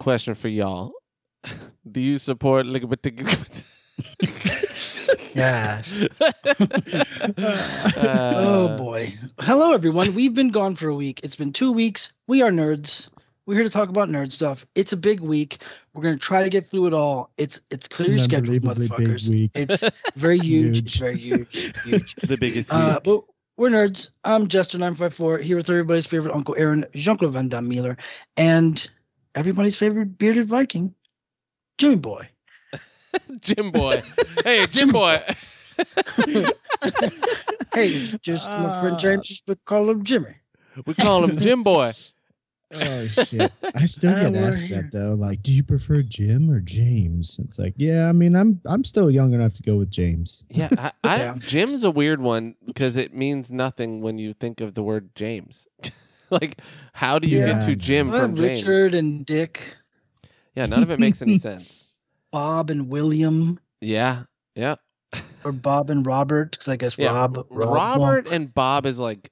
got a question for y'all. Do you support ligament? Yes. Uh, oh boy. Hello everyone. We've been gone for a week. It's been two weeks. We are nerds. We're here to talk about nerd stuff. It's a big week. We're gonna try to get through it all. It's it's clear your an schedules, motherfuckers. It's very huge. It's very huge. Huge. the biggest. Uh, week. but we're nerds. I'm Jester954 here with everybody's favorite Uncle Aaron, Jean Claude Van Damme Miller, and everybody's favorite bearded Viking, Jimmy Boy. Jim Boy. Hey, Jim Boy. Hey, just my friend Ah. James just call him Jimmy. we call him Jim Boy. Oh shit! I still get we're asked here. that though. Like, do you prefer Jim or James? It's like, yeah. I mean, I'm I'm still young enough to go with James. Yeah, I, I, Yeah. Jim's a weird one because it means nothing when you think of the word James. like, how do you Yeah, get to. Jim Well, from James? Richard and Dick, Yeah, none of it makes any sense. Bob and William, Yeah, yeah. or Bob and Robert, because I guess Yeah, Rob, Rob Robert well, and Bob is like,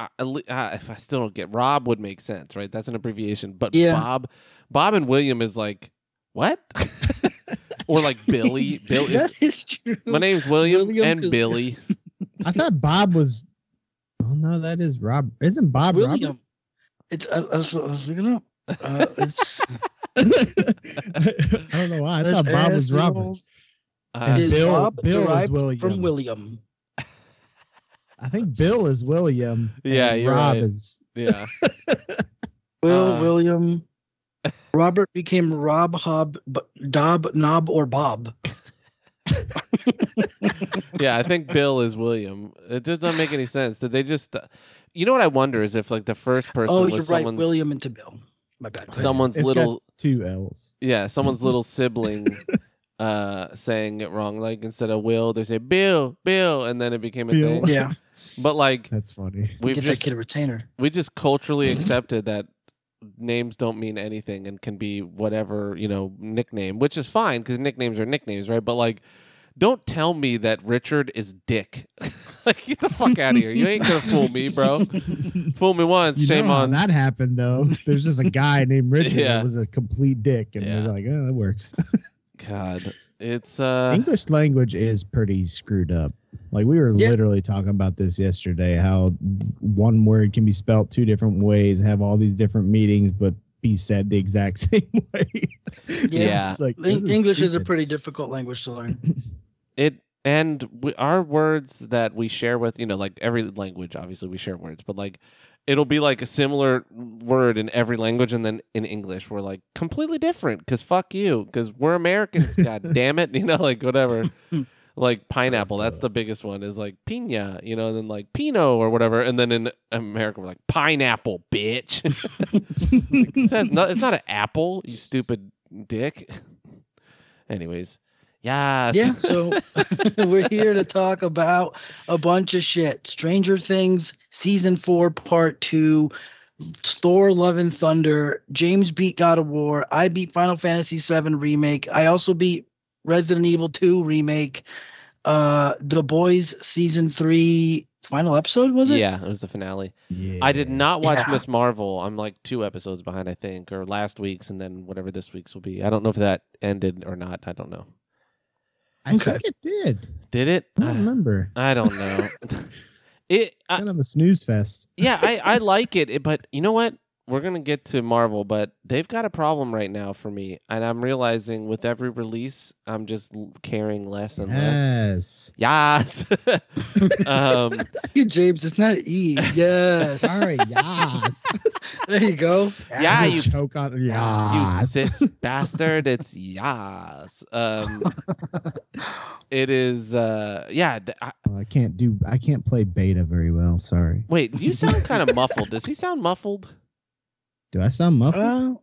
uh, at le- if I still don't get Rob would make sense, right? That's an abbreviation. But Yeah. Bob, Bob and William is like what? or like Billy. Billy. That is true. My name's William, William, and 'cause- Billy. I thought Bob was. Oh no, that is Rob. Isn't Bob Rob? William. Robert? It's I, I, was, I was looking up. Uh, it's I don't know why. I let's thought Bob was ask Robert. Uh, And Is Bill- Bob Bill is William. from William? I think Bill is William. and Yeah, you're Rob right. is. yeah. Will Uh. William. Robert became Rob Hob, B- Dob, Knob, or Bob. yeah, I think Bill is William. It just doesn't make any sense. Did they just? uh, You know what I wonder is if like the first person Oh, was you're right. someone's William into Bill. My bad. someone's It's got- little Two L's. yeah someone's little sibling uh saying it wrong. Like instead of Will, they say Bill, Bill, and then it became a Bill. thing. Yeah, But like That's funny. we get just that kid a retainer. we just culturally accepted that names don't mean anything and can be whatever you know nickname, which is fine because nicknames are nicknames, right? But like, don't tell me that Richard is Dick. like, get the fuck out of here! You ain't gonna fool me, bro. Fool me once, You shame on. that happened though. There's just a guy named Richard Yeah. that was a complete dick, and Yeah. we're like, oh, that works. God, it's uh, English language is pretty screwed up. Like we were Yeah. literally talking about this yesterday, how one word can be spelt two different ways, have all these different meanings, but be said the exact same way. Yeah. It's like, Eng- is English is a pretty difficult language to learn. it and we, our words that we share with you know like every language obviously we share words but like it'll be like a similar word in every language and then in english. We're like completely different because fuck you because we're americans god damn it you know like whatever. Like pineapple that's the biggest one is like pina you know and then like pinot or whatever and then in america we're like pineapple bitch. Like, it says no, it's not an apple you stupid dick. Anyways yes Yeah, so we're here to talk about a bunch of shit. Stranger Things season four, part two. Thor: Love and Thunder. James beat God of War. I beat Final Fantasy VII remake. I also beat Resident Evil 2 remake. Uh, The Boys season three final episode was it? Yeah, it was the finale. Yeah. I did not watch Yeah. Ms. Marvel. I'm like two episodes behind, I think, or last week's, and then whatever this week's will be. I don't know if that ended or not. I don't know. I Okay. think it did. Did it? I don't uh, remember. I don't know. it. I, kind of a snooze fest. yeah, I, I like it, it, but you know what? We're gonna get to Marvel, but they've got a problem right now for me, and I'm realizing with every release, I'm just caring less and less. Yes. Yeah. um, James, it's not E. Yes. Sorry. Yes. there you go. Yeah, you- choke on. you Yes. cis bastard. It's yas. Um, it is. Uh, yeah. th- I, I can't do. I can't play beta very well. Sorry. wait, you sound kind of muffled. Does he sound muffled? Do I sound muffled? Uh,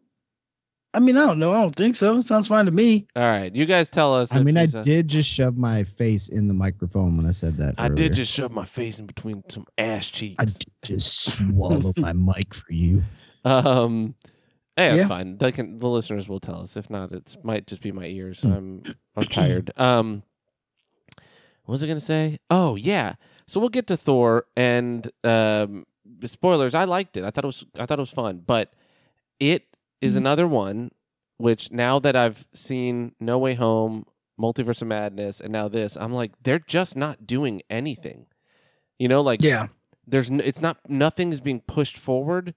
I mean, I don't know. I don't think so. Sounds fine to me. All right, you guys tell us. I mean, I he's did just shove my face in the microphone when I said that. I earlier. did just shove my face in between some ass cheeks. I did just swallow my mic for you. Um, hey, that's Yeah. fine. They can. The listeners will tell us. If not, it might just be my ears. Hmm. I'm I'm tired. Um, what was I gonna say? Oh yeah. So we'll get to Thor and um, spoilers. I liked it. I thought it was I thought it was fun, but it is Mhm. another one which now that I've seen No Way Home, Multiverse of Madness, and now this, I'm like, they're just not doing anything. You know, like Yeah. there's n- it's not nothing is being pushed forward,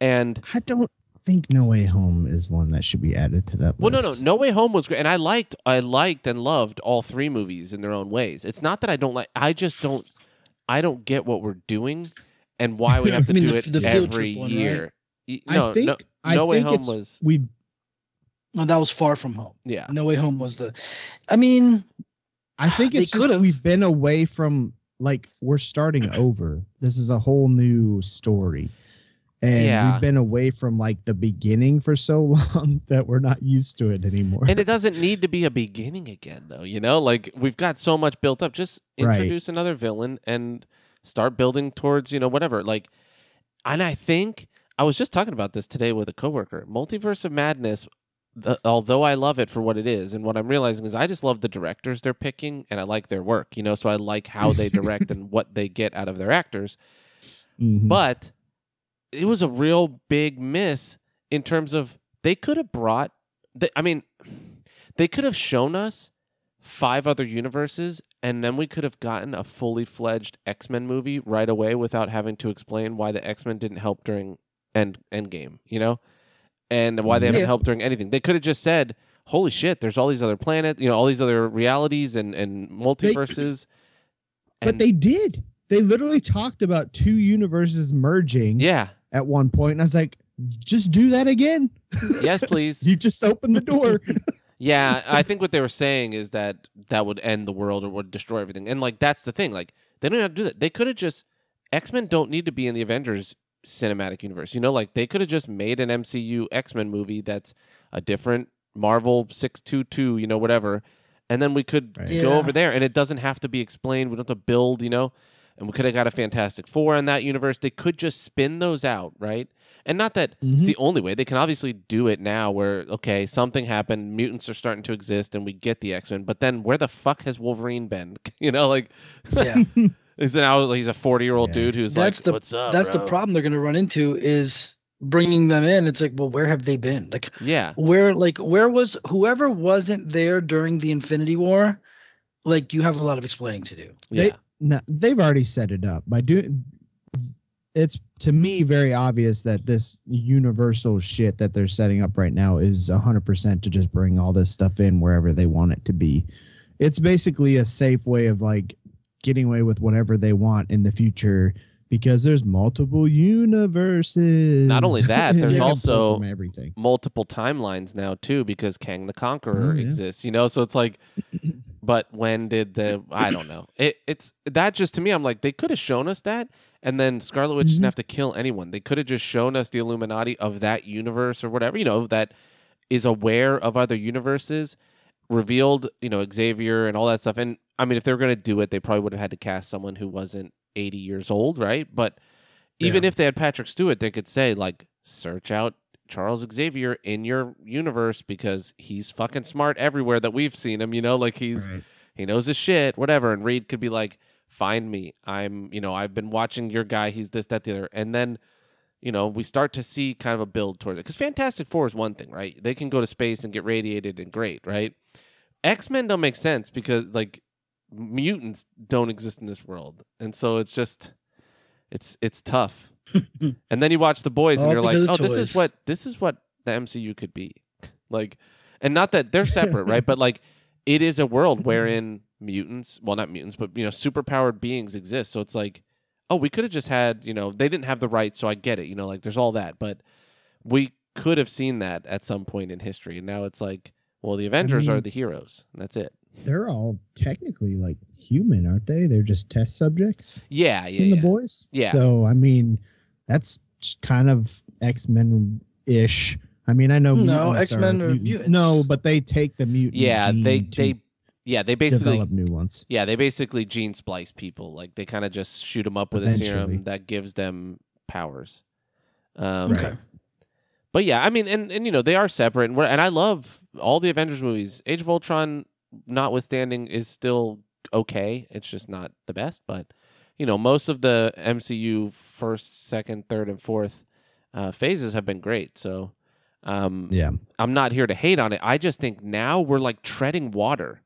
and I don't think No Way Home is one that should be added to that well, no, list. no, No Way Home was great, and I liked, I liked and loved all three movies in their own ways. It's not that I don't like, I just don't, I don't get what we're doing and why we have to I mean, do the- it the field every one, year. Y- I No, think no, I No Way think Home was, we Well, that was far from home. yeah, No Way Home was the. I mean, I think it's just we've been away from like we're starting over. This is a whole new story. And Yeah. we've been away from like the beginning for so long that we're not used to it anymore. and it doesn't need to be a beginning again though you know like we've got so much built up just Right. introduce another villain and start building towards you know whatever. Like and i think i was just talking about this today with a coworker. Multiverse of madness the, although i love it for what it is and what i'm realizing is i just love the directors they're picking and i like their work you know so i like how they direct and what they get out of their actors. Mhm. but it was a real big miss in terms of they could have brought they, i mean they could have shown us five other universes and then we could have gotten a fully fledged x-men movie right away without having to explain why the x-men didn't help during end endgame you know and why they haven't Yeah. helped during anything they could have just said holy shit there's all these other planets you know all these other realities and and multiverses but and- they did. They literally talked about two universes merging yeah at one point, and I was like, just do that again. yes please You just opened the door. Yeah, I think what they were saying is that that would end the world or would destroy everything. And like that's the thing. Like they don't have to do that. They could have just X Men don't need to be in the Avengers cinematic universe. You know, like they could have just made an MCU X Men movie that's a different Marvel six two two. You know, whatever. And then we could Right. go Yeah. over there, and it doesn't have to be explained. We don't have to build. You know, and we could have got a Fantastic Four in that universe. They could just spin those out, right? And not that it's Mhm. the only way. They can obviously do it now where, okay, something happened, mutants are starting to exist, and we get the X Men. But then where the fuck has Wolverine been? you know, like, yeah. is now he's a 40 year old Yeah. dude who's That's like, the- what's up? That's the problem they're going to run into is bringing them in. It's like, well, where have they been? Like, Yeah. where, like, where was whoever wasn't there during the Infinity War? Like, you have a lot of explaining to do. Yeah. They- no, they've already set it up by doing. It's to me very obvious that this universal shit that they're setting up right now is hundred percent to just bring all this stuff in wherever they want it to be. It's basically a safe way of like getting away with whatever they want in the future because there's multiple universes. Not only that, there's also- everything. multiple timelines now too because Kang the Conqueror Oh, yeah. exists, you know. So it's like, but when did the I don't know. It it's that just to me, I'm like they could have shown us that, and then Scarlet Witch didn't Mhm. have to kill anyone. They could have just shown us the Illuminati of that universe or whatever, you know, that is aware of other universes, revealed, you know, Xavier and all that stuff. And I mean, if they were going to do it, they probably would have had to cast someone who wasn't 80 years old, right? But even Yeah. if they had Patrick Stewart, they could say like, search out Charles Xavier in your universe because he's fucking smart everywhere that we've seen him. You know, like he's Right. he knows his shit, whatever. And Reed could be like, find me. I'm, you know, I've been watching your guy. He's this, that, the other. And then, you know, we start to see kind of a build towards it. Because Fantastic Four is one thing, right? They can go to space and get radiated and great, right? X Men don't make sense because like mutants don't exist in this world, and so it's just it's it's tough. and then you watch the boys, and you're like, oh, of this is what this is what the MCU could be, like, and not that they're separate, right? But like, it is a world wherein mutants, well, not mutants, but you know, superpowered beings exist. So it's like, oh, we could have just had, you know, they didn't have the right, so I get it, you know, like there's all that, but we could have seen that at some point in history, and now it's like, well, the Avengers are mean- the heroes. and That's it. They're all technically like human, aren't they? They're just test subjects. Yeah, yeah, in yeah. the boys. Yeah. So I mean, that's kind of X Men ish. I mean, I know No, X-Men are mutants. mutants. No, but they take the mutant. yeah, gene they to they yeah they basically develop new ones. yeah they basically gene splice people. Like they kind of just shoot them up with a serum that gives them powers. Um, Right. Okay. But yeah, I mean, and and you know they are separate, and, and I love all the Avengers movies. Age of Ultron, notwithstanding, is still okay. It's just not the best, but you know most of the MCU first, second, third, and fourth uh, phases have been great. So Um, Yeah. I'm not here to hate on it. I just think now we're like treading water.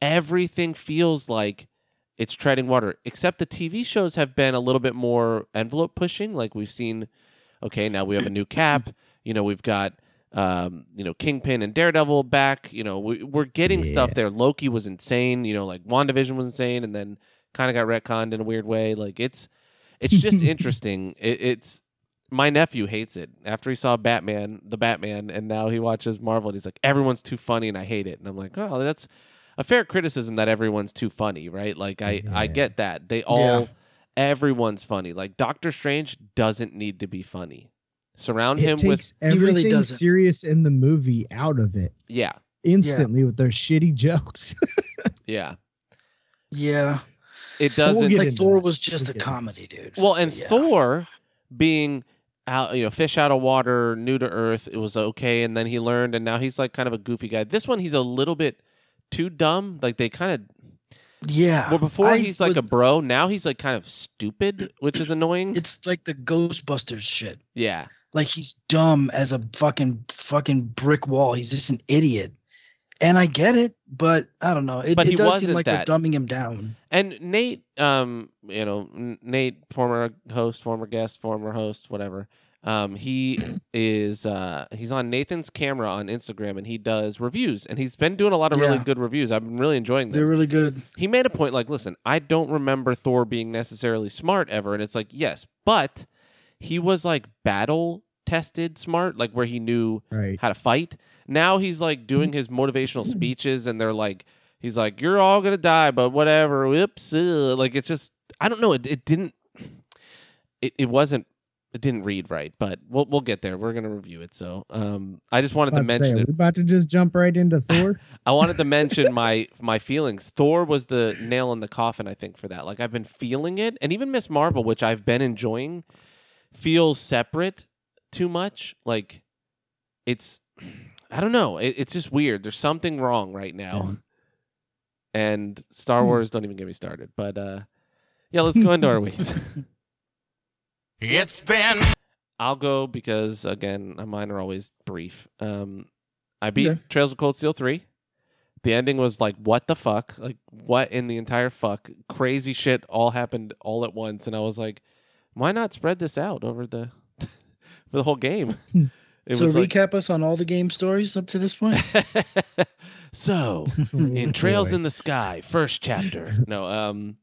Everything feels like it's treading water, except the TV shows have been a little bit more envelope pushing. Like we've seen, okay, now we have a new cap. You know, we've got, um, you know, Kingpin and Daredevil back. You know, we, we're getting stuff there. Loki was insane. You know, like WandaVision was insane, and then kind of got retconned in a weird way. Like it's, it's just interesting. It, it's my nephew hates it after he saw Batman, the Batman, and now he watches Marvel. and He's like, everyone's too funny, and I hate it. And I'm like, oh, that's a fair criticism that everyone's too funny, right? Like I, I get that they all, everyone's funny. Like Doctor Strange doesn't need to be funny. Surround him It with takes He really everything doesn't. serious in the movie out of it yeah, instantly with their shitty jokes. yeah. Yeah. It But we'll doesn't. get like Thor that. was just We'll a comedy, dude. Well, and Yeah. Thor being out, you know, fish out of water, new to earth, it was okay, and then he learned, and now he's like kind of a goofy guy. This one, he's a little bit too dumb. Like they kind of Yeah. well before I he's like a bro, now he's like kind of stupid, which is annoying. It's like the Ghostbusters shit. yeah, Like he's dumb as a fucking fucking brick wall. He's just an idiot. And I get it, but I don't know. It, But it he does seem like that. they're dumbing him down. and Nate, um, you know, Nate, former host, former guest, former host, whatever. Um, he is uh he's on Nathan's camera on Instagram and he does reviews and he's been doing a lot of really good reviews. I've been really enjoying them. They're really good. he made a point like, listen, I don't remember Thor being necessarily smart ever. And it's like, yes, but he was like battle tested smart, like where he knew right. how to fight. Now he's like doing his motivational speeches and they're like, he's like, you're all to die, but whatever. Whoops. uh," Like, it's just, I don't know. It, it didn't, it, it wasn't, it didn't read right, but we'll, we'll get there. We're to review it. So, um, I just wanted to About to say, mention it. we about to just jump right into Thor? I wanted to mention my my feelings. Thor was the nail in the coffin, I think, for that. Like I've been feeling it, and even Ms. Marvel, which I've been enjoying, feels separate too much. Like it's, I don't know. It, it's just weird. There's something wrong right now. Yeah. And Star Hmm. Wars, don't even get me started. But uh, yeah, let's go into our weeks. It's been I'll go because again, mine are always brief. Um, I beat Okay. Trails of Cold Steel three. The ending was like, what the fuck? Like, what in the entire fuck? Crazy shit all happened all at once, and I was like, why not spread this out over the for the whole game? It so was like, recap us on all the game stories up to this point. so in Trails in the Sky, first chapter. No, um,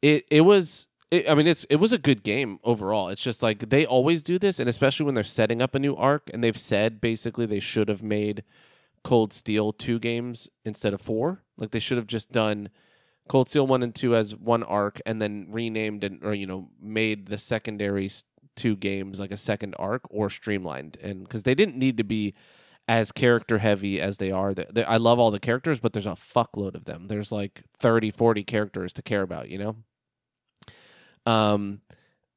it it was. It, I mean, it's it was a good game overall. It's just like they always do this, and especially when they're setting up a new arc, and they've said basically they should have made Cold Steel two games instead of four. Like they should have just done Cold Steel one and two as one arc, and then renamed and or you know made the secondary two games like a second arc or streamlined, and because they didn't need to be as character heavy as they are. They- they- I love all the characters, but there's a fuckload of them. There's like 30, 40 characters to care about, you know? Um,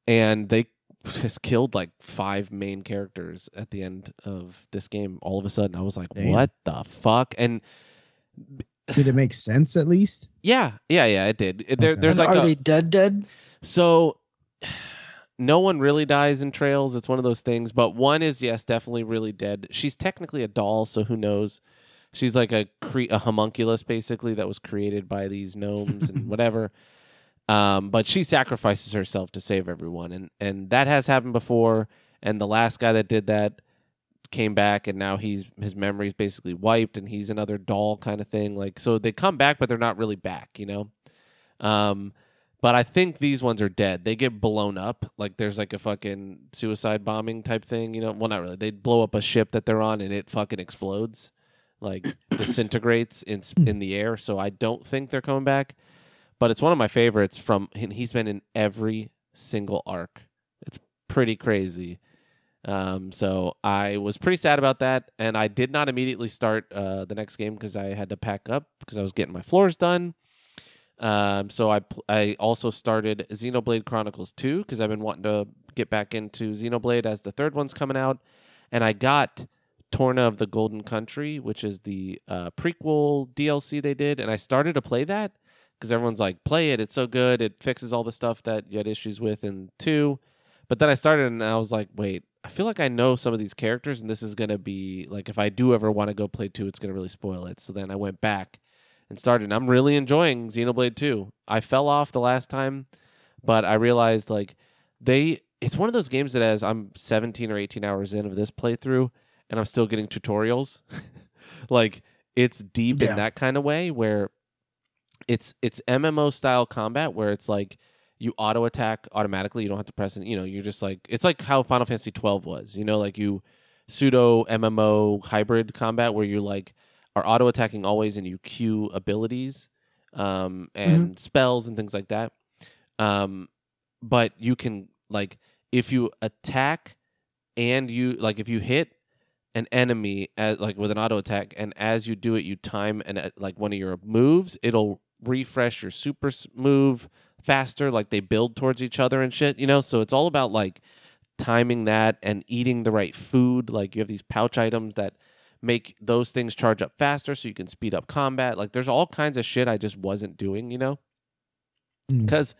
and they just killed like five main characters at the end of this game. All of a sudden, I was like, Damn. what the fuck? And Did it make sense at least? yeah, yeah, yeah, it did. It- There, Okay. there's like are a, they dead? Dead? so no one really dies in trails. It's one of those things. But one is yes, definitely really dead. She's technically a doll, so who knows? She's like a cre- a homunculus basically that was created by these gnomes and whatever. Um, but she sacrifices herself to save everyone, and and that has happened before. And the last guy that did that came back, and now he's his memory's basically wiped, and he's another doll kind of thing. Like so, they come back, but they're not really back, you know. Um, but I think these ones are dead. They get blown up. Like there's like a fucking suicide bombing type thing, you know. Well, not really. They blow up a ship that they're on, and it fucking explodes, like disintegrates in in the air. So I don't think they're coming back. But it's one of my favorites from. And he's been in every single arc. It's pretty crazy. Um, so I was pretty sad about that, and I did not immediately start uh, the next game because I had to pack up because I was getting my floors done. Um, so I I also started Xenoblade Chronicles 2 because I've been wanting to get back into Xenoblade as the third one's coming out, and I got Torna of the Golden Country, which is the uh, prequel DLC they did, and I started to play that because everyone's like, "Play it, it's so good, it fixes all the stuff that you had issues with in two, But then I started and I was like, "Wait, I feel like I know some of these characters, and this is gonna be like if I do ever want to go play two, it's gonna really spoil it. So then I went back and started. And I'm really enjoying Xenoblade Two. I fell off the last time, but I realized like they. It's one of those games that as I'm 17 or 18 hours in of this playthrough, and I'm still getting tutorials. like it's deep Yeah. in that kind of way where it's it's MMO style combat where it's like you auto attack automatically. You don't have to press it. You know, you're just like it's like how Final Fantasy 12 was. You know, like you pseudo MMO hybrid combat where you're like are auto attacking always and you queue abilities um, and spells and things like that. Um, but you can like if you attack and you like if you hit an enemy as like with an auto attack and as you do it you time and uh, like one of your moves it'll refresh your super move faster like they build towards each other and shit you know? So it's all about like timing that and eating the right food. Like you have these pouch items that make those things charge up faster so you can speed up combat like there's all kinds of shit i just wasn't doing you know Mm. because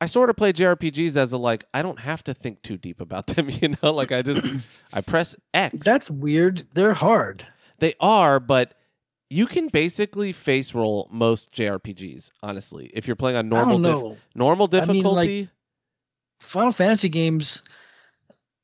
I sort of play JRPGs as a like I don't have to think too deep about them, you know. Like I just I press X. That's weird. They're hard. they are, but you can basically face roll most JRPGs. Honestly, if you're playing on normal dif- normal I mean, difficulty, like- Final Fantasy games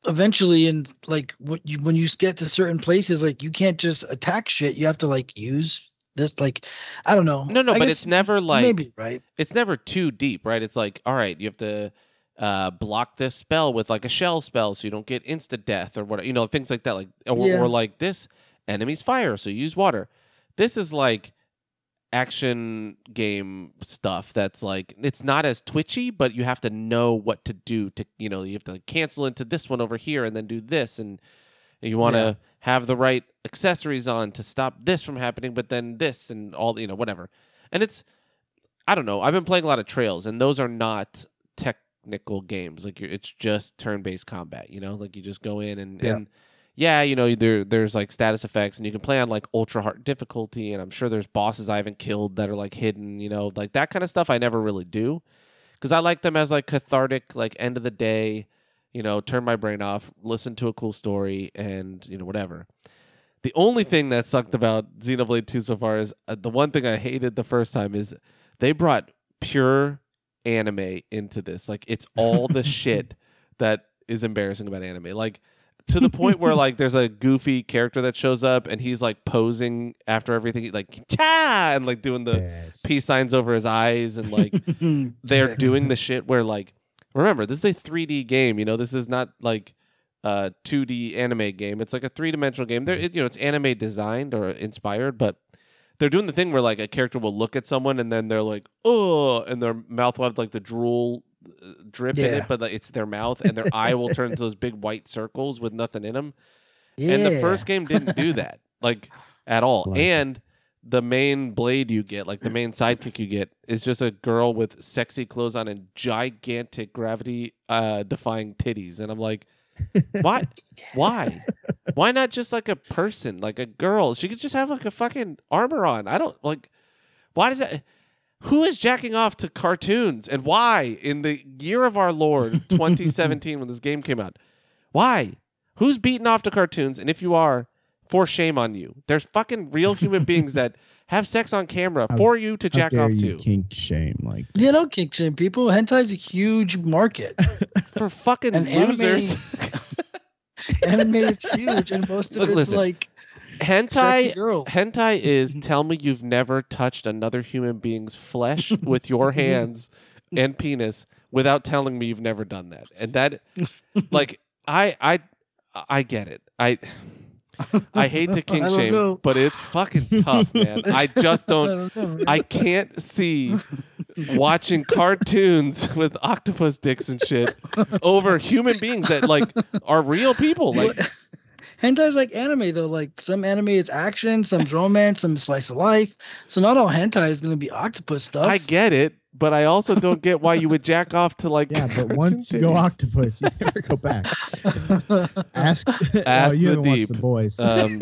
eventually and like when you when you get to certain places like you can't just attack shit you have to like use this like i don't know no, no, I but it's never like maybe right it's never too deep, right? It's like, all right, you have to uh, block this spell with like a shell spell, so you don't get insta death or what, you know, things like that. Like, or, Yeah. or like this enemy's fire, so you use water. This is like action game stuff that's like it's not as twitchy, but you have to know what to do to, you know, you have to like, cancel into this one over here and then do this, and you want to Yeah. have the right accessories on to stop this from happening, but then this and all, you know, whatever. And it's I don't know. I've been playing a lot of Trails, and those are not technical games. Like you're, it's just turn-based combat. You know, like you just go in and Yeah. and yeah, you know, there there's like status effects, and you can play on like ultra hard difficulty. And I'm sure there's bosses I haven't killed that are like hidden. You know, like that kind of stuff. I never really do because I like them as like cathartic, like end of the day. You know, turn my brain off, listen to a cool story, and you know whatever. The only thing that sucked about Xenoblade 2 so far is uh, the one thing I hated the first time is they brought pure anime into this. Like it's all the shit that is embarrassing about anime. Like to the point where like there's a goofy character that shows up and he's like posing after everything like cha and like doing the Yes. peace signs over his eyes and like they're doing the shit where like remember this is a 3D game you know? This is not like a 2D anime game. It's like a three-dimensional game. There it, you know it's anime designed or inspired but they're doing the thing where like a character will look at someone and then they're like oh and their mouth will have like the drool drip in it but like, it's their mouth and their eye will turn into those big white circles with nothing in them and the first game didn't do that, like at all. And the main blade you get, like the main sidekick you get, is just a girl with sexy clothes on and gigantic gravity uh, defying titties. And I'm like, why? Why? Why not just like a person, like a girl? She could just have like a fucking armor on. I don't like. Why does that? Who is jacking off to cartoons and why in the year of our Lord 2017 when this game came out? Why? Who's beating off to cartoons? And if you are, for shame on you. There's fucking real human beings that have sex on camera How- for you to How jack dare off you to. kink shame like you know kick shame people hentai's a huge market For fucking And anime- losers. anime is huge and most of Look, it's listen. like sexy hentai hentai is tell me you've never touched another human being's flesh with your hands and penis without telling me you've never done that. And that like I I I get it. I I hate to kink shame, know. but it's fucking tough, man. I just don't don't. I can't see watching cartoons with octopus dicks and shit over human beings that like are real people. Like Hentai's like anime though. Like some anime is action, some's romance, some slice of life. So not all hentai is gonna be octopus stuff. I get it, but I also don't get why you would jack off to like yeah but cartoon once you go octopus you never go back ask Ask oh, you the haven't watched deep. the boys Um,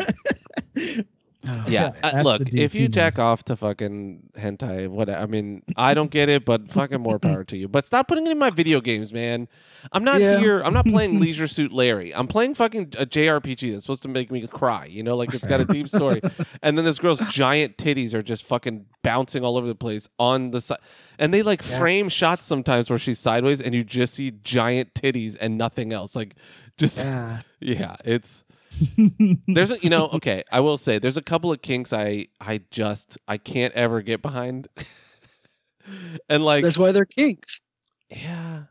Oh. Yeah, uh, look, if you jack list. off to fucking hentai, what I mean, I don't get it, but fucking more power to you. But stop putting it in my video games, man. I'm not Yeah. here. I'm not playing Leisure Suit Larry. I'm playing fucking a JRPG that's supposed to make me cry. You know, like it's got a deep story. And then this girl's giant titties are just fucking bouncing all over the place on the side, and they like Yeah. frame shots sometimes where she's sideways, and you just see giant titties and nothing else. Like, just Yeah. yeah, it's there's a you know okay i will say there's a couple of kinks i i just i can't ever get behind and like That's why they're kinks. yeah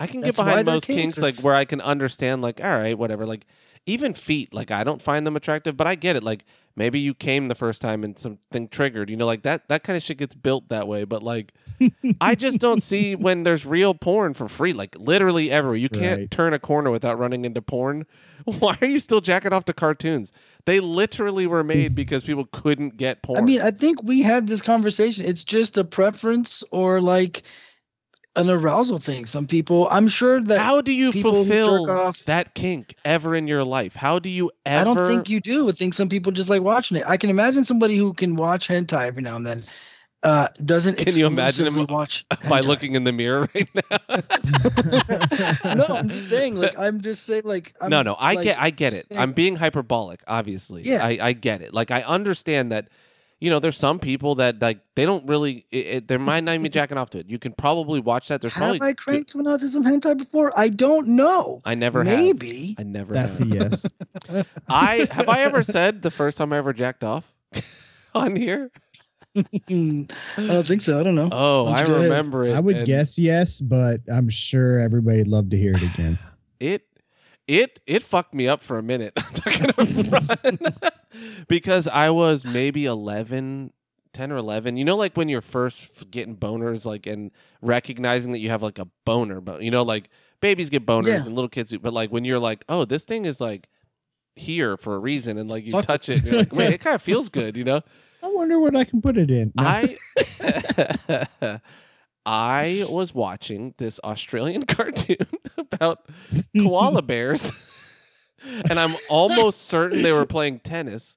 i can That's get behind most kinks, kinks. like where i can understand like all right whatever like even feet like i don't find them attractive but i get it like maybe you came the first time and something triggered you know like that that kind of shit gets built that way but like i just don't see when there's real porn for free like literally everywhere you can't Right. turn a corner without running into porn why are you still jacking off to cartoons they literally were made because people couldn't get porn I mean, I think we had this conversation. It's just a preference or like an arousal thing. Some people, I'm sure that how do you fulfill off- that kink ever in your life how do you ever I don't think you do. I think some people just like watching it. I can imagine somebody who can watch hentai every now and then. Uh, doesn't Can you imagine him watch by hentai. looking in the mirror right now no, I'm just saying. Like, I'm just saying. Like, I'm, no, no, I like, get, I get it. saying- I'm being hyperbolic, obviously. Yeah. I, I get it. Like, I understand that. You know, there's some people that like they don't really. It, it, they might not even be jacking off to it. You can probably watch that. There's Have probably. I cranked one out to some hentai before? I don't know. I never have. Maybe. I never. That's a have. yes. I have I ever said the first time I ever jacked off on here. I don't think so. I don't know. Oh, don't I you ahead? remember it. I would and guess yes, but I'm sure everybody'd love to hear it again. it. It it fucked me up for a minute. I'm not gonna run because I was maybe 11, 10 or eleven. You know, like when you're first getting boners, like and recognizing that you have like a boner, but you know, like babies get boners Yeah. and little kids, do, but like when you're like, oh, this thing is like here for a reason, and like you Fuck. touch it, and you're like, wait, it kind of feels good, you know. I wonder what I can put it in. No. I I was watching this Australian cartoon about koala bears, and I'm almost certain they were playing tennis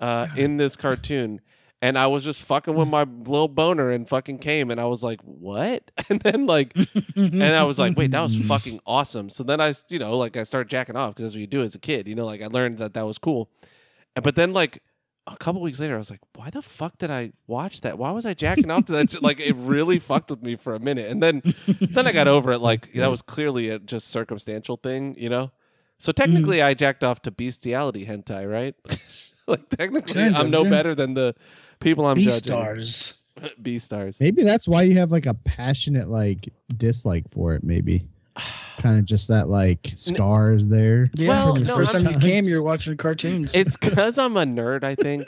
uh, in this cartoon. And I was just fucking with my little boner and fucking came, and I was like, "What?" And then like, and I was like, "Wait, that was fucking awesome." So then I, you know, like I started jacking off because that's what you do as a kid. You know, like I learned that that was cool. But then like a couple weeks later, I was like, "Why the fuck did I watch that? Why was I jacking off to that?" shit? Like it really fucked with me for a minute, and then then I got over it. Like that was clearly a just circumstantial thing, you know. So mm-hmm. technically, I jacked off to bestiality hentai, right? like technically, Kind I'm of, no yeah. better than the people I'm B judging. stars. B stars. Maybe that's why you have like a passionate like dislike for it. Maybe kind of just that like scars there. Yeah. Well, the no, first I'm- time you came, you were watching cartoons. It's because I'm a nerd, I think,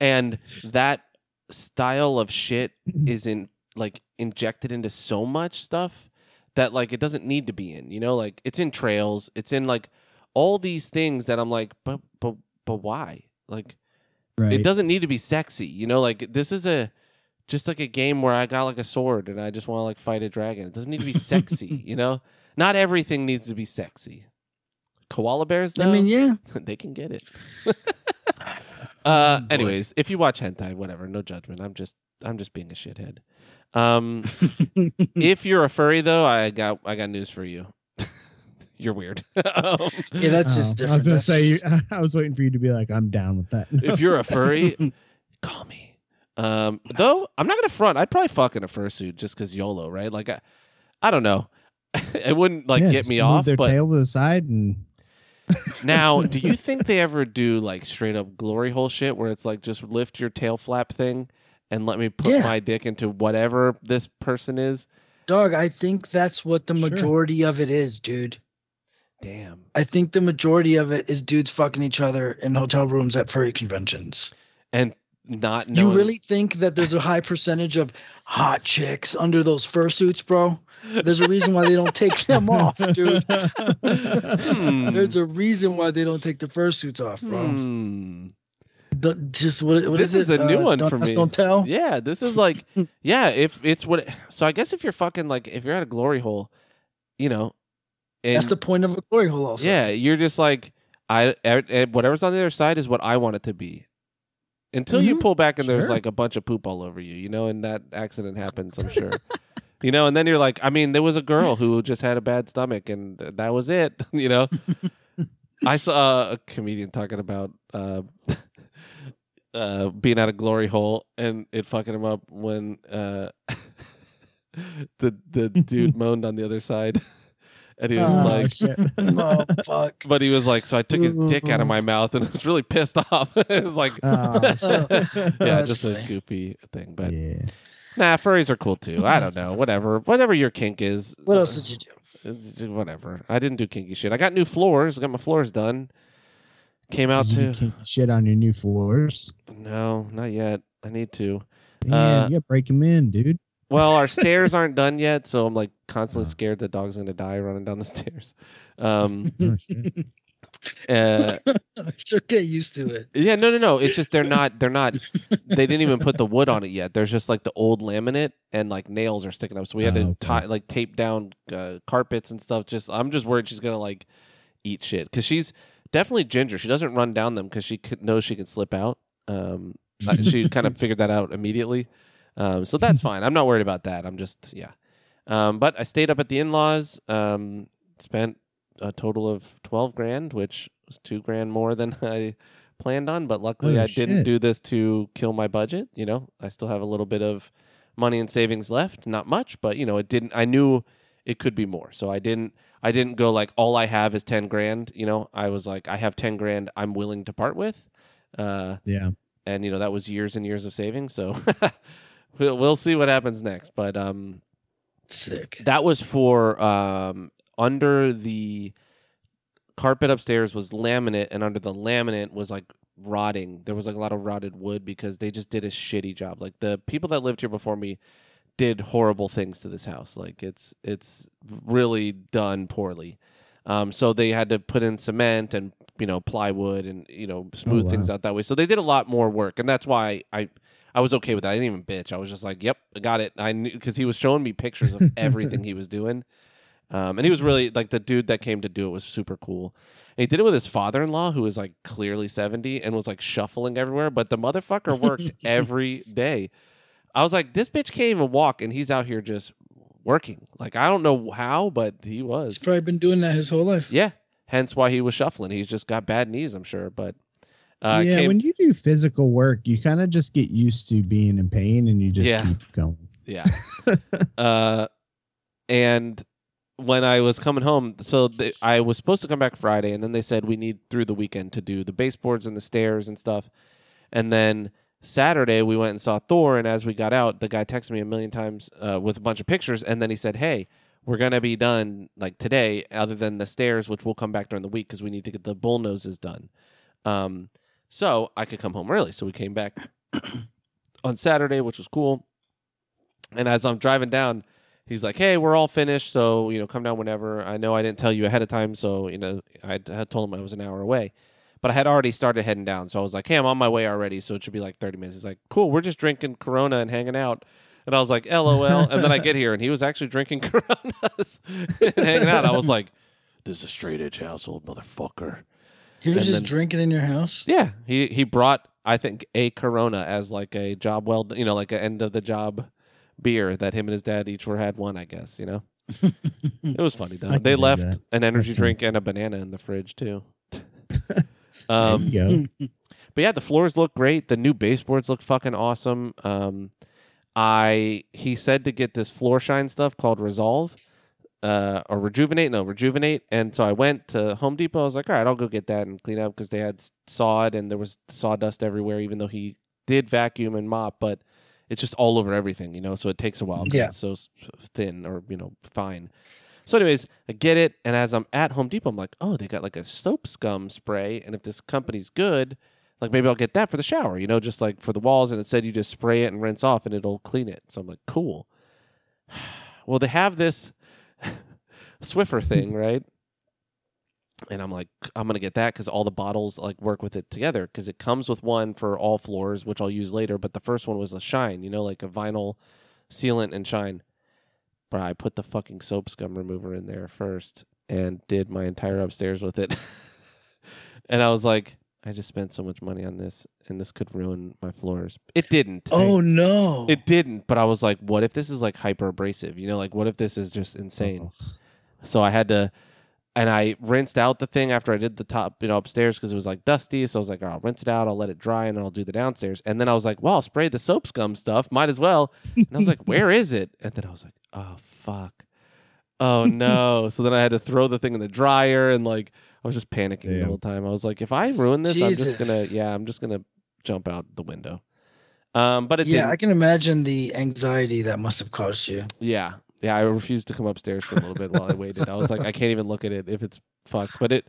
and that style of shit is in like injected into so much stuff that like it doesn't need to be in. You know, like it's in trails, it's in like all these things that I'm like, but but but why? Like Right. it doesn't need to be sexy. You know, like this is a just like a game where I got like a sword and I just want to like fight a dragon. It doesn't need to be sexy. you know, not everything needs to be sexy. Koala bears, though. I mean, yeah. they can get it. uh, boy. anyways, if you watch hentai, whatever, no judgment. I'm just, I'm just being a shithead. Um, if you're a furry, though, I got, I got news for you. you're weird. um, Yeah, that's Oh, just different. I was gonna That's say. just- I was waiting for you to be like, "I'm down with that." if you're a furry, call me. Um, though I'm not gonna front. I'd probably fuck in a fursuit just because YOLO, right? Like, I, I don't know. it wouldn't like Yeah, get just me move off, Their but tail to the side and Now, do you think they ever do like straight up glory hole shit where it's like just lift your tail flap thing and let me put Yeah. my dick into whatever this person is? Dog, I think that's what the Sure. majority of it is, dude. Damn. I think the majority of it is dudes fucking each other in hotel rooms at furry conventions. And not You really think that there's a high percentage of hot chicks under those fursuits, bro? There's a reason why they don't take them off, dude. Hmm. There's a reason why they don't take the fursuits off, bro. Hmm. Don't- just what, what This is is it? a new Uh, one don't for me. Don't tell. Yeah, this is like yeah, if it's what so I guess if you're fucking like if you're at a glory hole, you know, and That's the point of a glory hole, also. yeah, you're just like I, I- I- whatever's on the other side is what I want it to be. until you Mhm, pull back and there's sure. like a bunch of poop all over you, you know, and that accident happens, I'm sure. you know, and then you're like, I mean, there was a girl who just had a bad stomach and that was it, you know. I saw a comedian talking about uh, uh, being at a glory hole and it fucking him up when uh, the the dude moaned on the other side, and he was Oh, like, shit. oh fuck. but he was like, so I took his dick out of my mouth and I was really pissed off. it was like, Oh, yeah, That's just a goofy thing. But yeah. Nah, furries are cool too. I don't know, whatever, whatever your kink is. What else did you do? uh, Whatever. I didn't do kinky shit. I got new floors. I got my floors done. Came out Did you to do kinky shit on your new floors? no, not yet. I need to. Man, Uh, you gotta break them in, dude. Well, our stairs aren't done yet, so I'm like constantly scared the dog's gonna die running down the stairs. Um, Oh, shit. Uh, get used to it. yeah, no, no, no. It's just they're not. They're not. They didn't even put the wood on it yet. There's just like the old laminate and like nails are sticking up. So we had Oh, to okay. tie like tape down uh, carpets and stuff. Just I'm just worried she's gonna like eat shit because she's definitely ginger. She doesn't run down them because she knows she can slip out. Um, she kind of figured that out immediately. Um, so that's fine. I'm not worried about that. I'm just yeah. Um, but I stayed up at the in-laws. Um, spent a total of twelve grand, which was two grand more than I planned on. But luckily, Oh, I didn't do this to kill my budget. You know, I still have a little bit of money and savings left. Not much, but you know, it didn't. I knew it could be more, so I didn't. I didn't go like all I have is ten grand. You know, I was like, I have ten grand. I'm willing to part with. Uh, Yeah. and you know that was years and years of savings. So we'll we'll see what happens next. But um, Sick. that was for um under the carpet upstairs was laminate, and under the laminate was like rotting. There was like a lot of rotted wood because they just did a shitty job. Like the people that lived here before me did horrible things to this house. Like it's it's really done poorly. Um, so they had to put in cement and you know plywood and you know smooth wow. things out that way. So they did a lot more work, and that's why I I was okay with that. I didn't even bitch. I was just like, "Yep, I got it." I knew because he was showing me pictures of everything he was doing, um, and he was really like the dude that came to do it was super cool. And he did it with his father-in-law, who was like clearly seventy and was like shuffling everywhere. But the motherfucker worked every day. I was like, "This bitch can't even walk, and he's out here just working." Like I don't know how, but he was. He's probably been doing that his whole life. Yeah, hence why he was shuffling. He's just got bad knees, I'm sure. But uh, yeah, came, when you do physical work, you kind of just get used to being in pain and you just Yeah. keep going. Yeah. uh, and when I was coming home, so they, I was supposed to come back Friday, and then they said we need through the weekend to do the baseboards and the stairs and stuff. And then Saturday we went and saw Thor, and as we got out, the guy texted me a million times uh, with a bunch of pictures, and then he said, "Hey." We're gonna be done like today, other than the stairs, which we'll come back during the week because we need to get the bull noses done. Um, so I could come home early. So we came back on Saturday, which was cool. And as I'm driving down, he's like, "Hey, we're all finished, so you know, come down whenever." I know I didn't tell you ahead of time, so you know, I had told him I was an hour away, but I had already started heading down, so I was like, "Hey, I'm on my way already, so it should be like 30 minutes." He's like, "Cool, we're just drinking Corona and hanging out." And I was like, "LOL." and then I get here, and he was actually drinking Coronas and hanging out. I was like, "This is a straight edge household, motherfucker." He was And just then- drinking in your house. Yeah, he he brought I think a Corona as like a job well, you know, like an end of the job beer that him and his dad each were had one. I guess you know it was funny though. They left that. an energy drink and a banana in the fridge too. Um, go. but yeah, the floors look great. The new baseboards look fucking awesome. Um, I he said to get this floor shine stuff called Resolve. Uh, or rejuvenate, no, rejuvenate. And so I went to Home Depot. I was like, all right, I'll go get that and clean up because they had sawed and there was sawdust everywhere. Even though he did vacuum and mop, but it's just all over everything, you know. So it takes a while. Yeah. it's so thin or you know fine. So, anyways, I get it, and as I'm at Home Depot, I'm like, oh, they got like a soap scum spray, and if this company's good, like maybe I'll get that for the shower, you know, just like for the walls, and it said you just spray it and rinse off, and it'll clean it. So I'm like, cool. Well, they have this Swiffer thing, right? And I'm like, I'm gonna get that because all the bottles like work with it together because it comes with one for all floors, which I'll use later. But the first one was a shine, you know, like a vinyl sealant and shine. But I put the fucking soap scum remover in there first and did my entire upstairs with it. and I was like, I just spent so much money on this, and this could ruin my floors. It didn't. Oh no! It didn't, but I was like, what if this is like hyper abrasive? You know, like what if this is just insane? Oh. So I had to, and I rinsed out the thing after I did the top, you know, upstairs because it was like dusty. So I was like, right, I'll rinse it out, I'll let it dry, and then I'll do the downstairs. And then I was like, well, I'll spray the soap scum stuff, might as well. And I was like, where is it? And then I was like, oh fuck, oh no. so then I had to throw the thing in the dryer, and like I was just panicking the whole time. I was like, if I ruin this, I'm just gonna, yeah, I'm just gonna jump out the window. Um, but it yeah, didn't. I can imagine the anxiety that must have caused you. Yeah. Yeah, I refused to come upstairs for a little bit while I waited. I was like, I can't even look at it if it's fucked. But it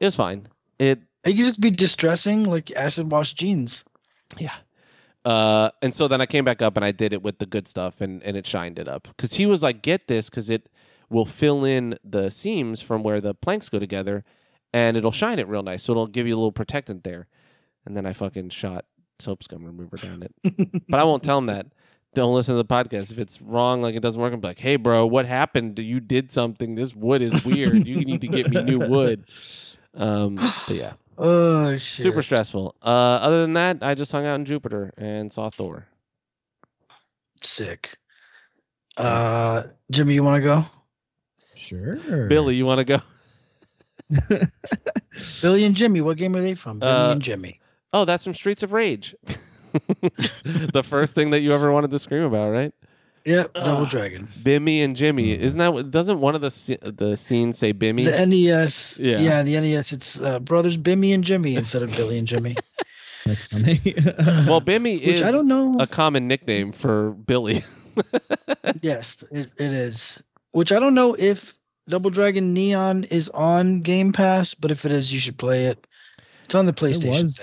it was fine. It It could just be distressing, like acid wash jeans. yeah. Uh and so then I came back up and I did it with the good stuff and and it shined it up. Cuz he was like, "Get this cuz it will fill in the seams from where the planks go together and it'll shine it real nice. So it'll give you a little protectant there." And then I fucking shot soap scum remover down it. but I won't tell him that. Don't listen to the podcast. If it's wrong, like it doesn't work, I'm like, hey, bro, what happened? You did something. This wood is weird. you need to get me new wood. Um, but yeah, Oh shit! super stressful. Uh, other than that, I just hung out in Jupiter and saw Thor. sick. Uh, Jimmy, you want to go? Sure. Billy, you want to go? Billy and Jimmy. What game are they from? Billy Uh, and Jimmy. Oh, that's from Streets of Rage. the first thing that you ever wanted to scream about, right? Yep, Double Ugh. Dragon. Bimmy and Jimmy. Isn't that what- doesn't one of the the scenes say Bimmy? The NES. Yeah. Yeah. the NES. It's uh, brothers Bimmy and Jimmy instead of Billy and Jimmy. That's funny. well, Bimmy Which is I don't know. a common nickname for Billy. yes, it, it is. Which I don't know if Double Dragon Neon is on Game Pass, but if it is, you should play it. It's on the PlayStation thing. was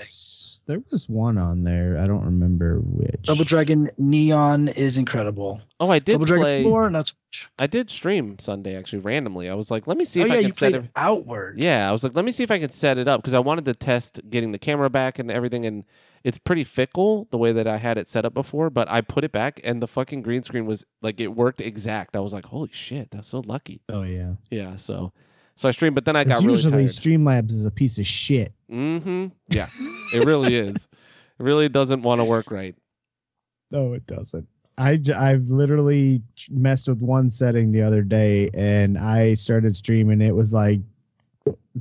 there was one on there. I don't remember which. Double Dragon Neon is incredible. Oh, I did Double play. Dragon 4, not so much. I did stream Sunday actually randomly. I was like, let me see oh, if yeah, I you can set played it. Outward. Yeah, I was like, let me see if I can set it up because I wanted to test getting the camera back and everything. And it's pretty fickle the way that I had it set up before. But I put it back and the fucking green screen was like it worked exact. I was like, holy shit, that's so lucky. Oh yeah. Yeah, so so I streamed, but then I got really usually tired. Streamlabs is a piece of shit. mm-hmm. Yeah, it really is. It really doesn't want to work right. No, it doesn't. I I've literally messed with one setting the other day, and I started streaming. It was like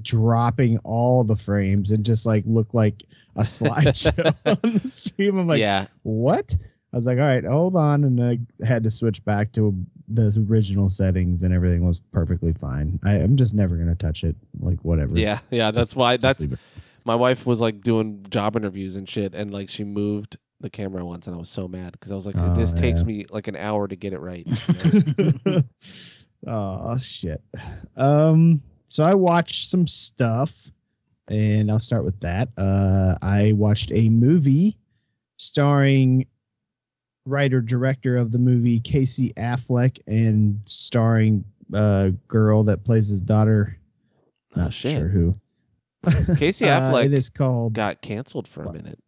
dropping all the frames and just like looked like a slideshow on the stream. I'm like, yeah, what? I was like, all right, hold on, and I had to switch back to the original settings, and everything was perfectly fine. I, I'm just never gonna touch it. Like whatever. yeah, yeah. That's Just- why. That's my wife was like doing job interviews and shit, and like she moved the camera once, and I was so mad because I was like, Oh, this takes yeah. me like an hour to get it right. you know? oh shit. Um so I watched some stuff and I'll start with that. Uh I watched a movie starring writer director of the movie Casey Affleck and starring a girl that plays his daughter. Oh, Not shit. sure who. Casey Uh, Affleck it is called got canceled for a minute.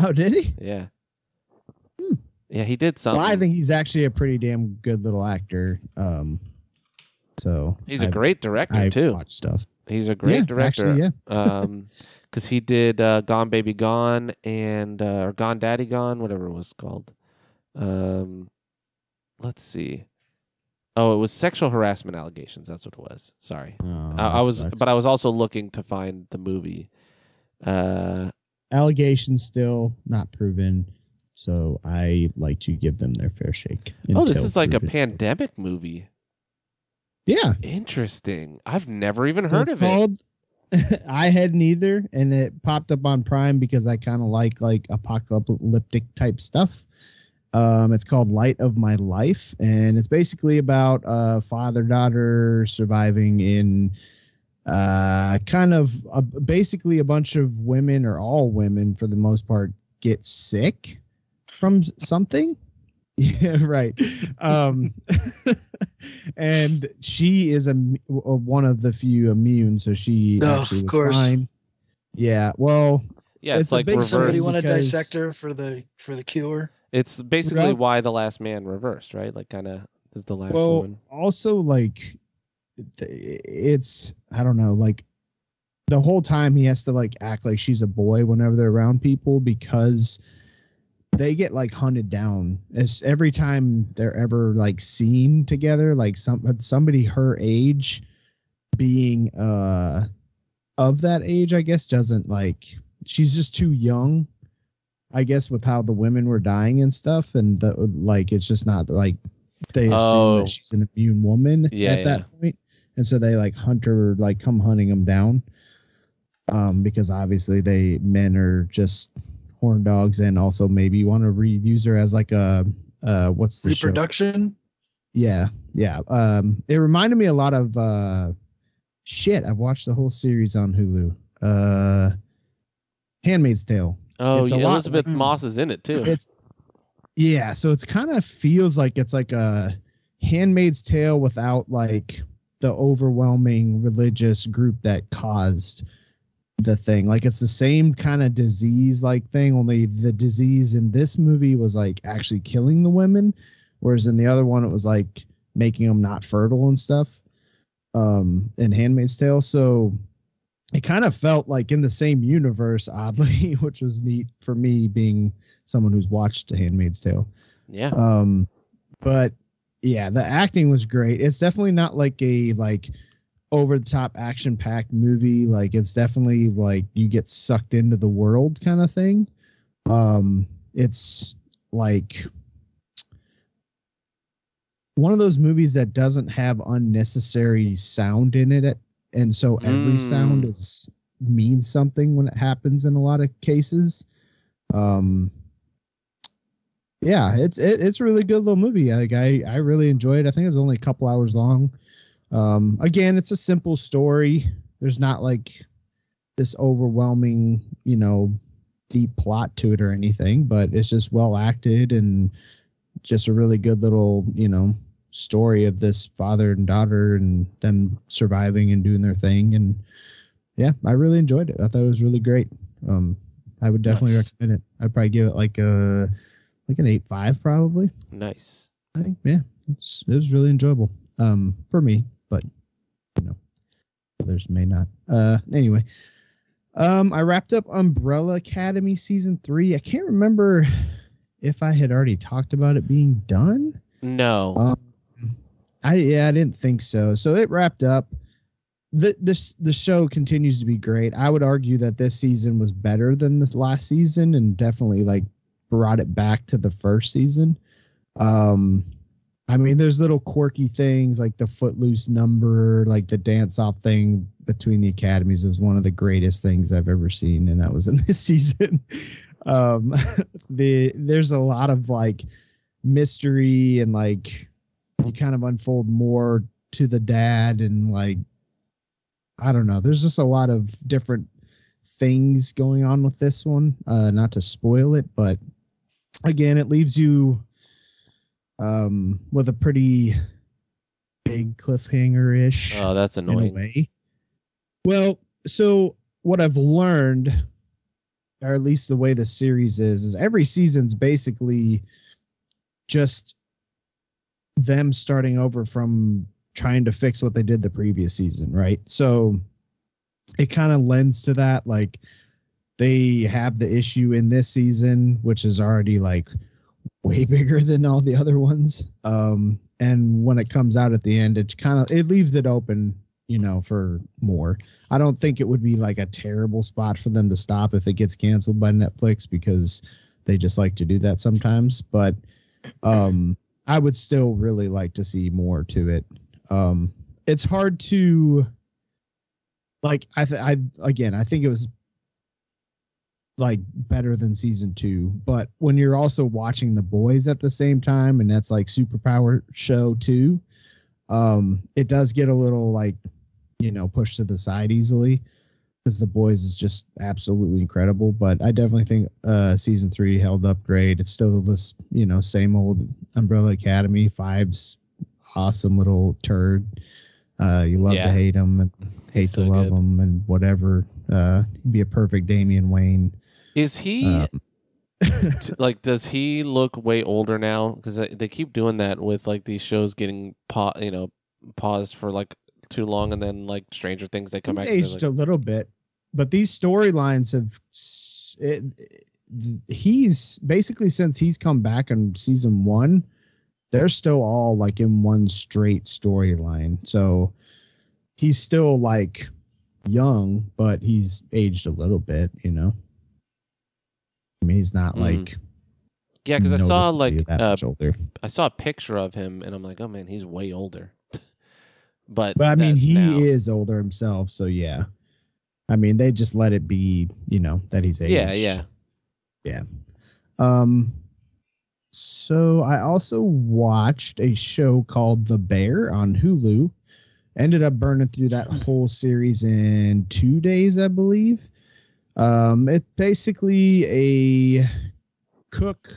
Oh, did he? Yeah. Hmm. Yeah, he did something. Well, I think he's actually a pretty damn good little actor. Um so he's a I- great director I too. watch stuff. He's a great yeah, director. Actually, yeah. um, because he did uh, Gone Baby Gone and uh, or Gone Daddy Gone, whatever it was called. Um, let's see. Oh, it was sexual harassment allegations. That's what it was. Sorry, Oh, I, I was, sucks. but I was also looking to find the movie. Uh, allegations still not proven. So I like to give them their fair shake. oh, this is like a pandemic movie. Yeah, Interesting. I've never even heard it's of it. I hadn't either, and it popped up on Prime because I kind of like like apocalyptic type stuff. Um, it's called Light of My Life, and it's basically about a father daughter surviving in uh, kind of a, basically a bunch of women or all women for the most part get sick from something. Yeah, right. Um, and she is a, uh, one of the few immune, so she Oh, actually of was course. fine. Yeah, well, Yeah, it's, It's a like big reverse. Somebody want to dissect her for the for the cure? It's basically Right. why the last man reversed, right? Like, kind of is the last well, woman. also like it's I don't know, like the whole time he has to like act like she's a boy whenever they're around people because they get like hunted down as every time they're ever like seen together like some somebody her age being uh of that age i guess doesn't like she's just too young i guess with how the women were dying and stuff and the, like it's just not like they assume Oh. that she's an immune woman Yeah, at that point and so they like hunt her like come hunting them down um because obviously they men are just horn dogs and also maybe you want to reuse her as like a uh what's the show? Yeah yeah um it reminded me a lot of uh shit i've watched the whole series on hulu uh handmaid's tale. Oh, It's yeah, lot Elizabeth like- Moss is in it too. it's yeah so it's kind of feels like it's like a handmaid's tale without like the overwhelming religious group that caused the thing. Like it's the same kind of disease like thing only the disease in this movie was like actually killing the women whereas in the other one it was like making them not fertile and stuff um in handmaid's tale. So it kind of felt like in the same universe oddly which was neat for me being someone who's watched handmaid's tale. Yeah. um but yeah the acting was great. It's definitely not like a like over the top action packed movie like it's definitely like you get sucked into the world kind of thing. Um it's like one of those movies that doesn't have unnecessary sound in it and so every Mm. sound is means something when it happens in a lot of cases. Um yeah it's it, it's a really good little movie. Like i i really enjoyed it. I think it's only a couple hours long um again it's a simple story. There's not like this overwhelming you know deep plot to it or anything but it's just well acted and just a really good little you know story of this father and daughter and them surviving and doing their thing. And yeah i really enjoyed it. I thought it was really great. Um i would definitely Nice. recommend it. I'd probably give it like a like an eight five probably. Nice. I think yeah, it was really enjoyable. Um, for me, but you know, others may not. Uh, anyway, um, I wrapped up Umbrella Academy season three. I can't remember if I had already talked about it being done. No. Um, I yeah, I didn't think so. So it wrapped up. The this the show continues to be great. I would argue that this season was better than the last season, and definitely like brought it back to the first season. Um, I mean, there's little quirky things like the footloose number, like the dance off thing between the academies was one of the greatest things I've ever seen, and that was in this season. Um, the there's a lot of like mystery and like you kind of unfold more to the dad and like I don't know. There's just a lot of different things going on with this one. Uh, not to spoil it, but again, it leaves you um with a pretty big cliffhanger ish oh, that's annoying. way. Well, so what I've learned, or at least the way the series is, is every season's basically just them starting over from trying to fix what they did the previous season, right? So it kind of lends to that. Like they have the issue in this season, which is already like way bigger than all the other ones. Um, and when it comes out at the end, it kind of it leaves it open, you know, for more. I don't think it would be like a terrible spot for them to stop if it gets canceled by Netflix because they just like to do that sometimes. But um, I would still really like to see more to it. Um, it's hard to like I th- I again I think it was like better than season two. But when you're also watching the boys at the same time, and that's like superpower show too, um, it does get a little like, you know, pushed to the side easily because the boys is just absolutely incredible. But I definitely think uh season three held up great. It's still this, you know, same old Umbrella Academy. Five's awesome little turd. Uh, you love Yeah. to hate him and hate He's to love good. him and whatever. Uh, he'd be a perfect Damian Wayne. Is he Um, t- like? Does he look way older now? Because they keep doing that with like these shows getting pa- you know, paused for like too long, and then like Stranger Things they come He's back. and aged like, a little bit. but these storylines have s- it, he's basically since he's come back in season one they're still all like in one straight storyline so he's still like young but he's aged a little bit you know i mean he's not Mhm. like Yeah, because I saw like uh. I saw a picture of him, and I'm like, oh man, he's way older. but But I mean, he now. is older himself, so yeah. I mean, they just let it be, you know, that he's aged. Yeah, Yeah, yeah. Um. So I also watched a show called The Bear on Hulu. Ended up burning through that whole series in two days, I believe. Um, it's basically a cook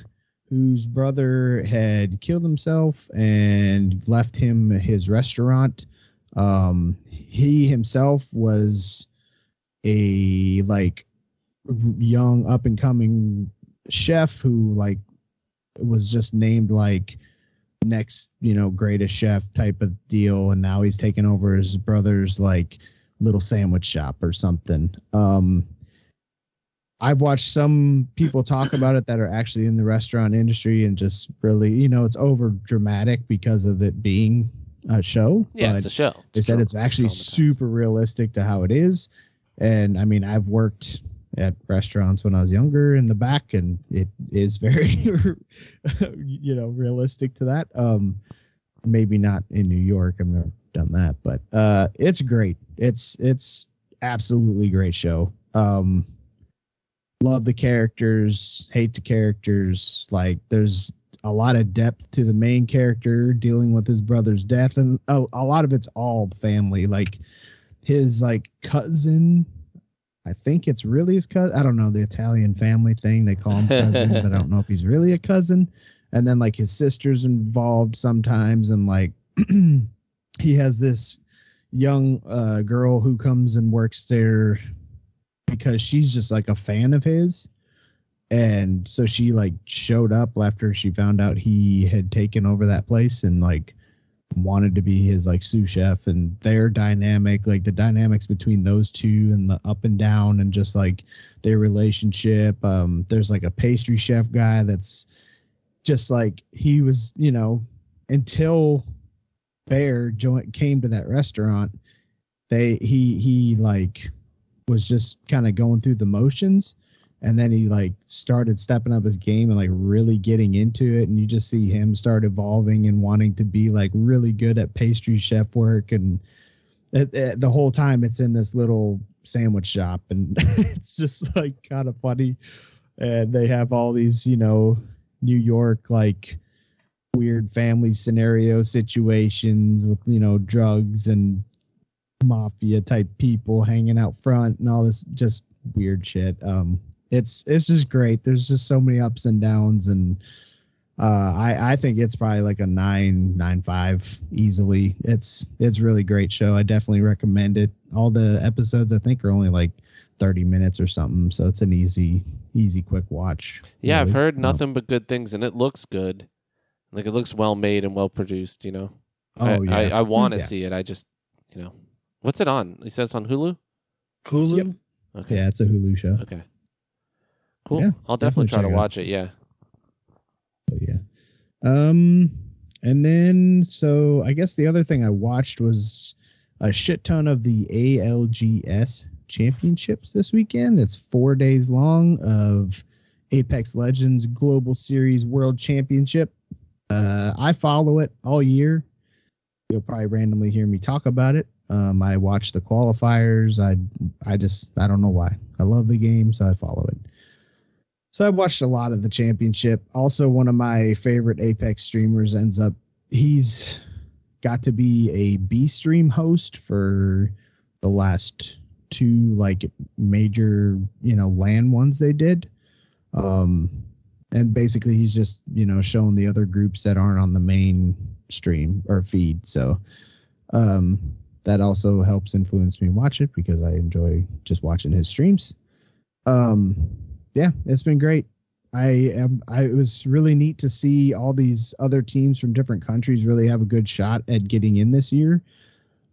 whose brother had killed himself and left him his restaurant. Um, he himself was a like young up and coming chef who like was just named like next you know greatest chef type of deal and now he's taking over his brother's like little sandwich shop or something um i've watched some people talk about it that are actually in the restaurant industry and just really you know it's over dramatic because of it being a show. Yeah, it's a show. they said it's actually super realistic to how it is. And i mean i've worked at restaurants when i was younger in the back and it is very you know realistic to that. Um maybe not in new york. I've never done that but uh it's great. It's it's absolutely great show. Um love the characters hate the characters. Like there's a lot of depth to the main character dealing with his brother's death and a, a lot of it's all family. Like his like cousin i think it's really his cousin i don't know the italian family thing they call him cousin but i don't know if he's really a cousin. And then like his sister's involved sometimes and like he has this young uh, girl who comes and works there because she's just like a fan of his. And so she like showed up after she found out he had taken over that place and like wanted to be his like sous chef. And their dynamic like the dynamics between those two and the up and down and just like their relationship. Um there's like a pastry chef guy that's just like he was you know until bear joint came to that restaurant they he he like was just kind of going through the motions and then he like started stepping up his game and like really getting into it and you just see him start evolving and wanting to be like really good at pastry chef work and it, it- the whole time it's in this little sandwich shop and it's just like kind of funny. And they have all these you know new york like weird family scenario situations with you know drugs and mafia type people hanging out front and all this just weird shit um it's it's just great there's just so many ups and downs and uh i i think it's probably like a nine nine five easily it's it's really great show i definitely recommend it all the episodes i think are only like 30 minutes or something so it's an easy easy quick watch Yeah, I've really. heard Um, nothing but good things, and it looks good. Like it looks well made and well produced. You know. oh I, yeah I, I want to Yeah. see it. I just, you know, what's it on? You said it's on Hulu. Hulu. Yep. Okay. yeah it's a hulu show Okay. Cool. Yeah, I'll definitely, definitely try to check it out. watch it. Yeah. But yeah. Um, and then so I guess the other thing I watched was a shit ton of the ALGS championships this weekend. That's four days long of Apex Legends Global Series World Championship. Uh, I follow it all year. You'll probably randomly hear me talk about it. Um, I watch the qualifiers. I I just I don't know why. I love the game, so I follow it. So I watched a lot of the championship. Also, one of my favorite Apex streamers ends up he's got to be a B stream host for the last two like major, you know, LAN ones they did. Um and basically he's just, you know, showing the other groups that aren't on the main stream or feed. So um that also helps influence me watch it because I enjoy just watching his streams. Um yeah, it's been great. I am. I it was really neat to see all these other teams from different countries really have a good shot at getting in this year.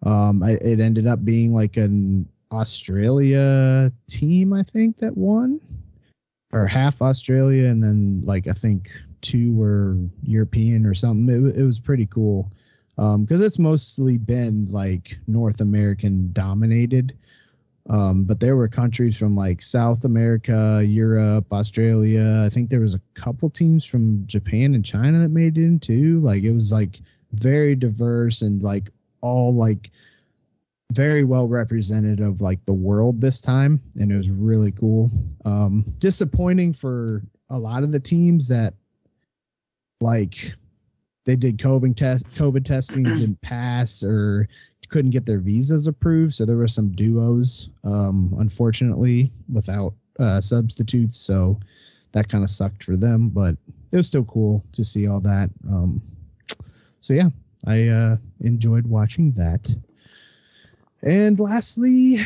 Um, I, it ended up being like an Australia team, I think, that won, or half Australia, and then like I think two were European or something. It, it was pretty cool because it's mostly been like North American dominated. Um, but there were countries from like South America, Europe, Australia. I think there was a couple teams from Japan and China that made it in too. Like it was like very diverse and like all like very well represented of like the world this time and it was really cool um disappointing for a lot of the teams that like they did covid test covid testing didn't pass or couldn't get their visas approved so there were some duos um unfortunately without uh substitutes so that kind of sucked for them but it was still cool to see all that um so yeah i uh enjoyed watching that and lastly,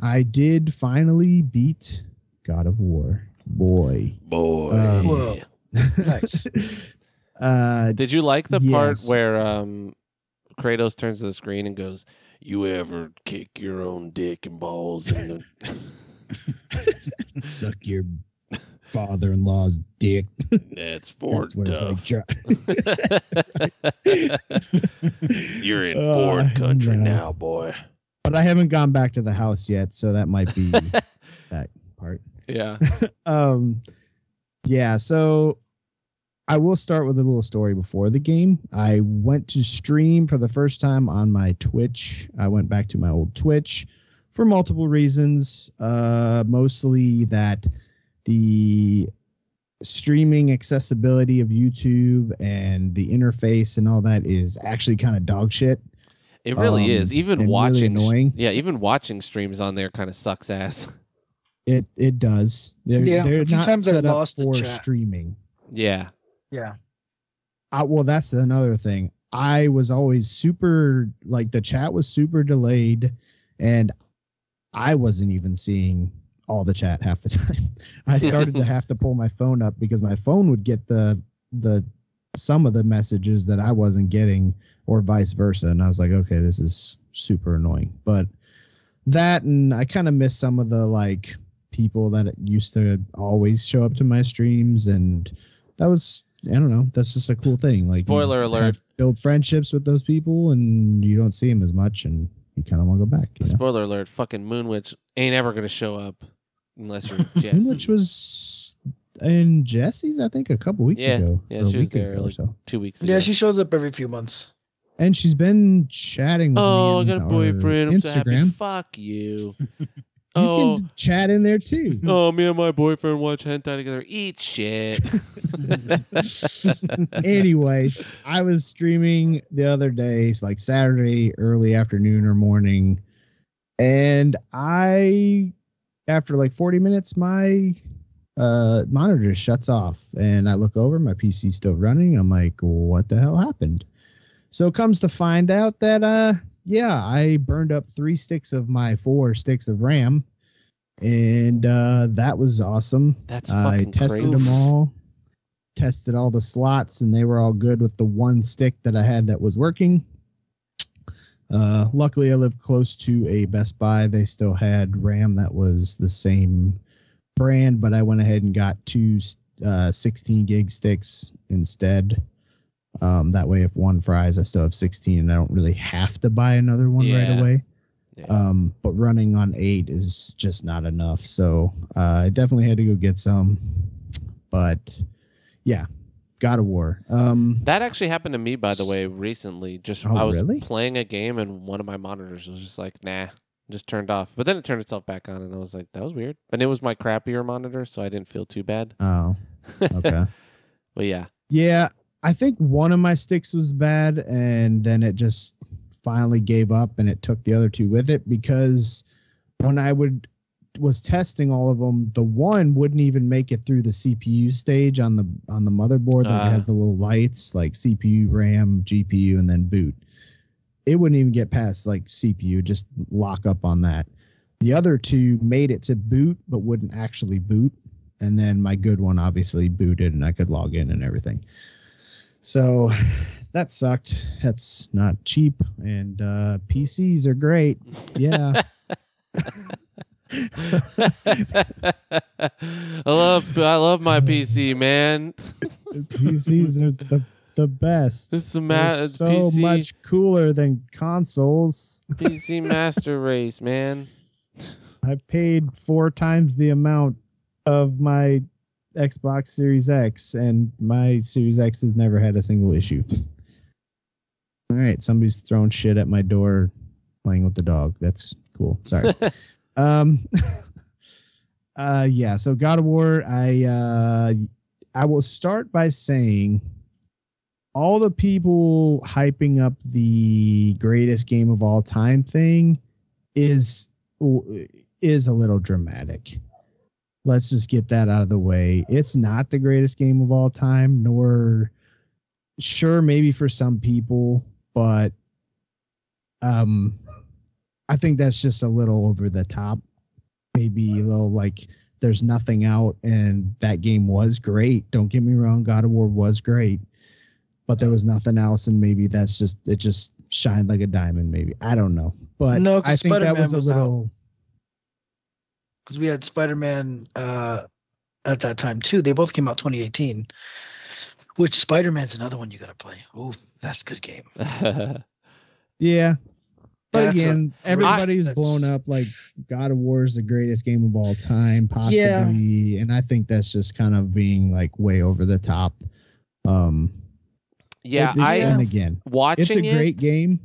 I did finally beat God of War. Boy. Boy. Um, Nice. uh Did you like the part where um, Kratos turns to the screen and goes, "You ever kick your own dick and balls?" and suck your father-in-law's dick. That's Ford That's it's like. You're in Uh, Ford country no. now, boy. but I haven't gone back to the house yet, so that might be that part. Yeah. um yeah so i will start with a little story before the game i went to stream for the first time on my twitch i went back to my old twitch for multiple reasons uh mostly that the streaming accessibility of youtube and the interface and all that is actually kind of dog shit It really Um, is. Even and really watching, annoying. yeah, even watching streams on there kind of sucks ass. it it does they're, Yeah, they're a not times I've set up lost the for chat. streaming Yeah. Yeah. I, well, that's another thing. I was always super like the chat was super delayed, and I wasn't even seeing all the chat half the time. I started to have to pull my phone up because my phone would get the the some of the messages that I wasn't getting, or vice versa. And I was like, okay, this is super annoying. But that and I kind of miss some of the like people that used to always show up to my streams and that was I don't know. That's just a cool thing. Like, you Spoiler have- alert. build friendships with those people, and you don't see them as much, and you kind of want to go back. You know? Spoiler alert: fucking Moonwitch ain't ever gonna show up unless you're Jesse. Which was in Jesse's, I think, a couple weeks Yeah, ago. yeah, or she was there, like- so. two weeks ago. Yeah, she shows up every few months. And she's been chatting with oh, I me. got a boyfriend. I'm so happy. Instagram. Fuck you. You oh, can chat in there too. oh, me and my boyfriend watch hentai together. Eat shit. anyway, I was streaming the other day, like Saturday, early afternoon or morning, and I, after like 40 minutes, my uh, monitor shuts off, and I look over, my PC's still running. I'm like, what the hell happened? So it comes to find out that, uh, yeah, I burned up three sticks of my four sticks of RAM, and uh, that was awesome. That's I tested crazy. them all, tested all the slots, and they were all good with the one stick that I had that was working. Uh, luckily, I live close to a Best Buy. They still had RAM that was the same brand, but I went ahead and got two uh, 16 gig sticks instead. Um, that way, if one fries, I still have 16, and I don't really have to buy another one Yeah. right away. Yeah. Um, but running on eight is just not enough. So uh, I definitely had to go get some. But yeah, God of War. Um, That actually happened to me, by the way, recently. Just Oh, I was really? playing a game and one of my monitors was just like, nah, just turned off. But then it turned itself back on, and I was like, that was weird. And it was my crappier monitor, so I didn't feel too bad. oh, okay. but yeah, yeah, I think one of my sticks was bad, and then it just finally gave up, and it took the other two with it because when I would was testing all of them, the one wouldn't even make it through the CPU stage on the on the motherboard that Ah. has the little lights like CPU, RAM, GPU, and then boot. It wouldn't even get past like CPU, just lock up on that. The other two made it to boot, but wouldn't actually boot. And then my good one obviously booted and I could log in and everything. So that sucked. That's not cheap. And uh, PCs are great. Yeah. I love I love my PC, man. PCs are the the best. This is ma- so PC much cooler than consoles. PC Master Race, man. I paid four times the amount of my Xbox Series X, and my Series X has never had a single issue. All right, somebody's throwing shit at my door, playing with the dog. That's cool. Sorry. um, uh, yeah. So God of War, I uh, I will start by saying all the people hyping up the greatest game of all time thing is is a little dramatic. Let's just get that out of the way. It's not the greatest game of all time, nor sure maybe for some people, but um I think that's just a little over the top. Maybe a little like there's nothing out and that game was great. Don't get me wrong, God of War was great. But there was nothing else, and maybe that's just it just shined like a diamond, maybe. I don't know. But no, I think that Spider-Man was a was out. Little because we had Spider-Man uh, at that time too. They both came out 2018. Which Spider-Man's another one you got to play. Ooh, that's a good game. Yeah. But That's again, great- everybody's that's- blown up like God of War is the greatest game of all time, possibly. And I think that's just kind of being like way over the top. Um yeah, it- I and again, watching it's a great it, game.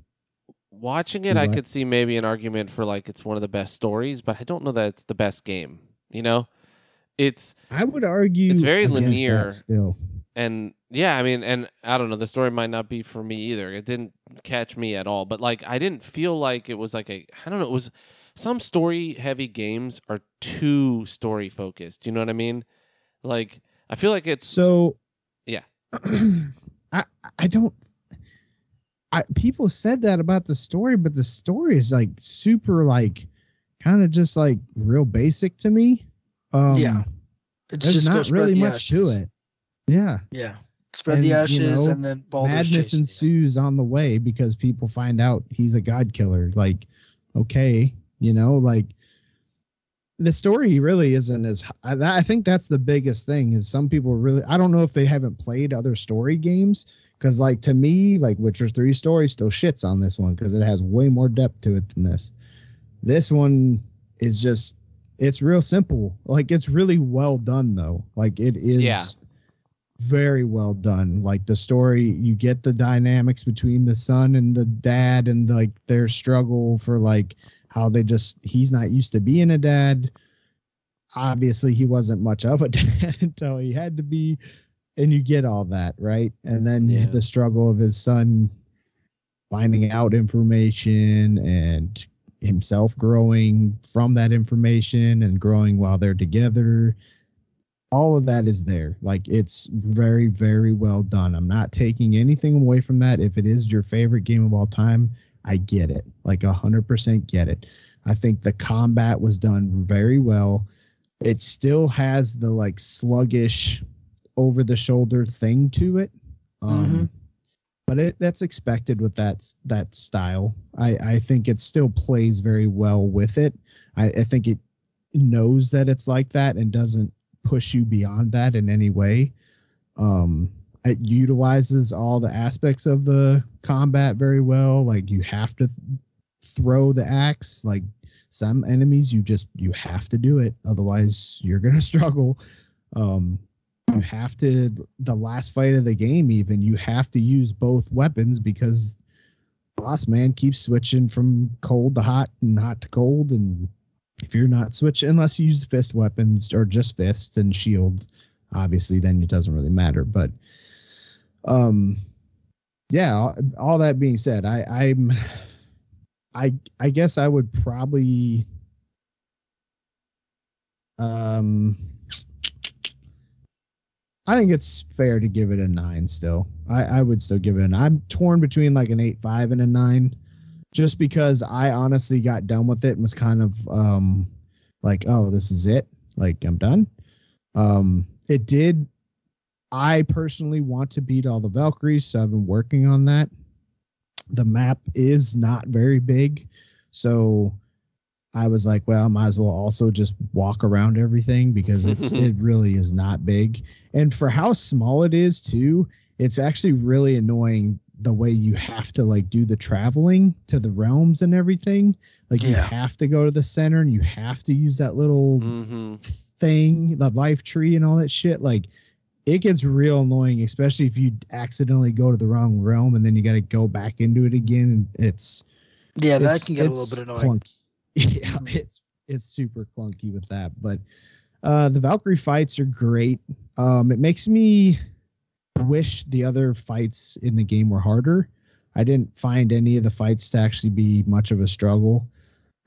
Watching it, I could see maybe an argument for like it's one of the best stories, but I don't know that it's the best game. You know, it's I would argue It's very linear. still. and yeah, I mean, and I don't know, the story might not be for me either. It didn't catch me at all, but like I didn't feel like it was like a I don't know, it was some story heavy games are too story focused. You know what I mean? Like I feel like it's so Yeah. I I don't I people said that about the story, but the story is like super like kind of just like real basic to me. Um Yeah. It's there's just not really the much to it. Yeah. Yeah. Spread the And, you ashes know, and then Baldur's Madness you. ensues on the way because people find out he's a god killer. Like, okay, you know, like the story really isn't as. I, I think that's the biggest thing is some people really. I don't know if they haven't played other story games because, like, to me, like Witcher Three story still shits on this one because it has way more depth to it than this. This one is just. It's real simple. Like it's really well done though. Like it is Yeah. very well done. Like the story, you get the dynamics between the son and the dad, and like their struggle for like how they just he's not used to being a dad. Obviously, he wasn't much of a dad until he had to be, and you get all that right. And then Yeah. the struggle of his son finding out information and himself growing from that information and growing while they're together all of that is there. Like it's very, very well done. I'm not taking anything away from that. If it is your favorite game of all time, I get it. Like a hundred percent get it. I think the combat was done very well. It still has the like sluggish over the shoulder thing to it. Um but it that's expected with that that style. I I think it still plays very well with it. I, I think it knows that it's like that and doesn't push you beyond that in any way. Um, it utilizes all the aspects of the combat very well. Like you have to th- throw the axe. Like some enemies, you just you have to do it, otherwise you're gonna struggle. Um, you have to the last fight of the game. Even you have to use both weapons because boss man keeps switching from cold to hot and hot to cold and if you're not switching unless you use fist weapons or just fists and shield obviously then it doesn't really matter but um yeah all, that being said i i'm i i guess i would probably um i think it's fair to give it a nine still i i would still give it an i'm torn between like an eight five and a nine just because I honestly got done with it and was kind of um like, oh, this is it. Like I'm done. Um it did I personally want to beat all the Valkyries, so I've been working on that. The map is not very big, so I was like, well, I might as well also just walk around everything because it's it really is not big. And for how small it is too, it's actually really annoying the way you have to like do the traveling to the realms and everything. Like you have to go to the center and you have to use that little hmm thing, the life tree and all that shit. Like it gets real annoying, especially if you accidentally go to the wrong realm and then you got to go back into it again. And it's Yeah, that can get a little bit annoying. Clunky. Yeah, it's it's super clunky with that. But uh the Valkyrie fights are great. Um it makes me wish the other fights in the game were harder. I didn't find any of the fights to actually be much of a struggle.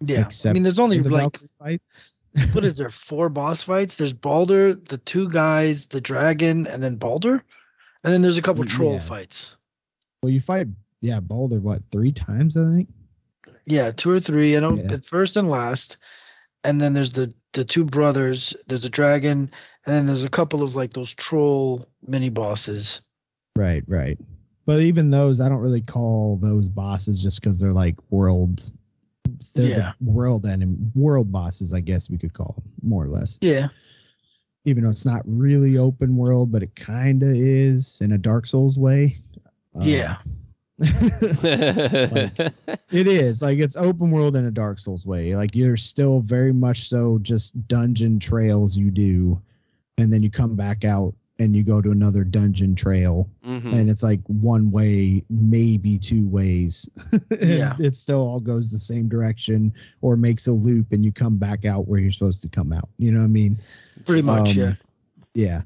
Yeah, I mean, there's only the like Valkyrie fights. what is there? Four boss fights. There's Baldur, the two guys, the dragon, and then Baldur, and then there's a couple troll yeah. fights. Well, you fight yeah, Baldur what three times I think. Yeah, two or three. I know Yeah. at first and last, and then there's the the two brothers. There's a dragon, and then there's a couple of like those troll mini bosses. Right, right. But even those, I don't really call those bosses just because they're like world. They're Yeah. the world and world bosses, I guess we could call them more or less. Yeah, Even though it's not really open world, but it kind of is in a Dark Souls way. Um, yeah, it is like it's open world in a Dark Souls way. Like you're still very much so just dungeon trails you do, and then you come back out and you go to another dungeon trail Mhm. and it's like one way, maybe two ways. Yeah. it still all goes the same direction or makes a loop and you come back out where you're supposed to come out. You know what I mean? pretty much. Um, yeah, Yeah.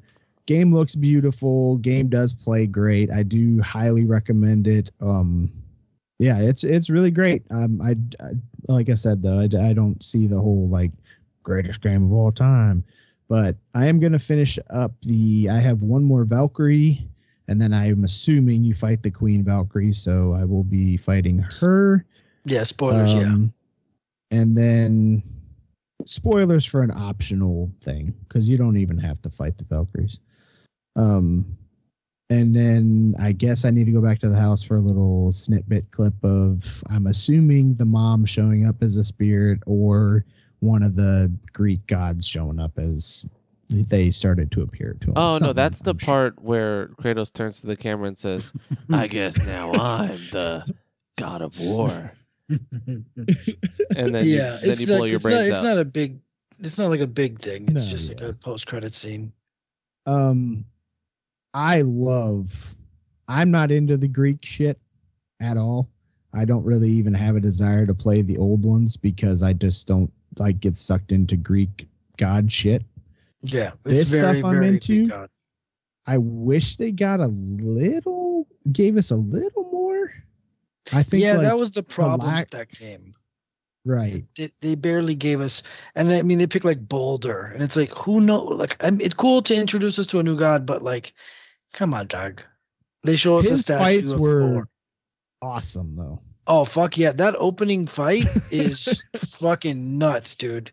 Game looks beautiful. Game does play great. I do highly recommend it. Um yeah, it's it's really great. Um I, I like I said though, I, I don't see the whole like greatest game of all time. But I am going to finish up the I have one more Valkyrie and then I'm assuming you fight the Queen Valkyrie, so I will be fighting her. yeah. Spoilers. yeah, Um, And then spoilers for an optional thing because you don't even have to fight the Valkyries. Um, and then I guess I need to go back to the house for a little snippet clip of I'm assuming the mom showing up as a spirit or one of the Greek gods showing up as they started to appear to him. Oh no, that's the I'm sure. part where Kratos turns to the camera and says, "I guess now I'm the god of war." And then yeah. you, then it's you not, blow your it's not, it's out. not a big. It's not like a big thing. It's No, just like a post credit scene. um i love i'm not into the greek shit at all i don't really even have a desire to play the old ones because i just don't like get sucked into greek god shit Yeah, This very, stuff I'm into, i wish they got a little gave us a little more i think Yeah, like, that was the problem lack- with that game. right They, they barely gave us, and I mean, they picked like Baldur, and it's like, who know? Like, I mean, it's cool to introduce us to a new god, but like, come on, Doug. They show us a his statue fights of were Thor. awesome though Oh fuck yeah! That opening fight is fucking nuts, dude.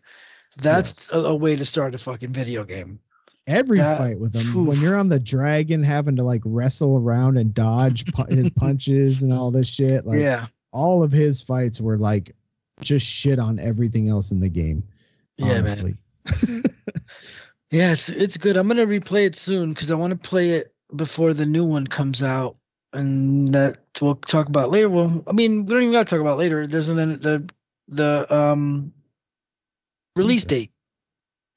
That's a, a way to start a fucking video game. every That- fight with him oof. when you're on the dragon having to like wrestle around and dodge pu- his punches and all this shit like yeah, all of his fights were like just shit on everything else in the game yeah, man. honestly Yeah, it's it's good. I'm gonna replay it soon because I want to play it before the new one comes out, and that we'll talk about later. Well, I mean, we don't even gotta talk about later. There's an the the um release date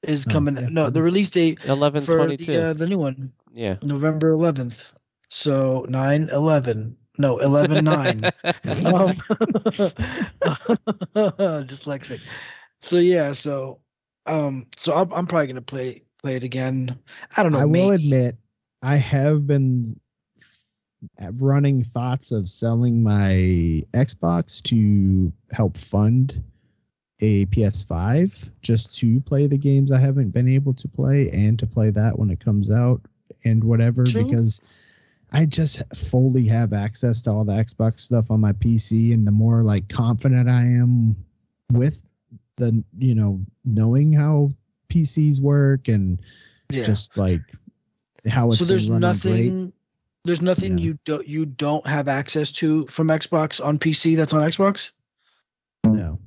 is Oh, coming. yeah. No, the release date Eleven for twenty-two. the uh, the new one, yeah. November 11th. So 9 11. No, 11 9. Um, dyslexic. So yeah, so um, so I'm, I'm probably gonna play play it again. I don't know. i will admit i have been running thoughts of selling my xbox to help fund a ps5 just to play the games i haven't been able to play and to play that when it comes out and whatever True. because I just fully have access to all the Xbox stuff on my PC, and the more like confident I am with the you know knowing how PCs work and yeah. just like how it's so there's nothing. great. There's nothing Yeah. you don't you don't have access to from Xbox on PC that's on Xbox. No,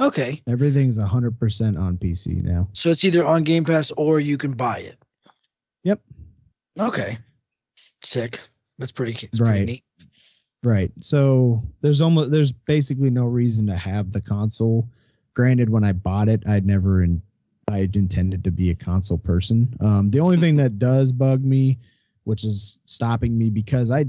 Okay. Everything's 100% on PC now. So it's either on Game Pass or you can buy it. Yep. Okay. Sick. That's pretty, that's Right. pretty neat. Right. So there's almost there's basically no reason to have the console. Granted, when I bought it, I'd never in, I'd intended to be a console person. Um, the only thing that does bug me, which is stopping me because I,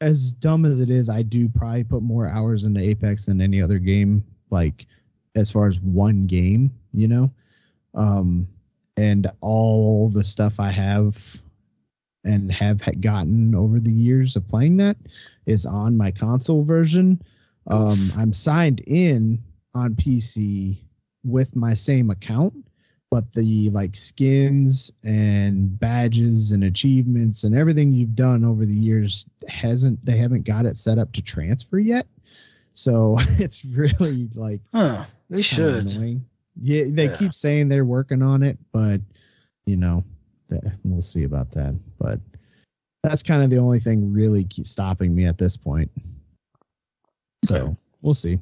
as dumb as it is, I do probably put more hours into Apex than any other game. Like as far as one game, you know, um, and all the stuff I have and have gotten over the years of playing that is on my console version. Um, I'm signed in on PC with my same account, but the like skins and badges and achievements and everything you've done over the years hasn't they haven't got it set up to transfer yet. So it's really like Huh. They should. annoying. Yeah, they Yeah. keep saying they're working on it, but you know, eh, we'll see about that. But that's kind of the only thing really stopping me at this point. So we'll see.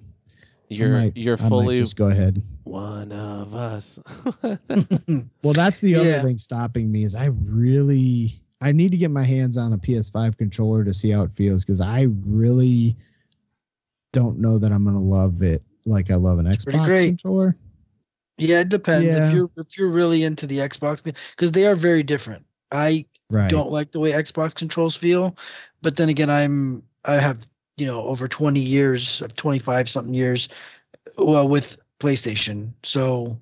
You're might- you're fully just go ahead. one of us. Well, that's the other Yeah. thing stopping me is I really I need to get my hands on a PS5 controller to see how it feels because I really don't know that I'm gonna love it like I love an pretty Xbox controller. Yeah, it depends Yeah. if you're if you're really into the Xbox because they are very different. I Right. don't like the way Xbox controls feel, but then again, I'm I have you know over 20 years, of 25 something years, well with PlayStation, so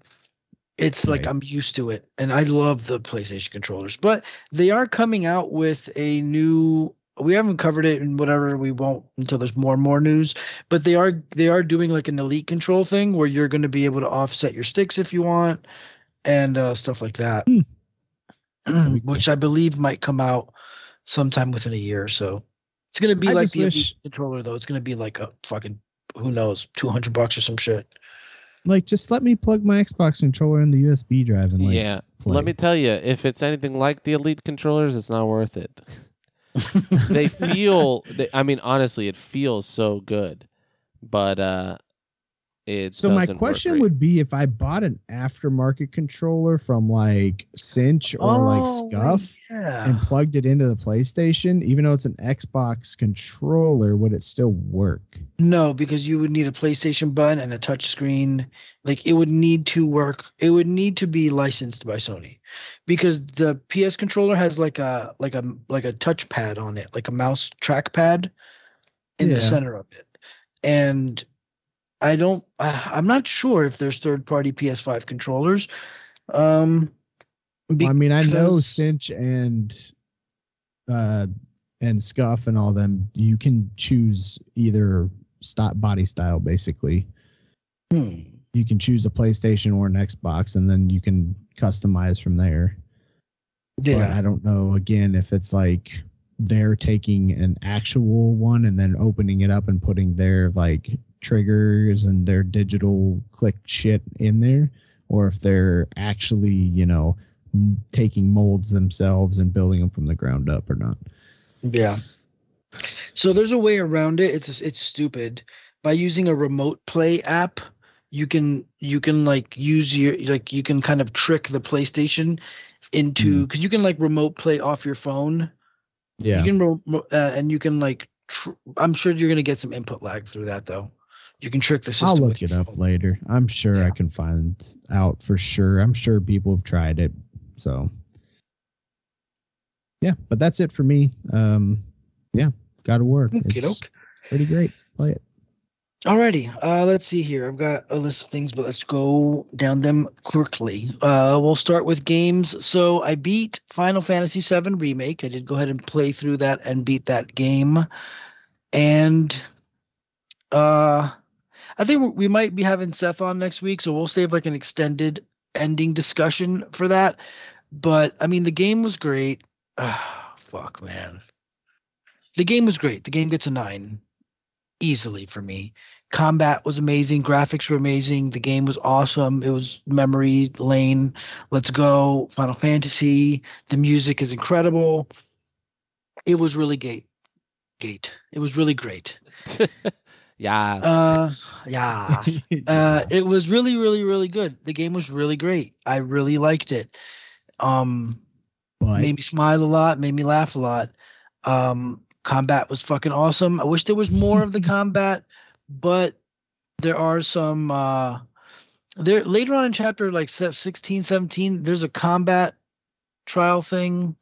it's like I'm used to it, and I love the PlayStation controllers. But they are coming out with a new. We haven't covered it and whatever. We won't until there's more and more news. But they are they are doing like an elite control thing where you're going to be able to offset your sticks if you want, and uh, stuff like that. Hmm. Which I believe might come out sometime within a year or so. It's gonna be I like the Elite wish- controller though. It's gonna be like a fucking who knows, two hundred bucks or some shit. like just let me plug my Xbox controller in the USB drive and like yeah. play. Let me tell you, if it's anything like the Elite controllers, it's not worth it. they feel. They, I mean, honestly, it feels so good, but uh, it. so my question would be if I bought an aftermarket controller from like Cinch or like Oh, Scuff Yeah. and plugged it into the PlayStation, even though it's an Xbox controller, would it still work? No, because you would need a PlayStation button and a touch screen. Like it would need to work. It would need to be licensed by Sony, because the PS controller has like a like a like a touchpad on it, like a mouse trackpad in Yeah. the center of it. And I don't. I- I'm not sure if there's third party PS5 controllers. Um, Well, I mean, I know Cinch and uh and Scuff and all them. You can choose either stop body style, basically. hmm. You can choose a PlayStation or an Xbox, and then you can customize from there. But Yeah. I don't know again if it's like they're taking an actual one and then opening it up and putting their like triggers and their digital click shit in there, or if they're actually, you know, m- taking molds themselves and building them from the ground up or not. Yeah. So there's a way around it. It's it's stupid. By using a remote play app, you can you can like use your like you can kind of trick the PlayStation into because you can like remote play off your phone. Yeah. You can uh, and you can like tr- I'm sure you're gonna get some input lag through that though. You can trick the system. I'll look it up phone. later. I'm sure I can find out for sure. I'm sure people have tried it. So yeah, but that's it for me. Um yeah, gotta work. It's pretty great. Play it. Alrighty, uh, let's see here. I've got a list of things, but let's go down them quickly. Uh, we'll start with games. So I beat Final Fantasy VII Remake. I did go ahead and play through that and beat that game. And uh, I think we might be having Seth on next week, so we'll save like an extended ending discussion for that. But I mean, the game was great. Ah, fuck, man. The game was great. The game gets a nine easily for me. Combat was amazing, graphics were amazing, the game was awesome. It was memory lane. Let's go. Final Fantasy. The music is incredible. It was really great. Gate. It was really great. Yes. Uh, yeah. Uh, it was really, really, really good. The game was really great. I really liked it. Um, but made me smile a lot, made me laugh a lot. Um, combat was fucking awesome. I wish there was more of the combat, but there are some uh there later on in chapter like se- 16 17 there's a combat trial thing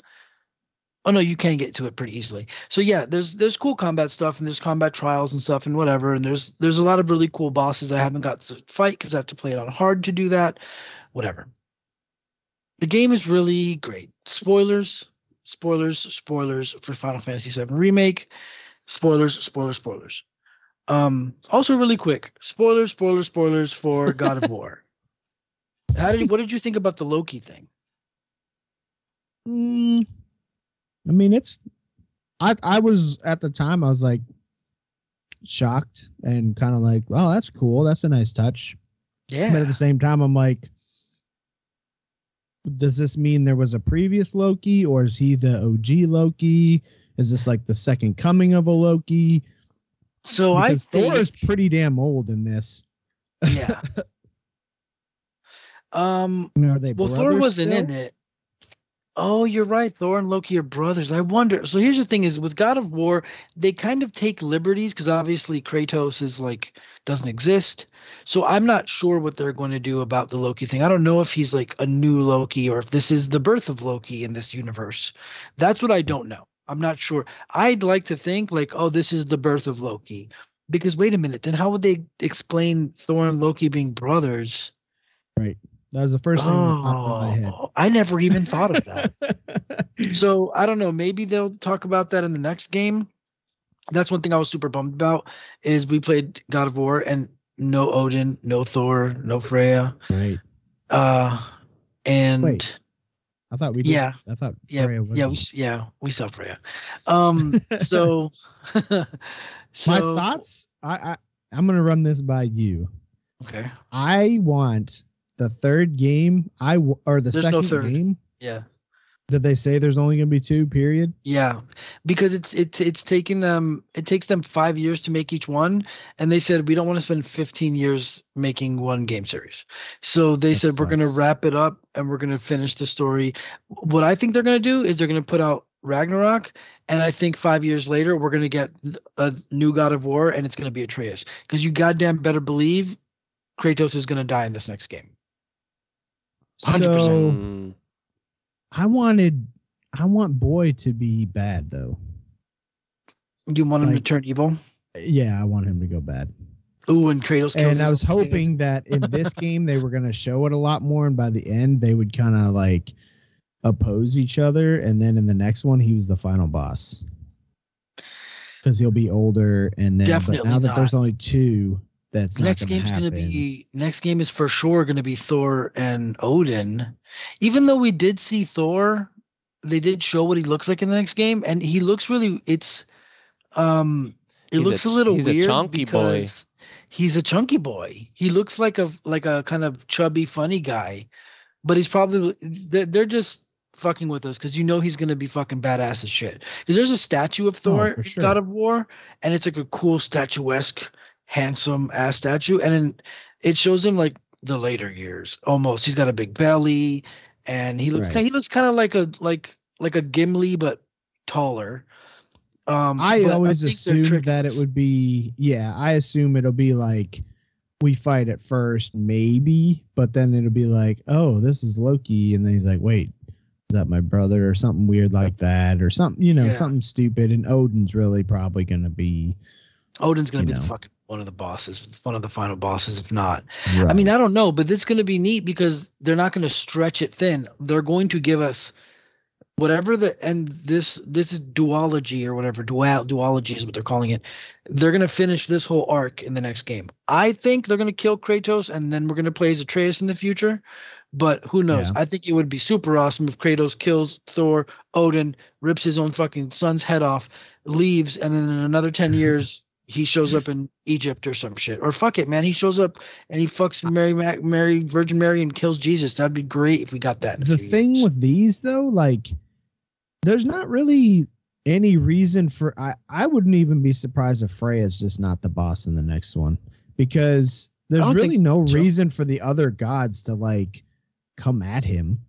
oh no you can get to it pretty easily. So yeah there's there's cool combat stuff and there's combat trials and stuff and whatever and there's there's a lot of really cool bosses i haven't got to fight because i have to play it on hard to do that whatever. The game is really great. Spoilers spoilers spoilers for final fantasy VII remake. Spoilers spoilers spoilers. Um also really quick spoilers spoilers spoilers for god of war. How did what did you think about the loki thing? Mm, I mean, it's. I I was at the time. I was like shocked and kind of like, oh, that's cool. That's a nice touch. yeah But at the same time, I'm like, does this mean there was a previous Loki, or is he the OG Loki? Is this like the second coming of a Loki? so i Because think Thor is pretty damn old in this. yeah um Are they well thor wasn't still? in it oh you're right thor and loki are brothers. I wonder so here's the thing is with god of war they kind of take liberties because obviously kratos is like doesn't exist. So i'm not sure what they're going to do about the loki thing. I don't know if he's like a new loki or if this is the birth of loki in this universe. That's what i don't know. I'm not sure. I'd like to think like oh this is the birth of loki. Because wait a minute then how would they explain thor and loki being brothers That was the first thing that popped in my head. Oh, I never even thought of that. so I don't know. Maybe they'll talk about that in the next game. That's one thing I was super bummed about. Is we played God of War and no Odin, no Thor, no Freya. right. Uh, and Wait, I thought we did. Yeah. I thought yeah, Freya was yeah, we yeah we saw Freya. Um, so, so my thoughts. I, I I'm gonna run this by you. Okay. I want the third game. I w- or the There's no second third. game. Yeah. Did they say there's only gonna be two? Period. Yeah, because it's it's it's taking them it takes them five years to make each one, and they said we don't want to spend 15 years making one game series. So they That said we're gonna wrap it up and we're gonna finish the story. What I think they're gonna do is they're gonna put out Ragnarok, and I think five years later we're gonna get a new God of War, and it's gonna be Atreus. Because you goddamn better believe Kratos is gonna die in this next game. 100%. So Mm. I wanted. I want boy to be bad though. You want him to Like- turn evil? Yeah, I want him to go bad. Ooh, and Kratos. kills and I was own kid. hoping that in this game they were going to show it a lot more, and by the end they would kind of like oppose each other, and then in the next one he was the final boss because he'll be older, and then Definitely but now that there's only two, that's next gonna game's happen. gonna be next game is for sure gonna be Thor and Odin. Even though we did see Thor, they did show what he looks like in the next game, and he looks really it's um it He's looks a, ch- little he's a weird chunky boy. because he's a chunky boy. He looks like a like a kind of chubby funny guy, but he's probably they're, they're just fucking with us because you know he's gonna be fucking badass as shit. Because there's a statue of Thor, Oh, in sure. God of War, and it's like a cool statuesque, handsome ass statue, and then it shows him like the later years almost. He's got a big belly, and he looks Right. kind he looks kind of like a like like a Gimli but taller. Um, I always they're assumed that it would be yeah. I assume it'll be like we fight at first, maybe, but then it'll be like, oh, this is Loki, and then he's like, wait, is that my brother or something weird like that, or something, you know, Yeah. something stupid. And Odin's really probably gonna be. Odin's gonna be the fucking one of the bosses, one of the final bosses, if not. I mean, I don't know, but this is going to be neat because they're not going to stretch it thin. They're going to give us whatever the and this this is duology or whatever dual duology is what they're calling it. They're going to finish this whole arc in the next game. I think they're going to kill Kratos and then we're going to play as Atreus in the future. But who knows? Yeah. I think it would be super awesome if Kratos kills Thor, Odin, rips his own fucking son's head off, leaves, and then in another 10 years he shows up in Egypt or some shit. Or fuck it, man. He shows up and he fucks Mary, Ma- Mary, Virgin Mary, and kills Jesus. That'd be great if we got that. the thing years. with these though, like, there's not really any reason for I I wouldn't even be surprised if Freya's just not the boss in the next one because there's really no so. reason for the other gods to like come at him.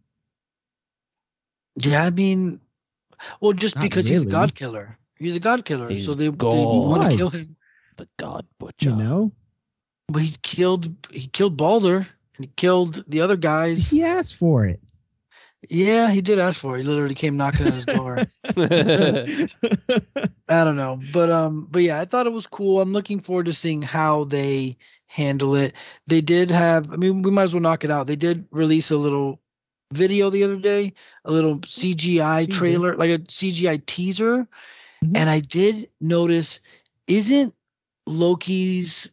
Yeah, I mean, well, just Not because he's a god killer. He's a god killer, so He's they, they God. want to kill him. The God Butcher. You know, But he killed he killed Baldur and he killed the other guys. he asked for it. Yeah, he did ask for it. He literally came knocking on his door. I don't know, but um, but yeah, I thought it was cool. I'm looking forward to seeing how they handle it. They did have, I mean, we might as well knock it out. They did release a little video the other day, a little CGI Teaser. trailer, like a CGI teaser, Mhm. and I did notice, isn't Loki's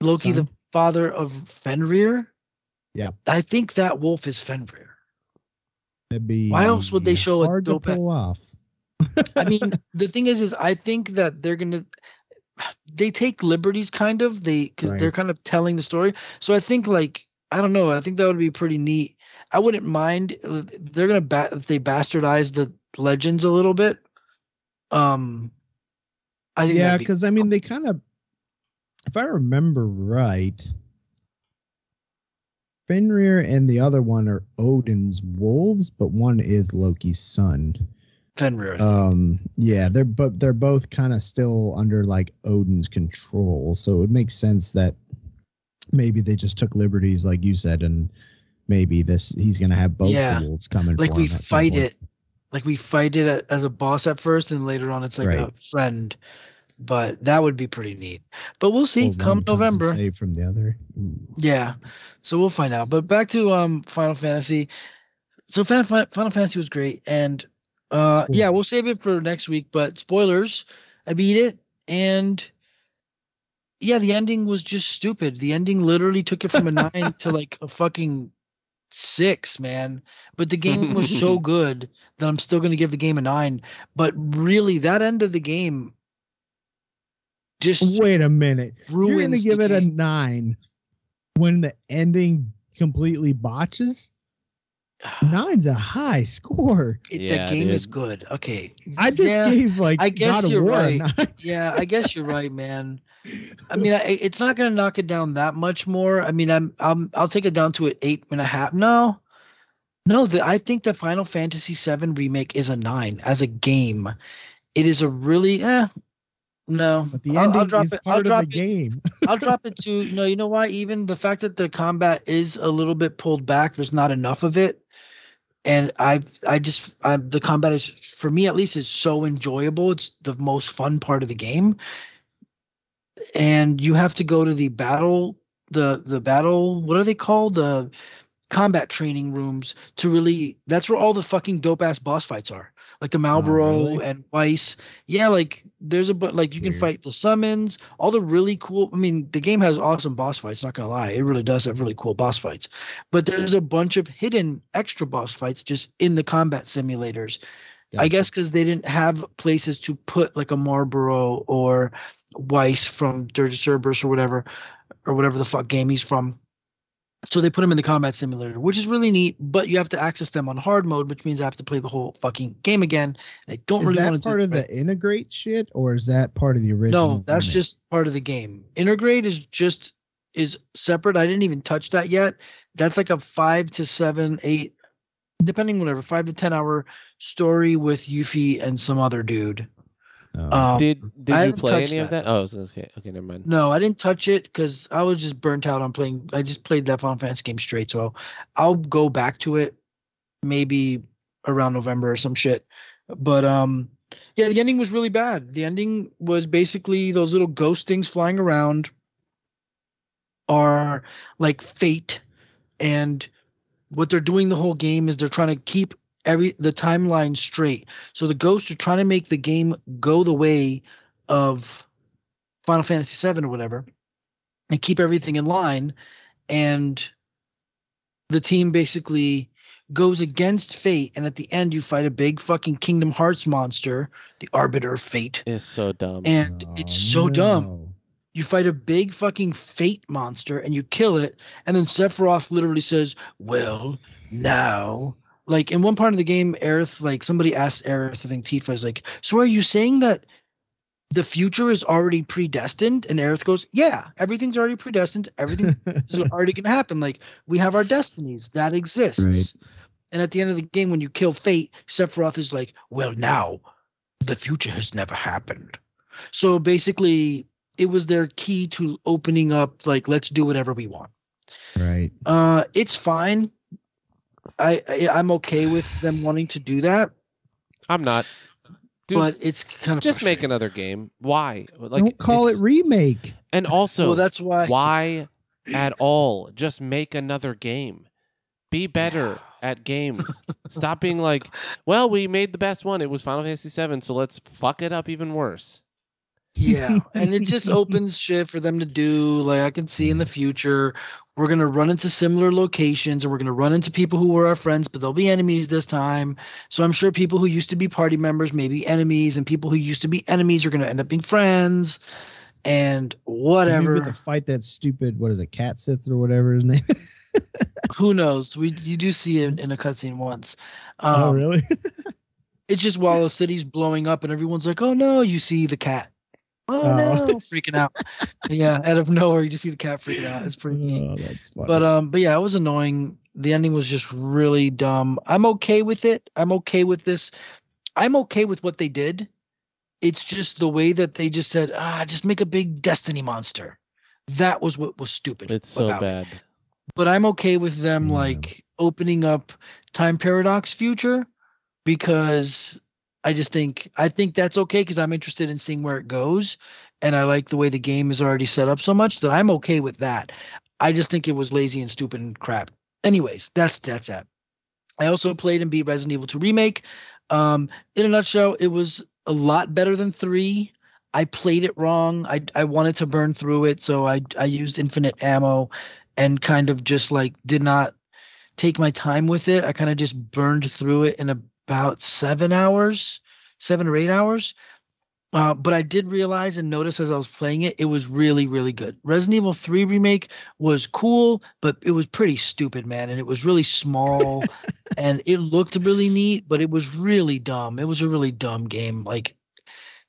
Loki the father of Fenrir? Yeah. I think that wolf is Fenrir. It'd be Why else would they show a hard to dope a- pull off? I mean, the thing is, is I think that they're gonna they take liberties kind of they because Right. they're kind of telling the story. So I think like I don't know. I think that would be pretty neat. I wouldn't mind uh, they're gonna ba- if they bastardize the legends a little bit. Um, I think yeah, that'd be- because I mean, they kind of, if I remember right, Fenrir and the other one are Odin's wolves, but one is Loki's son. Fenrir. Um, yeah, they're but they're both kind of still under like Odin's control, so it makes sense that maybe they just took liberties, like you said, and maybe this he's gonna have both Yeah. wolves coming. like we fight it, like we fight it as a boss at first, and later on it's like a friend. But that would be pretty neat. But we'll see. One Come November. save from the other. Ooh. Yeah, so we'll find out. But back to um Final Fantasy. So Final, Final Fantasy was great, and uh Cool. yeah, we'll save it for next week. But spoilers, I beat it, and yeah, the ending was just stupid. The ending literally took it from a nine to like a fucking six, man. But the game was so good that I'm still gonna give the game a nine. But really, that end of the game just Wait a minute. You're gonna give the it a nine when the ending completely botches? Nine's a high score. It, Yeah, that game is good. Okay. I just Yeah, gave like I guess God you're War right. yeah, I guess you're right, man. I mean, I, it's not gonna knock it down that much more. I mean, I'm, I'm I'll take it down to an eight and a half. No, no. The, I think the Final Fantasy VII remake is a nine as a game. It is a really eh. No, But the I'll- ending I'll drop is it. I'll part of drop the it. game. I'll drop it to no. You know why? Even the fact that the combat is a little bit pulled back, there's not enough of it, and I I just I, the combat is for me at least is so enjoyable. It's the most fun part of the game, and you have to go to the battle the the battle what are they called? The combat training rooms to really that's where all the fucking dope ass boss fights are like the Malboro really? and Weiss. Yeah, like there's a but like you can weird. fight the summons, all the really cool. I mean, the game has awesome boss fights. Not gonna lie, it really does have really cool boss fights. But there's a bunch of hidden extra boss fights just in the combat simulators. I guess because they didn't have places to put like a Malboro or Weiss from Dirge Cerberus or whatever, or whatever the fuck game he's from. So they put them in the combat simulator, which is really neat. But you have to access them on hard mode, which means I have to play the whole fucking game again. I don't Is really want to Is that part of it. the Intergrade shit, or is that part of the original? No, that's remake? just part of the game. Intergrade is just is separate. I didn't even touch that yet. That's like a five to seven, eight, depending whatever, five to ten hour story with Yuffie and some other dude. Oh. Um, Did did I you play touched any of that, that? Oh, I was okay, never mind. No, I didn't touch it because I was just burnt out on playing. I just played that Final Fantasy game straight. So I'll go back to it maybe around November or some shit. But um, yeah, the ending was really bad. The ending was basically those little ghost things flying around are like fate, and what they're doing the whole game is they're trying to keep every the timeline straight. So the ghosts are trying to make the game go the way of Final Fantasy VII or whatever, and keep everything in line. And the team basically goes against fate, and at the end, you fight a big fucking Kingdom Hearts monster, the Arbiter of Fate, It's so dumb. and Oh, it's so dumb. You fight a big fucking fate monster and you kill it, and then Sephiroth literally says, "Well, now like in one part of the game, Aerith, like somebody asked Aerith, I think Tifa is like, so are you saying that the future is already predestined? And Aerith goes, yeah, everything's already predestined. Everything is already going to happen. Like we have our destinies that exists. Right. And at the end of the game, when you kill Fate, Sephiroth is like, well, now the future has never happened. So basically, it was their key to opening up, like, let's do whatever we want. right. Uh, it's fine. I, I I'm okay with them wanting to do that, I'm not. Dude, but it's kind of just make another game. Why? Like, Don't call it remake. And also, well, that's why. why at all? Just make another game. Be better at games. Stop being like, well, we made the best one. It was Final Fantasy VII, so let's fuck it up even worse. Yeah, and it just opens shit for them to do. Like I can see in the future, we're gonna run into similar locations, and we're gonna run into people who were our friends, but they'll be enemies this time. So I'm sure people who used to be party members may be enemies, and people who used to be enemies are gonna end up being friends, and whatever. the fight that stupid, what is it, Cait Sith or whatever his name is. who knows? We you do see it in a cutscene once. oh, Um, really? It's just while the city's blowing up and everyone's like, "Oh no!" You see the cat. Oh, Oh. no! Freaking out. yeah, out of nowhere, you just see the cat freaking out. It's pretty neat. oh, that's funny. But um, but yeah, it was annoying. The ending was just really dumb. I'm okay with it. I'm okay with this. I'm okay with what they did. It's just the way that they just said, ah, just make a big destiny monster. That was what was stupid. It's so about it bad. but I'm okay with them Yeah. like opening up time paradox future because I just think I think that's okay because I'm interested in seeing where it goes and I like the way the game is already set up so much that I'm okay with that. I just think it was lazy and stupid and crap. Anyways, that's that's that. I also played and beat Resident Evil 2 remake. Um, in a nutshell, it was a lot better than three. I played it wrong. I I wanted to burn through it, so I I used infinite ammo and kind of just like did not take my time with it. I kind of just burned through it in about seven hours, seven or eight hours. Uh, but I did realize and notice as I was playing it, it was really, really good. Resident Evil 3 remake was cool, but it was pretty stupid, man. And it was really small and it looked really neat, but it was really dumb. It was a really dumb game. Like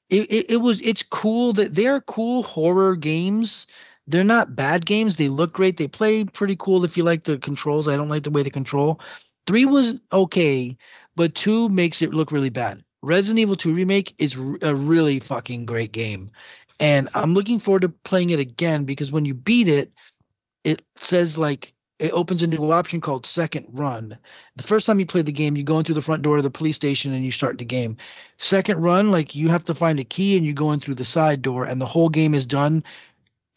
it, it, it was it's cool that they're cool horror games they're not bad games. They look great. They play pretty cool if you like the controls. I don't like the way they control. Three was okay, but two makes it look really bad. Resident Evil 2 Remake is a really fucking great game. And I'm looking forward to playing it again because when you beat it, it says like it opens a new option called second run. The first time you play the game, you go in through the front door of the police station and you start the game. Second run, like you have to find a key and you go in through the side door, and the whole game is done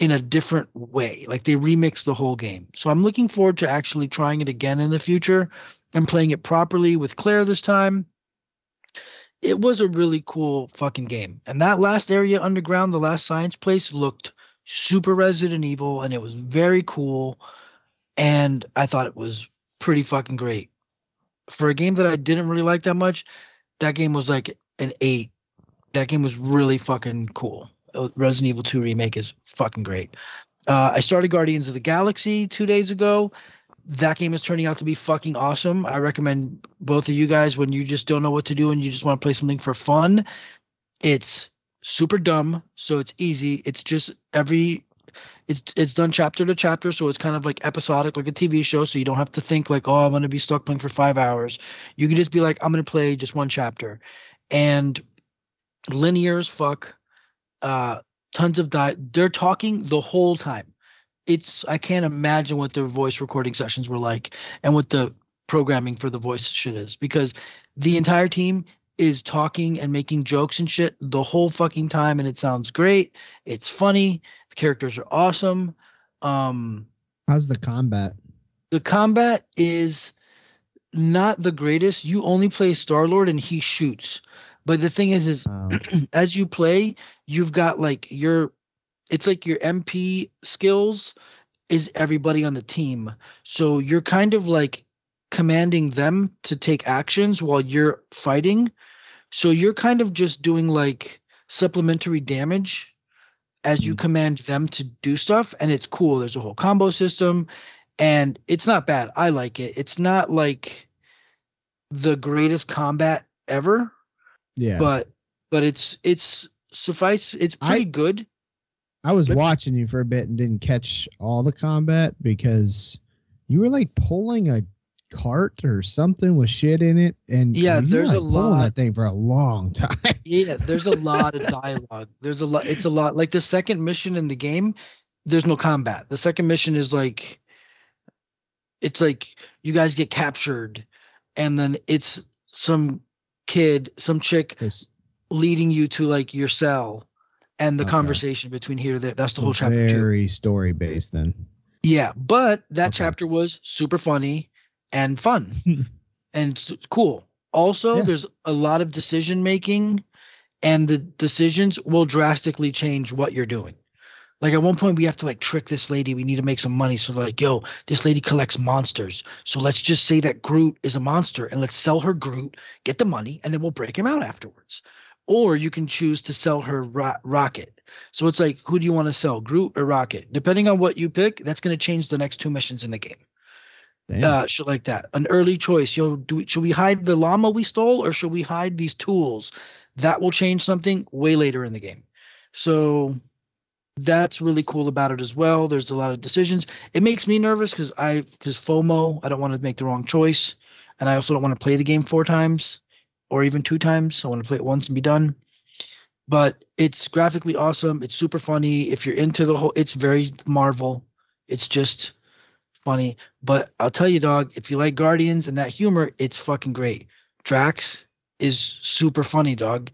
in a different way. Like they remix the whole game. So I'm looking forward to actually trying it again in the future and playing it properly with Claire this time. It was a really cool fucking game. And that last area underground, the last science place looked super Resident Evil and it was very cool. And I thought it was pretty fucking great. For a game that I didn't really like that much, that game was like an eight. That game was really fucking cool. Resident Evil 2 remake is fucking great. Uh, I started Guardians of the Galaxy two days ago. That game is turning out to be fucking awesome. I recommend both of you guys when you just don't know what to do and you just want to play something for fun. It's super dumb, so it's easy. It's just every it's it's done chapter to chapter, so it's kind of like episodic, like a TV show. So you don't have to think like, oh, I'm gonna be stuck playing for five hours. You can just be like, I'm gonna play just one chapter, and linear as fuck uh tons of di they're talking the whole time. It's i can't imagine what their voice recording sessions were like and what the programming for the voice shit is because the entire team is talking and making jokes and shit the whole fucking time and it sounds great. It's funny. The characters are awesome. Um How's the combat? the combat is not the greatest. You only play star lord and he shoots but the thing is is Um, as you play, you've got like your it's like your MP skills is everybody on the team. So you're kind of like commanding them to take actions while you're fighting. So you're kind of just doing like supplementary damage as you Mm. command them to do stuff and it's cool. There's a whole combo system and it's not bad. I like it. It's not like the greatest combat ever, Yeah. but but it's it's suffice it's I- pretty good. I was But- watching you for a bit and didn't catch all the combat because you were like pulling a cart or something with shit in it, and Yeah, you there's a like, pulling lot. that thing for a long time. Yeah, there's a lot of dialogue. There's a lot. It's a lot. Like the second mission in the game, there's no combat. The second mission is like, it's like you guys get captured, and then it's some kid, some chick There's leading you to like your cell, and the Okay. conversation between here to there. That's the so whole chapter very story based then. Yeah, but that Okay. chapter was super funny and fun and cool. Also, Yeah. there's a lot of decision making, and the decisions will drastically change what you're doing. Like at one point, we have to like trick this lady. We need to make some money. So like, yo, this lady collects monsters. So let's just say that Groot is a monster, and let's sell her Groot, get the money, and then we'll break him out afterwards. Or you can choose to sell her ro- Rocket. So it's like, who do you want to sell, Groot or Rocket? Depending on what you pick, that's going to change the next two missions in the game. Damn. Uh, shit like that. An early choice. Yo, do we, should we hide the llama we stole, or should we hide these tools? That will change something way later in the game. So that's really cool about it as well. There's a lot of decisions. It makes me nervous because I because FOMO. I don't want to make the wrong choice, and I also don't want to play the game four times or even two times. I want to play it once and be done. But it's graphically awesome. It's super funny. If you're into the whole, it's very Marvel. It's just funny. But I'll tell you, dog, if you like Guardians and that humor, it's fucking great. Drax is super funny, dog.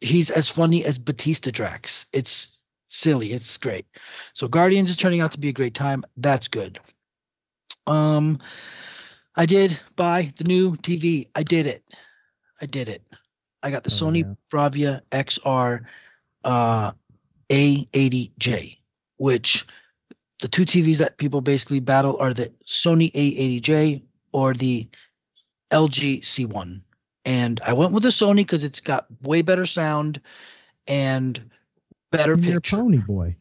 He's as funny as Batista Drax. It's silly. It's great. So Guardians is turning out to be a great time. That's good. Um, I did buy the new TV. I did it. I did it. I got the Oh, Sony yeah. Bravia XR uh, A80J, which the two TVs that people basically battle are the Sony A80J or the LG C1. And I went with the Sony because it's got way better sound and better You're a picture. pony boy.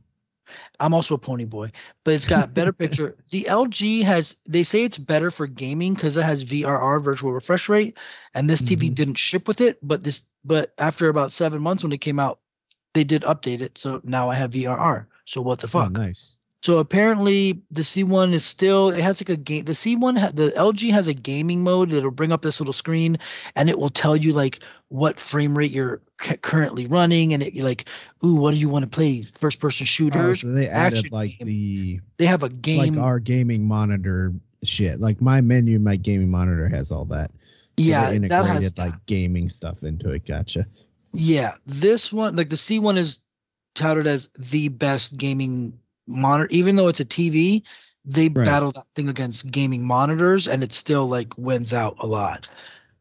I'm also a pony boy, but it's got better picture. The LG has they say it's better for gaming because it has VRR virtual refresh rate, and this TV Mhm. didn't ship with it. But this but after about seven months when it came out, they did update it. So now I have VRR. So what the Oh, fuck? nice. So apparently the C1 is still it has like a game. The C1 the LG has a gaming mode that'll bring up this little screen and it will tell you like what frame rate you're c- currently running and it you're like ooh what do you want to play first person Oh, shooters. so they added like game. the they have a game. like our gaming monitor shit. Like my menu, my gaming monitor has all that. So yeah, they that integrated has like that. gaming stuff into it. Gotcha. Yeah, this one like the C1 is touted as the best gaming monitor even though it's a TV. They Right. battle that thing against gaming monitors and it still like wins out a lot.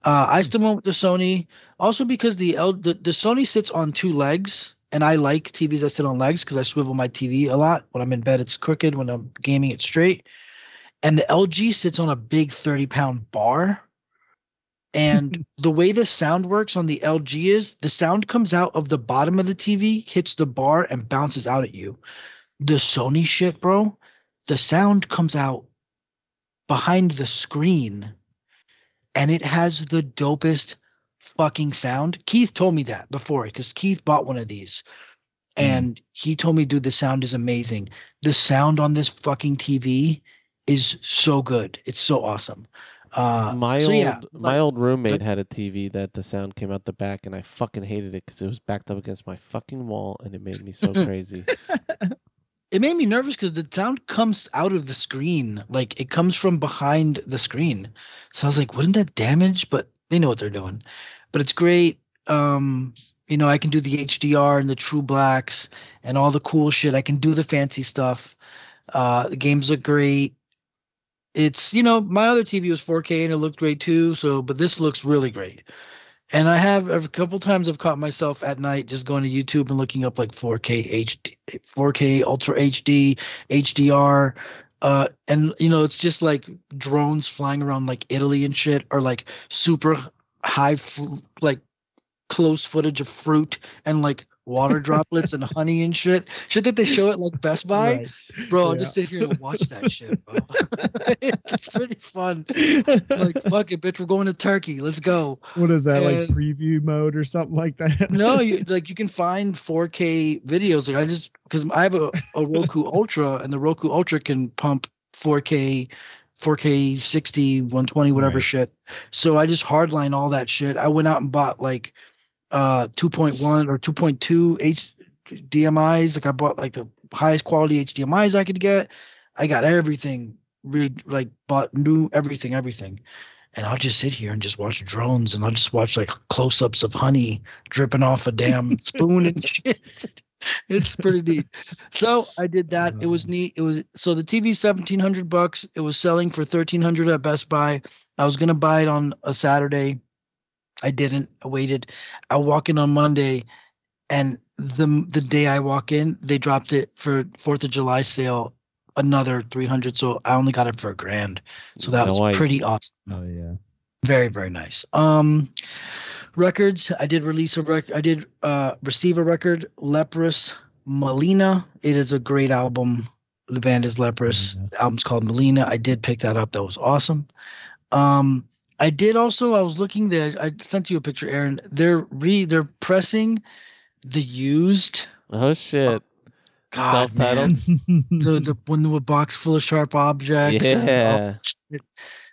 Uh, I still went with the Sony, also because the, L, the the Sony sits on two legs, and I like TVs that sit on legs because I swivel my TV a lot. When I'm in bed, it's crooked. When I'm gaming, it's straight. And the LG sits on a big 30 pound bar. And the way the sound works on the LG is the sound comes out of the bottom of the TV, hits the bar, and bounces out at you. The Sony shit, bro, the sound comes out behind the screen and it has the dopest fucking sound. Keith told me that before because Keith bought one of these. Mm. And he told me, dude, the sound is amazing. The sound on this fucking TV is so good. It's so awesome. Uh, my so old yeah, my like- old roommate like- had a TV that the sound came out the back, and I fucking hated it because it was backed up against my fucking wall, and it made me so crazy. It made me nervous because the sound comes out of the screen. Like it comes from behind the screen. So i was like wouldn't that damage? But they know what they're doing. But it's great um you know i can do the hdr and the true blacks and all the cool shit. I can do the fancy stuff. Uh the games look great. It's you know my other tv was 4k and it looked great too so but this looks really great and I have a couple times I've caught myself at night just going to YouTube and looking up like 4K HD, 4K Ultra HD, HDR, uh, and you know it's just like drones flying around like Italy and shit, or like super high, like close footage of fruit and like water droplets and honey and shit. Shit that they show at like Best Buy. Right. Bro, I'll just sit here and watch that shit, bro. it's pretty fun. Like, fuck it, bitch, we're going to Turkey. Let's go. what is that like preview mode or something like that? No, you like you can find 4K videos. Like I just because I have a, a Roku Ultra and the Roku Ultra can pump 4K, 4K 60, 120, whatever Right. shit. So I just hardline all that shit. I went out and bought like uh 2.1 or 2.2 HDMI's. Like I bought like the highest quality HDMI's I could get. I got everything. Really like bought new everything, everything. And I'll just sit here and just watch drones and I'll just watch like close ups of honey dripping off a damn spoon and shit. It's pretty neat. So I did that. It was neat. It was so the TV seventeen hundred bucks. It was selling for thirteen hundred at Best Buy. I was gonna buy it on a Saturday. I didn't. I waited. I walk in on Monday, and the the day I walk in, they dropped it for Fourth of July sale, another three hundred. So I only got it for a grand. So that was pretty awesome. oh yeah. Very very nice. Um, records. I did release a record. I did uh receive a record. Leprous Malina. It is a great album. The band is Leprous. The album's called Malina. I did pick that up. That was awesome. Um, I did also. I was looking there. I sent you a picture, Aaron. They're re. They're pressing the used. Oh shit. Uh, God, Self-titled? man. the the one with a box full of sharp objects. and Yeah. Oh, shit.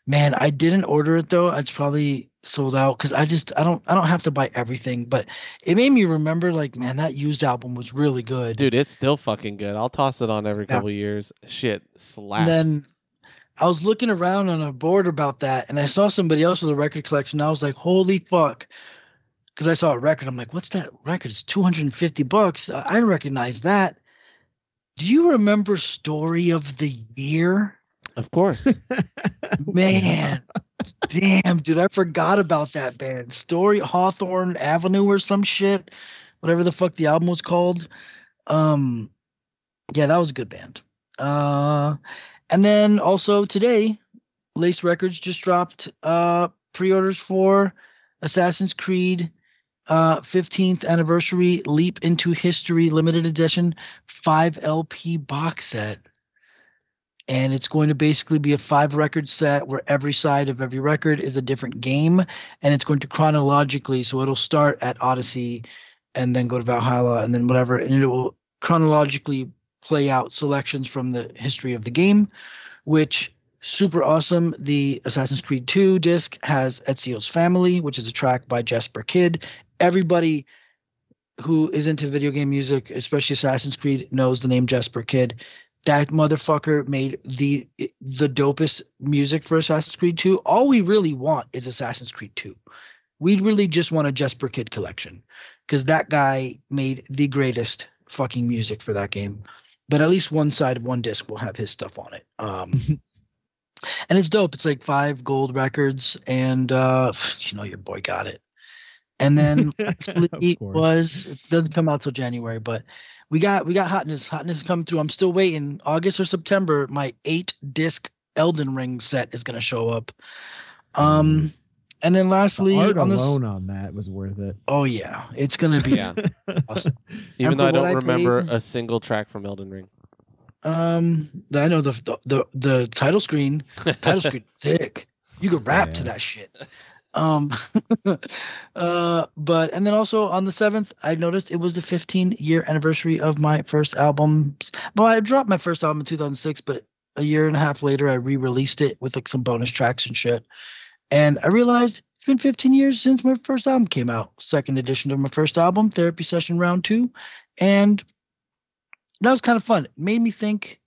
Man, I didn't order it though. It's probably sold out because I just I don't I don't have to buy everything, but it made me remember like man that used album was really good. Dude, it's still fucking good. I'll toss it on every Yeah. couple years. Shit slaps. and then I was looking around on a board about that, and I saw somebody else with a record collection. I was like, holy fuck. Because I saw a record. I'm like, what's that record? It's 250 bucks. I I recognize that. Do you remember Story of the Year? of course. Man, damn, dude, I forgot about that band. Story Hawthorne Avenue or some shit, whatever the fuck the album was called. Um, yeah, that was a good band. Uh, and then also today, Laced Records just dropped uh pre-orders for Assassin's Creed uh 15th anniversary Leap into History limited edition 5 LP box set. And it's going to basically be a five record set where every side of every record is a different game and it's going to chronologically so it'll start at odyssey and then go to valhalla and then whatever and it will chronologically play out selections from the history of the game which super awesome the assassin's creed 2 disc has ezio's family which is a track by Jesper Kyd everybody who is into video game music especially assassin's creed knows the name Jesper Kyd that motherfucker made the the dopest music for Assassin's Creed 2. All we really want is Assassin's Creed 2. We really just want a Jesper Kyd collection because that guy made the greatest fucking music for that game. But at least one side of one disc will have his stuff on it. Um, and it's dope. It's like five gold records, and uh, you know your boy got it. And then lastly was it doesn't come out till January, but we got we got hotness. Hotness coming through. I'm still waiting. August or September, my eight disc Elden Ring set is gonna show up. Um and then the lastly art on this alone on that was worth it. oh yeah, it's gonna be Yeah. awesome. Even though I don't I remember paid- a single track from Elden Ring. Um I know the the the, the title screen title screen sick. You could rap to that shit. Um uh but and then also on the 7th I noticed it was the 15 year anniversary of my first album. Well, I dropped my first album in 2006, but a year and a half later I re-released it with like some bonus tracks and shit. And I realized it's been 15 years since my first album came out. Second edition of my first album, Therapy Session Round 2, and that was kind of fun. It made me think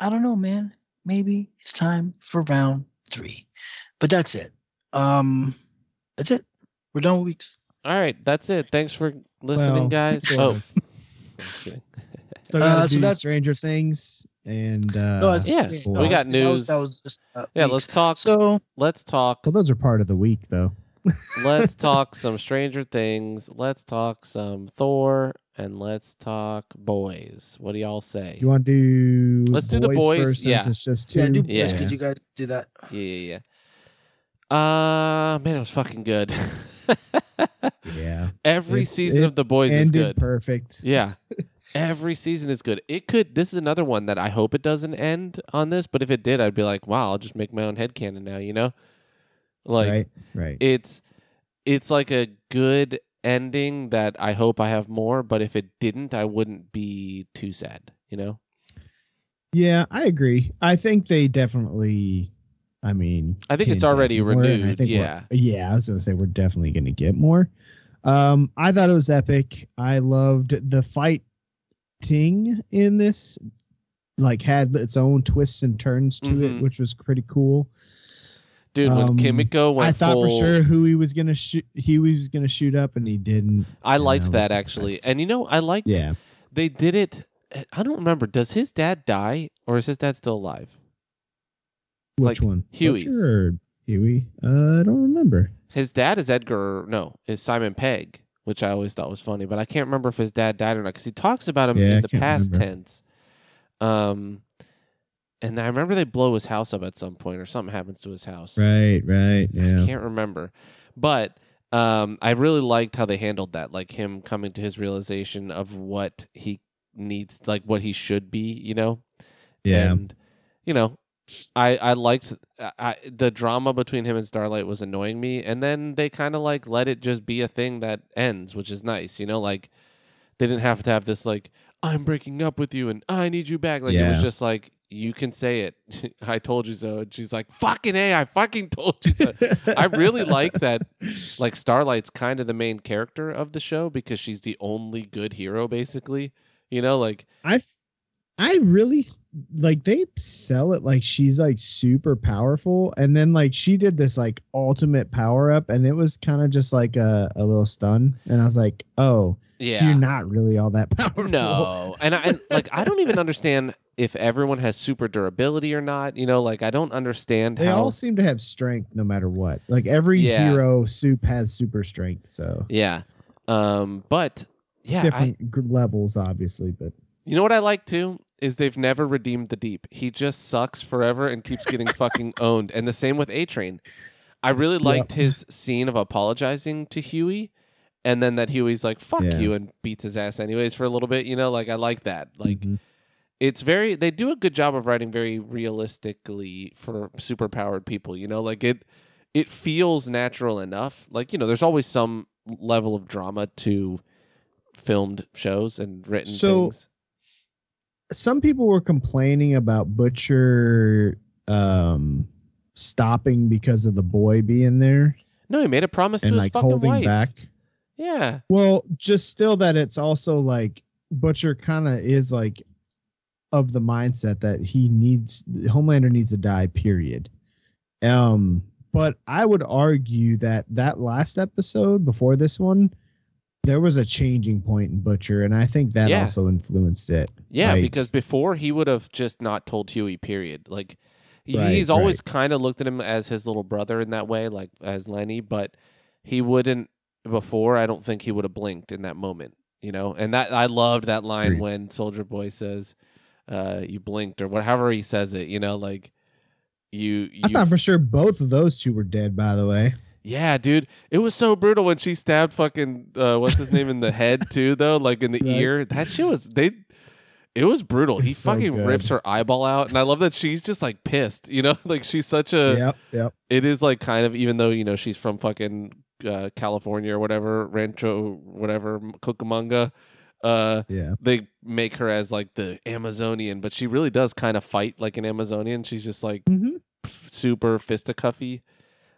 I don't know, man. Maybe it's time for round 3. But that's it. Um, that's it. We're done with weeks. All right, that's it. Thanks for listening, Well, guys. sort Oh, of. just kidding. Still gotta Uh, so do that's- Stranger Things and uh No, it's- yeah, that we was- got that was- news. That was, just uh, yeah. weeks. Let's talk. So let's talk. well those are part of the week though. let's talk some Stranger Things. Let's talk some Thor, and let's talk boys. What do y'all say? You want to do Let's do the boys, first yeah. it's just two. yeah, do, Yeah. Did you guys do that? Yeah, yeah, yeah. Uh, man, it was fucking good. Yeah. Every It's- season of The Boys is good. perfect. Yeah. Every season is good. It could this is another one that I hope it doesn't end on this, but if it did, I'd be like, wow, I'll just make my own head headcanon now, you know? Like right. Right. it's it's like a good ending that I hope I have more, but if it didn't, I wouldn't be too sad, you know? Yeah, I agree. I think they definitely. I mean, I think it's already and I think yeah. yeah. I was gonna say we're definitely gonna get more. Um, I thought it was epic. I loved the fighting in this. Like had its own twists and turns to Mhm. it, which was pretty cool. Dude, when Um, Kimiko went I thought full, for sure who he was gonna shoot. He was gonna shoot up, and he didn't. I liked I that actually. surprised. And you know, I liked Yeah, they did it I don't remember. Does his dad die or is his dad still alive? which Like one? Or Huey? Uh, I don't remember. His dad is Edgar. No, is Simon Pegg, which I always thought was funny, but I can't remember if his dad died or not because he talks about him Yeah, I in the past remember. tense. Um, and I remember they blow his house up at some point, or something happens to his house. Right, right, Yeah. I can't remember, but um, I really liked how they handled that, like him coming to his realization of what he needs, like what he should be. You know, Yeah. and you know i i liked I, the drama between him and starlight was annoying me and then they kind of like let it just be a thing that ends which is nice you know like they didn't have to have this like i'm breaking up with you and i need you back like it was just like you can say it. I told you so and she's like fucking a i fucking told you so. I really like that like starlight's kind of the main character of the show because she's the only good hero basically you know like I I really like they sell it like she's like super powerful and then like she did this like ultimate power up and it was kind of just like a, a little stun and I was like, "Oh, yeah so you're not really all that powerful." No, and I and, like I don't even understand if everyone has super durability or not. You know, like I don't understand how They how. all seem to have strength no matter what. Like every Yeah. hero supe has super strength, so yeah, um, but yeah, different g levels obviously, but you know what I like too is they've never redeemed the deep. He just sucks forever and keeps getting fucking owned. And the same with A Train. I really liked his scene of apologizing to Huey. And then that Huey's like, fuck Yeah. you, and beats his ass anyways for a little bit. You know, like I like that. Like, Mhm. it's very they do a good job of writing very realistically for super powered people you know like it it feels natural enough like you know there's always some level of drama to filmed shows and written So- things some people were complaining about Butcher um stopping because of the boy being there no he made a promise to his like fucking holding wife back. yeah Well, just still that it's also like Butcher kind of is like of the mindset that he needs Homelander needs to die. Period. Um, but I would argue that that last episode before this one, there was a changing point in Butcher, and I think that Yeah. also influenced it. yeah Like- because before he would have just not told huey period like Right, he's always kind of looked at him as his little brother in that way like as lenny but he wouldn't before i don't think he would have blinked in that moment you know and that i loved that line Agreed. when soldier boy says uh you blinked or whatever he says it you know like you you I thought for sure both of those two were dead. By the way, yeah dude. It was so brutal when she stabbed fucking uh what's his name in the head too though like in the Right. ear. That shit was they it was brutal. He so fucking good. rips her eyeball out and i love that she's just like pissed you know? Like she's such a yep, yep, it is like kind of even though you know she's from fucking uh, California or whatever Rancho whatever Cucamonga uh yeah. they make her as like the Amazonian but she really does kind of fight like an Amazonian. She's just like hmm super fisticuffy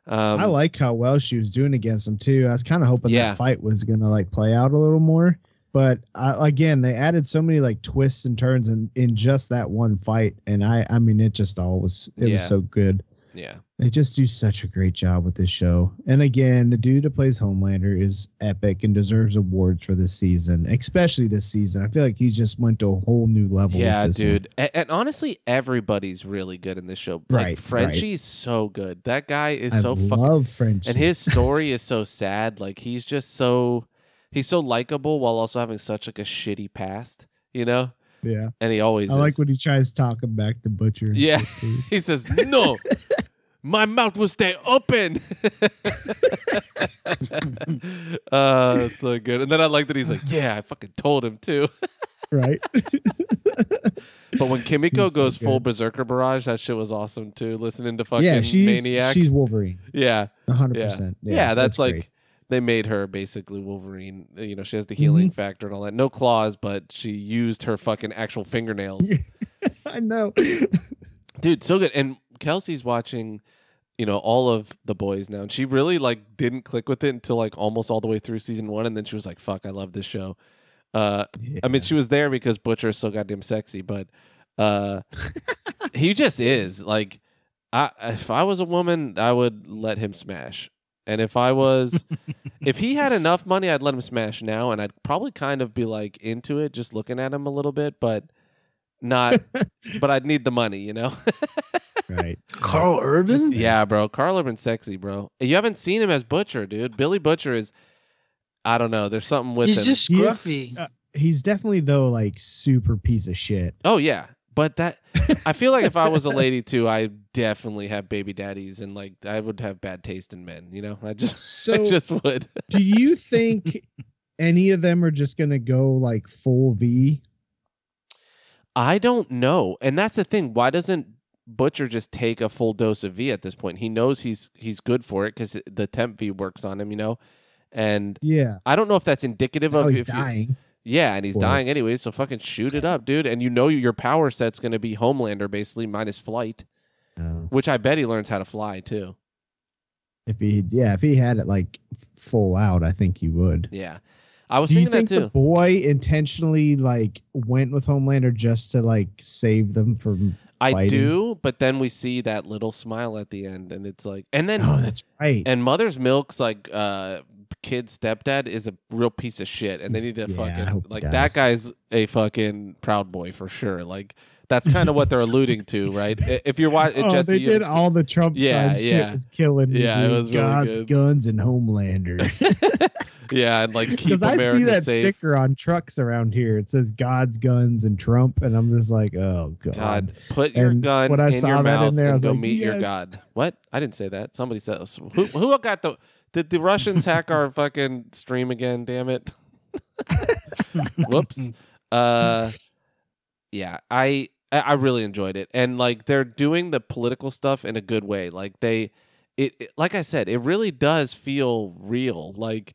um I like how well she was doing against him too. I was kind of hoping Yeah. that fight was gonna like play out a little more, but I, again, they added so many like twists and turns in in just that one fight, and I I mean it just all was it Yeah. was so good. Yeah They just do such a great job with this show. And again, the dude that plays Homelander is epic and deserves awards for this season, especially this season. I feel like he's just went to a whole new level. with yeah dude and, and honestly everybody's really good in this show like Right, Frenchie's so good that guy is I so fucking love French. and his story is so sad like he's just so he's so likable while also having such like a shitty past you know yeah, and he always I like when he tries talking back to Butcher. and Yeah. shit, he says no my mouth will stay open uh, it's so good. And then I like that he's like, "Yeah, I fucking told him too." right? But when Kimiko He's so goes full berserker barrage, that shit was awesome too. Listening to fucking yeah, she's Maniac. she's Wolverine, yeah, hundred yeah, percent. yeah. that's, like great. They made her basically Wolverine. You know, she has the healing Mm-hmm. factor and all that. No claws, but she used her fucking actual fingernails. I know. dude so good and kelsey's watching you know all of the boys now and she really like didn't click with it until like almost all the way through season one and then she was like fuck i love this show uh i mean she was there because butcher is so goddamn sexy but uh he just is like i if i was a woman i would let him smash and if i was if he had enough money i'd let him smash now and i'd probably kind of be like into it just looking at him a little bit but not but i'd need the money you know right. Karl Urban? Yeah, bro. Karl Urban's sexy, bro. You haven't seen him as Butcher, dude. Billy Butcher is I don't know. There's something with He's him. just He is- scruffy. uh, He's definitely though like super piece of shit. oh yeah. But that I feel like if I was a lady too, I definitely have baby daddies and like I would have bad taste in men, you know? I just I So just would. do you think any of them are just gonna go like full V? I don't know. And that's the thing. Why doesn't Butcher just take a full dose of V at this point? He knows he's he's good for it cuz the temp V works on him, you know? And Yeah. I don't know if that's indicative Oh, of he's if you- dying. Yeah, and he's Well- dying anyway, so fucking shoot it up, dude. And you know your power set's going to be Homelander basically minus flight, Oh. which I bet he learns how to fly too. If he, yeah, if he had it like full out, I think he would. Yeah. I was Do you thinking think that the boy intentionally like went with Homelander just to like save them from? I fighting? do, but then we see that little smile at the end and it's like and then Oh, that's right. and Mother's Milk's like uh kid stepdad is a real piece of shit and they need to Yeah, fucking like that guy's a fucking proud boy for sure. Like that's kind of what they're alluding to, right? If you're watching oh, Jesse they did all the Trump Yeah, sign yeah. shit was killing me. Yeah, it was really God's good. guns and Homelander. yeah, and like Because I see that safe. sticker on trucks around here. It says God's guns and Trump, and I'm just like, oh god. God, put your And gun when I in saw your that in there, I and was go like, meet your. God. What? I didn't say that. Somebody said. Who? Who got the? Did the Russians hack our fucking stream again? Damn it! Whoops. Uh, yeah, I I really enjoyed it, and like they're doing the political stuff in a good way. Like they, it, it like I said, it really does feel real. Like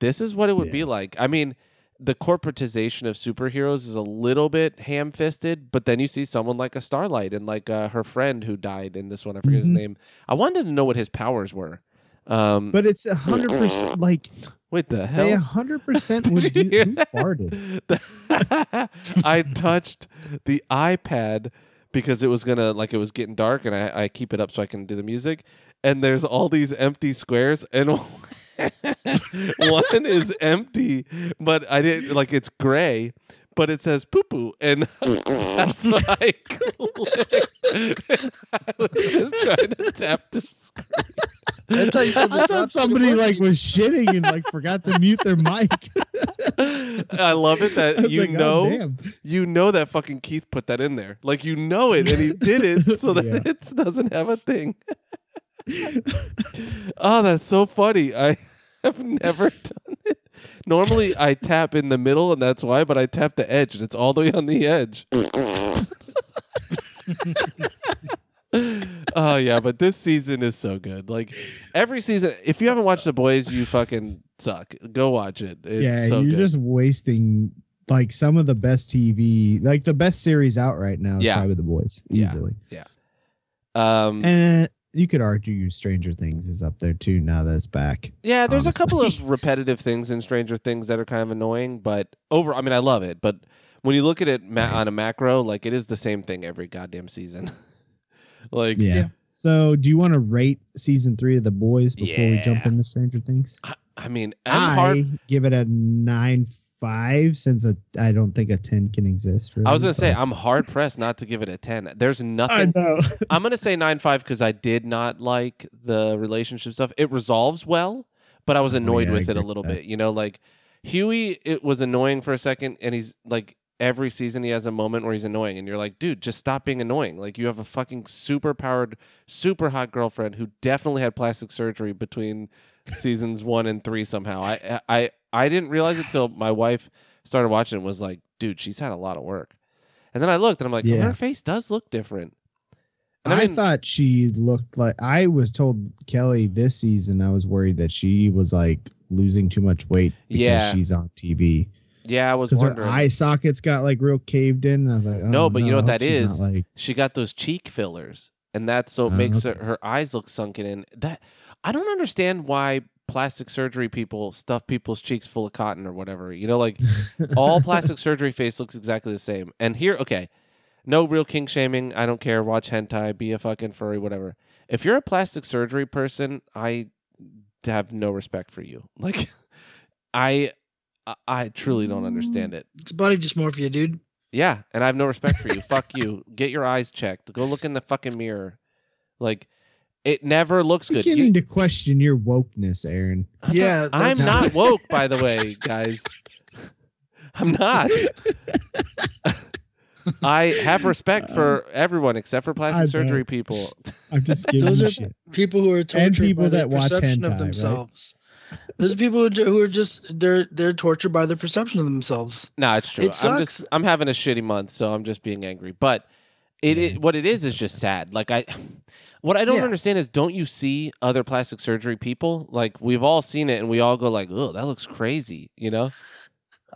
this is what it would be like. I mean, the corporatization of superheroes is a little bit ham fisted, but then you see someone like a Starlight and like uh, her friend who died in this one. I forget his Mhm. name. I wanted to know what his powers were. Um, But it's a hundred percent like wait, the hell? they a hell? hundred percent would Did do. you hear Who that? farted? I touched the iPad because it was gonna like it was getting dark, and I, I keep it up so I can do the music. And there's all these empty squares, and one is empty, but I didn't like it's gray, but it says poo poo, and that's what I clicked. I was just trying to tap the screen. That's how you said I thought somebody like was shitting and like forgot to mute their mic. I love it that you like, "Oh, know damn." you know that fucking Keith put that in there. Like you know it, and he did it so that Yeah. it doesn't have a thing. oh, that's so funny. I have never done it. Normally, I tap in the middle, and that's why. But I tap the edge, and it's all the way on the edge. oh yeah, but this season is so good. Like every season, if you haven't watched The Boys, you fucking suck. Go watch it. It's yeah, so you're good. just wasting like some of the best TV, like the best series out right now. Is Yeah. probably The Boys, easily. Yeah. easily. um, And you could argue Stranger Things is up there too now that it's back. Yeah, there's a couple of repetitive things in Stranger Things that are kind of annoying, but over, I mean, I love it, but when you look at it ma- on a macro, like it is the same thing every goddamn season. like, Yeah. Yeah. So, do you want to rate season three of The Boys before we jump into Stranger Things? I, I mean, I'm I hard. give it a nine five since a, I don't think a ten can exist. Really, I was gonna say I'm hard pressed not to give it a ten. There's I nothing. know. I'm gonna say nine five because I did not like the relationship stuff. It resolves well, but I was annoyed Oh, yeah, I with it a little bit. You know, like Huey, it was annoying for a second, and he's like every season he has a moment where he's annoying, and you're like, dude, just stop being annoying. Like you have a fucking super powered, super hot girlfriend who definitely had plastic surgery between seasons one and three somehow. I I I didn't realize it till my wife started watching and was like, dude, she's had a lot of work. And then I looked and I'm like, Yeah. her face does look different. And I, I mean- thought she looked like I was told Kelly this season. I was worried that she was like losing too much weight because Yeah. she's on TV. Yeah, I was Because her eye sockets got like real caved in. And I was like, oh, No, but you know what that is? like she got those cheek fillers, and that's so it Oh, makes okay. her, her eyes look sunken in. That I don't understand why plastic surgery people stuff people's cheeks full of cotton or whatever. You know, like all plastic surgery face looks exactly the same. And here, okay, no real king shaming. I don't care. Watch hentai, be a fucking furry, whatever. If you're a plastic surgery person, I have no respect for you. Like, I, I- I truly don't understand it. It's body dysmorphia, dude. Yeah, and I have no respect for you. Fuck you. Get your eyes checked. Go look in the fucking mirror. Like, it never looks good. beginning You- to question your wokeness, Aaron. I'm Yeah, not, I'm that's- not woke, by the way, guys. I'm not. I have respect for uh, everyone except for plastic I surgery people. I'm just giving Those are shit. people who are tortured people by their that watch perception hentai, of themselves. Those are people who who are just they're they're tortured by their perception of themselves. No, it's true. It I'm just sucks. I'm having a shitty month, so I'm just being angry. But it, it what it is is just sad. Like I what I don't Yeah. understand is don't you see other plastic surgery people? Like we've all seen it and we all go like, "Oh, that looks crazy," you know?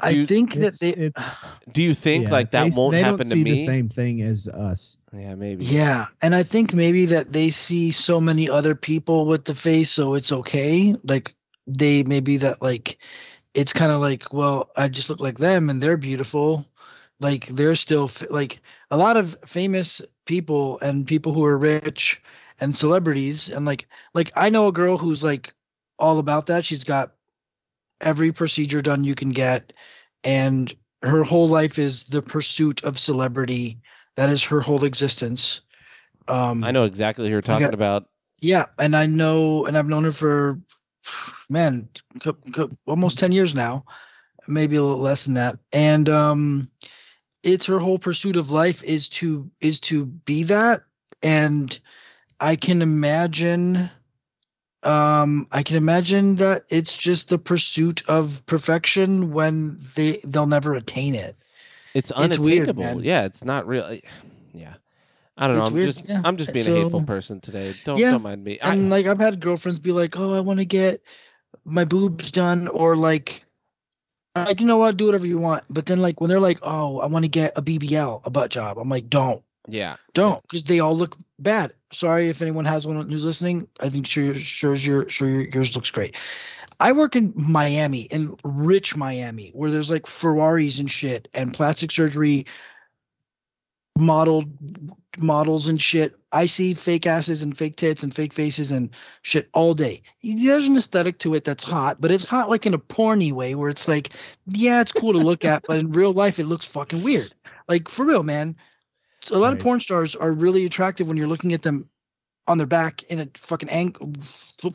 I you- think that It's, they it's Do you think yeah, like that they, won't they happen don't to see me? the same thing as us. Yeah, maybe. Yeah, and I think maybe that they see so many other people with the face, so it's okay. Like they maybe that like it's kind of like, well, I just look like them, and they're beautiful. Like they're still like a lot of famous people and people who are rich and celebrities, and like like I know a girl who's like all about that. She's got every procedure done you can get, and her whole life is the pursuit of celebrity that is her whole existence. Um, I know exactly who you're talking got- about. Yeah, and I know, and I've known her for, man, almost ten years now, maybe a little less than that. And um, it's her whole pursuit of life is to is to be that. And I can imagine, um, I can imagine that it's just the pursuit of perfection when they they'll never attain it. It's It's weird, unattainable. yeah, it's not real. Yeah. I don't know. It's I'm weird, just yeah. I'm just being a hateful person today. Don't Yeah, don't mind me. I, and like I've had girlfriends be like, "Oh, I want to get my boobs done," or like, like you know what, do whatever you want. But then like when they're like, "Oh, I want to get a BBL, a butt job," I'm like, "Don't, yeah. don't," because they all look bad. Sorry if anyone has one who's listening. I think sure, sure, your, sure, your, yours looks great. I work in Miami, in rich Miami, where there's like Ferraris and shit, and plastic surgery modeled models and shit. I see fake asses and fake tits and fake faces and shit all day. There's an aesthetic to it that's hot, but it's hot like in a porny way where it's like, yeah, it's cool to look at, but in real life it looks fucking weird. Like for real, man. A lot of porn stars are really attractive when you're looking at them on their back in a fucking angle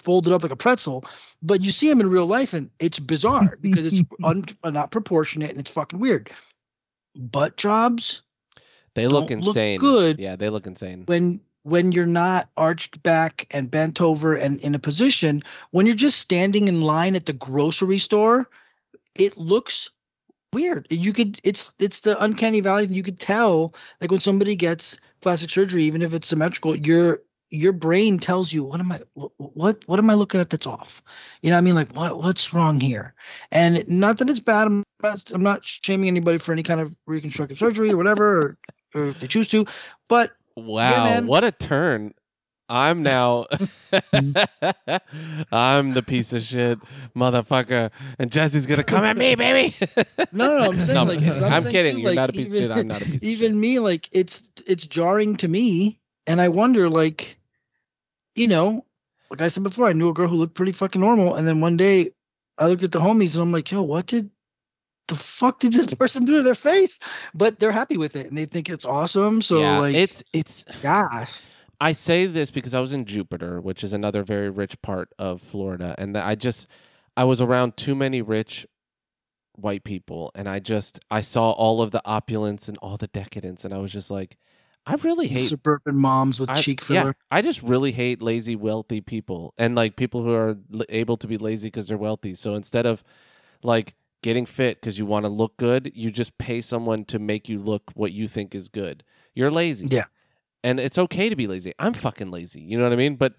folded up like a pretzel, but you see them in real life and it's bizarre because it's un- not proportionate and it's fucking weird. Butt jobs, They look don't look insane. good. Yeah, they look insane. when when you're not arched back and bent over and in a position when you're just standing in line at the grocery store it looks weird you could it's it's the uncanny valley you could tell like when somebody gets plastic surgery even if it's symmetrical your your brain tells you what am i wh- what what am i looking at that's off you know what i mean like what what's wrong here and not that it's bad i'm not, I'm not shaming anybody for any kind of reconstructive surgery or whatever or, or if they choose to but Wow, man. what a turn. I'm now I'm the piece of shit motherfucker and Jesse's gonna come at me, baby. No, no, I'm saying I'm like kidding. I'm saying, kidding. too, You're like, not a piece of even- shit. I'm not a piece of Even me, like it's it's jarring to me, and I wonder, like, you know, like I said before, I knew a girl who looked pretty fucking normal, and then one day I looked at the homies and I'm like, yo, what did the fuck did this person do to their face? But they're happy with it and they think it's awesome. So yeah, like, it's it's gosh, I say this because I was in Jupiter, which is another very rich part of Florida, and I just I was around too many rich white people, and I just I saw all of the opulence and all the decadence, and I was just like, I really hate suburban moms with I, cheek yeah. I just really hate lazy, wealthy people and like people who are able to be lazy because they're wealthy. So instead of like getting fit because you want to look good, you just pay someone to make you look what you think is good. You're lazy. Yeah. And it's okay to be lazy. I'm fucking lazy. You know what I mean? But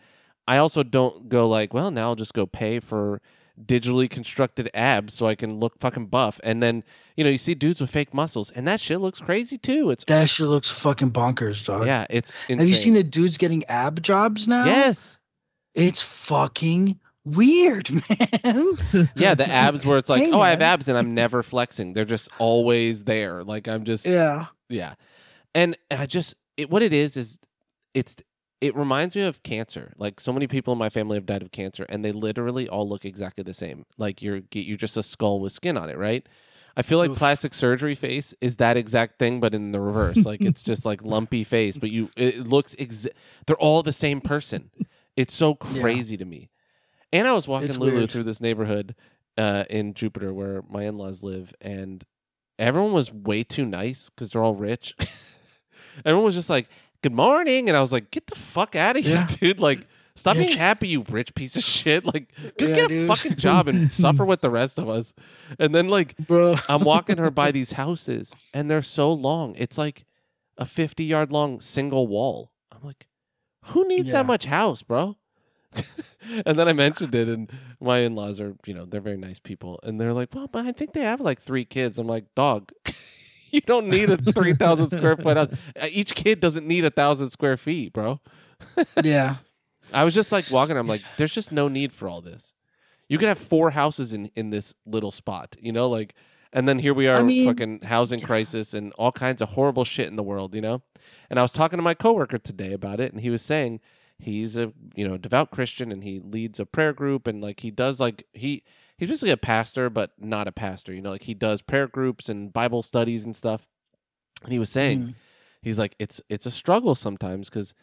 I also don't go like, well, now I'll just go pay for digitally constructed abs so I can look fucking buff. And then, you know, you see dudes with fake muscles and that shit looks crazy too. It's That shit looks fucking bonkers, dog. yeah, it's insane. Have you seen the dudes getting ab jobs now? Yes. It's fucking weird, man. Yeah, the abs where it's like, Hey, oh, I have abs and I'm never flexing. They're just always there. Like I'm just yeah. Yeah. And I just it, what it is is it's it reminds me of cancer. Like so many people in my family have died of cancer and they literally all look exactly the same. Like you're you're just a skull with skin on it, right? I feel like Oof. plastic surgery face is that exact thing, but in the reverse. like it's just like lumpy face, but you it looks exa- they're all the same person. It's so Yeah. crazy to me. And I was walking It's Lulu weird. through this neighborhood uh, in Jupiter where my in laws live, and everyone was way too nice because they're all rich. everyone was just like, "Good morning," and I was like, "Get the fuck out of here, Yeah. dude!" Like, stop being happy, you rich piece of shit. Like, go Yeah, get a dude. fucking job and suffer with the rest of us. And then like, Bro. I'm walking her by these houses, and they're so long. It's like a 50 yard long single wall. I'm like, who needs Yeah. that much house, bro? and then I mentioned it, and my in laws are, you know, they're very nice people. And they're like, well, but I think they have like three kids. I'm like, dog, you don't need a 3,000 square foot house. Uh, Each kid doesn't need a thousand square feet, bro. yeah. I was just like walking. I'm like, there's just no need for all this. You could have four houses in in this little spot, you know, like, and then here we are, I mean- fucking housing crisis and all kinds of horrible shit in the world, you know. And I was talking to my coworker today about it, and he was saying he's a you know devout Christian and he leads a prayer group and like he does like he he's basically a pastor but not a pastor, you know, like he does prayer groups and Bible studies and stuff. And he was saying Mm. he's like it's it's a struggle sometimes because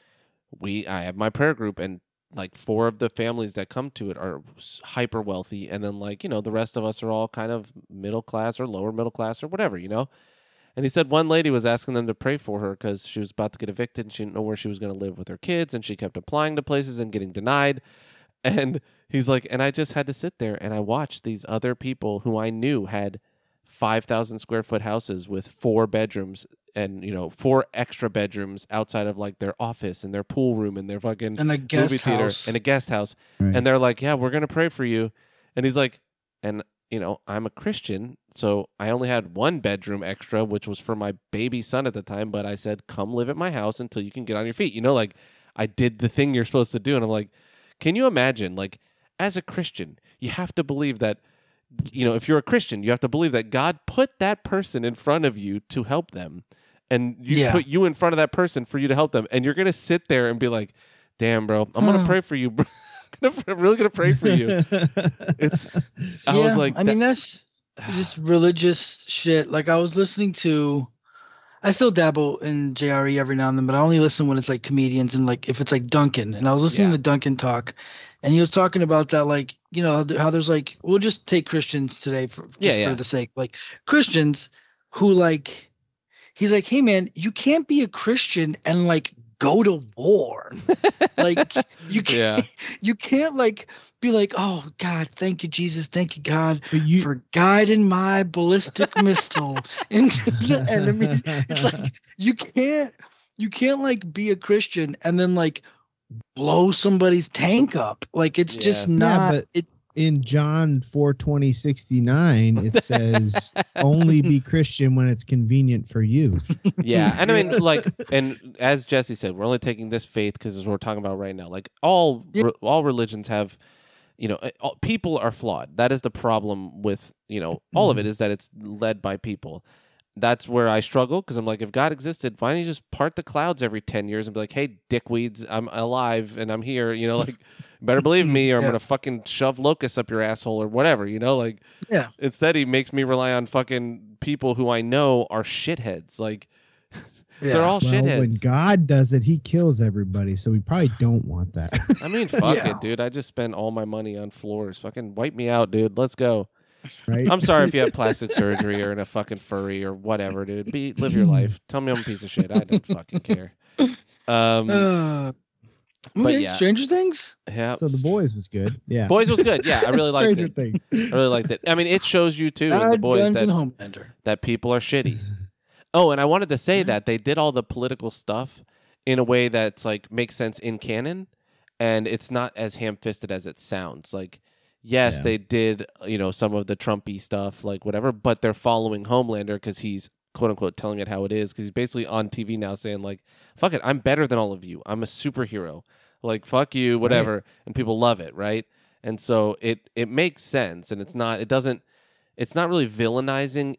we I have my prayer group and like four of the families that come to it are hyper wealthy and then like you know the rest of us are all kind of middle class or lower middle class or whatever you know and he said one lady was asking them to pray for her because she was about to get evicted and she didn't know where she was going to live with her kids and she kept applying to places and getting denied and he's like and i just had to sit there and i watched these other people who i knew had 5000 square foot houses with four bedrooms and you know four extra bedrooms outside of like their office and their pool room and their fucking And a guest movie theater house. and a guest house Right. and they're like yeah we're gonna pray for you and he's like and you know i'm a christian so i only had one bedroom extra which was for my baby son at the time but i said come live at my house until you can get on your feet you know like i did the thing you're supposed to do and i'm like can you imagine like as a christian you have to believe that you know if you're a christian you have to believe that god put that person in front of you to help them and you Yeah. put you in front of that person for you to help them and you're gonna sit there and be like damn bro i'm gonna Hmm. pray for you bro. I'm gonna- I'm really gonna pray for you it's i yeah, was like I mean, that's just religious shit. Like I was listening to, I still dabble in JRE every now and then, but I only listen when it's like comedians and like if it's like Duncan. And I was listening Yeah. to Duncan talk, and he was talking about that, like you know how there's like we'll just take Christians today for just Yeah, yeah. for the sake like Christians who like he's like, hey man, you can't be a Christian and like go to war. like you can't you can't like be like, oh God, thank you, Jesus, thank you, God, you, for guiding my ballistic missile into the enemies. It's like you can't you can't like be a Christian and then like blow somebody's tank up. Like it's just Yeah. Yeah, not but- it in John 4 20, 69, it says, only be Christian when it's convenient for you. yeah and i mean like and as jesse said we're only taking this faith because as we're talking about right now. Like all Yeah. re- all religions have you know all, people are flawed. That is the problem with you know all of it mm-hmm. is that it's led by people that's where i struggle because i'm like if god existed why don't you just part the clouds every 10 years and be like hey dickweeds i'm alive and i'm here you know like better believe me or i'm Yeah. gonna fucking shove locusts up your asshole or whatever you know like Yeah. instead he makes me rely on fucking people who i know are shitheads like yeah. they're all Well, when. God does it, he kills everybody. So we probably don't want that. I mean, fuck Yeah. it, dude. I just spent all my money on floors. Fucking wipe me out, dude. Let's go. Right? I'm sorry if you have plastic surgery or in a fucking furry or whatever, dude. Be live your life. Tell me I'm a piece of shit. I don't fucking care. Um, Uh, But yeah. Stranger Things. yeah. so the boys was good. Yeah. Boys was good. Yeah, I really liked Stranger it. Things. I really liked it. I mean, it shows you too in the boys that Homelander. that people are shitty. Oh, and I wanted to say Yeah. that they did all the political stuff in a way that's like makes sense in canon, and it's not as ham-fisted as it sounds. Like, yes, Yeah. they did, you know, some of the Trumpy stuff, like whatever, but they're following Homelander because he's quote unquote telling it how it is because he's basically on TV now saying like, "Fuck it, I'm better than all of you. I'm a superhero. Like, fuck you, whatever," and people love it, right? And so it it makes sense, and it's not it doesn't it's not really villainizing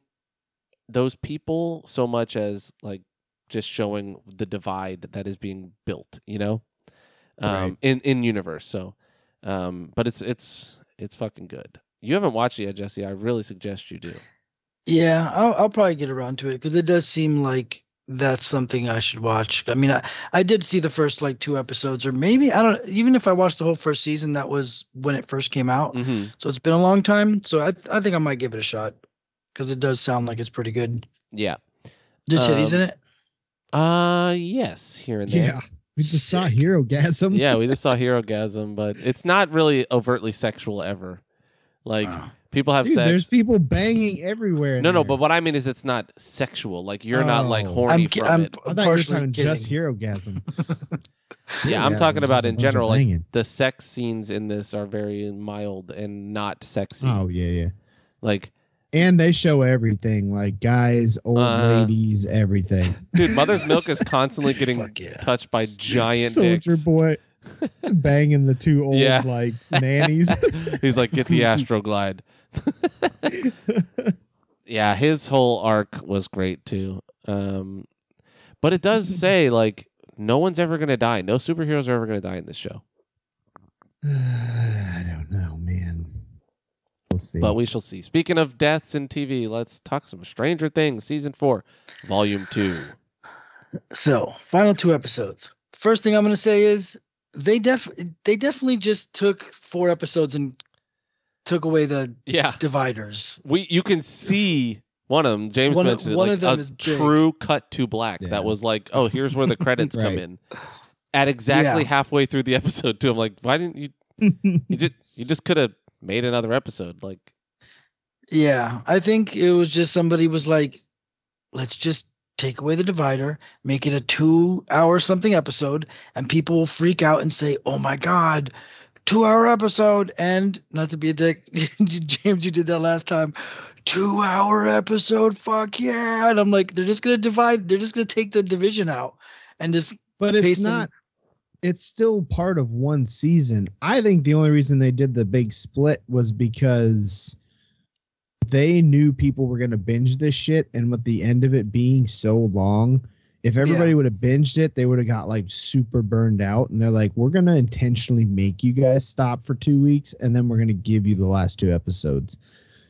those people so much as like just showing the divide that is being built, you know, um, Right. in in universe. So, um, but it's it's it's fucking good. You haven't watched it yet, Jesse. I really suggest you do. Yeah, I'll, I'll probably get around to it because it does seem like that's something I should watch. I mean, I, I did see the first like two episodes, or maybe I don't. Even if I watched the whole first season, that was when it first came out. Mm-hmm. So it's been a long time. So I I think I might give it a shot because it does sound like it's pretty good. Yeah. Did titties Um, in it? Uh yes, here and there. Yeah. We just saw Herogasm. yeah, we just saw Herogasm, but it's not really overtly sexual ever. Like Oh. people have Dude, sex. there's people banging everywhere. in no, no, there. but what I mean is it's not sexual. Like you're not like Oh. horny I'm, ki- from I'm it. I thought you were talking kidding. just Herogasm. Yeah, I'm Gasm talking about in general. Like the sex scenes in this are very mild and not sexy. Oh yeah, yeah. Like, And they show everything, like guys, old Uh, ladies, everything. dude, Mother's Milk is constantly getting yeah. touched by giant Soldier dicks. boy banging the two old Yeah. like nannies. He's like, get the Astroglide. yeah, his whole arc was great too. Um, but it does say like no one's ever gonna die. No superheroes are ever gonna die in this show. I don't know, man. We'll see. But we shall see. Speaking of deaths in TV, let's talk some Stranger Things season four, volume two. So, final two episodes. First thing I'm going to say is they def they definitely just took four episodes and took away the Yeah, dividers. we you can see one of them. James One of- mentioned it, one like of them a is big. true cut to black. Yeah. That was like, oh, here's where the credits come in. At exactly Yeah. halfway through the episode, too. I'm like, why didn't you? You just you just could have made another episode. Like, Yeah, I think it was just somebody was like, let's just take away the divider, make it a two hour something episode, and people will freak out and say, oh my God, two hour episode. And not to be a dick, James, you did that last time. Two hour episode, fuck yeah. And I'm like, they're just going to divide, they're just going to take the division out and just, but it's paste them- not it's still part of one season. I think the only reason they did the big split was because they knew people were going to binge this shit and with the end of it being so long, if everybody would have binged it, they would have got like super burned out and they're like we're going to intentionally make you guys stop for 2 weeks and then we're going to give you the last two episodes.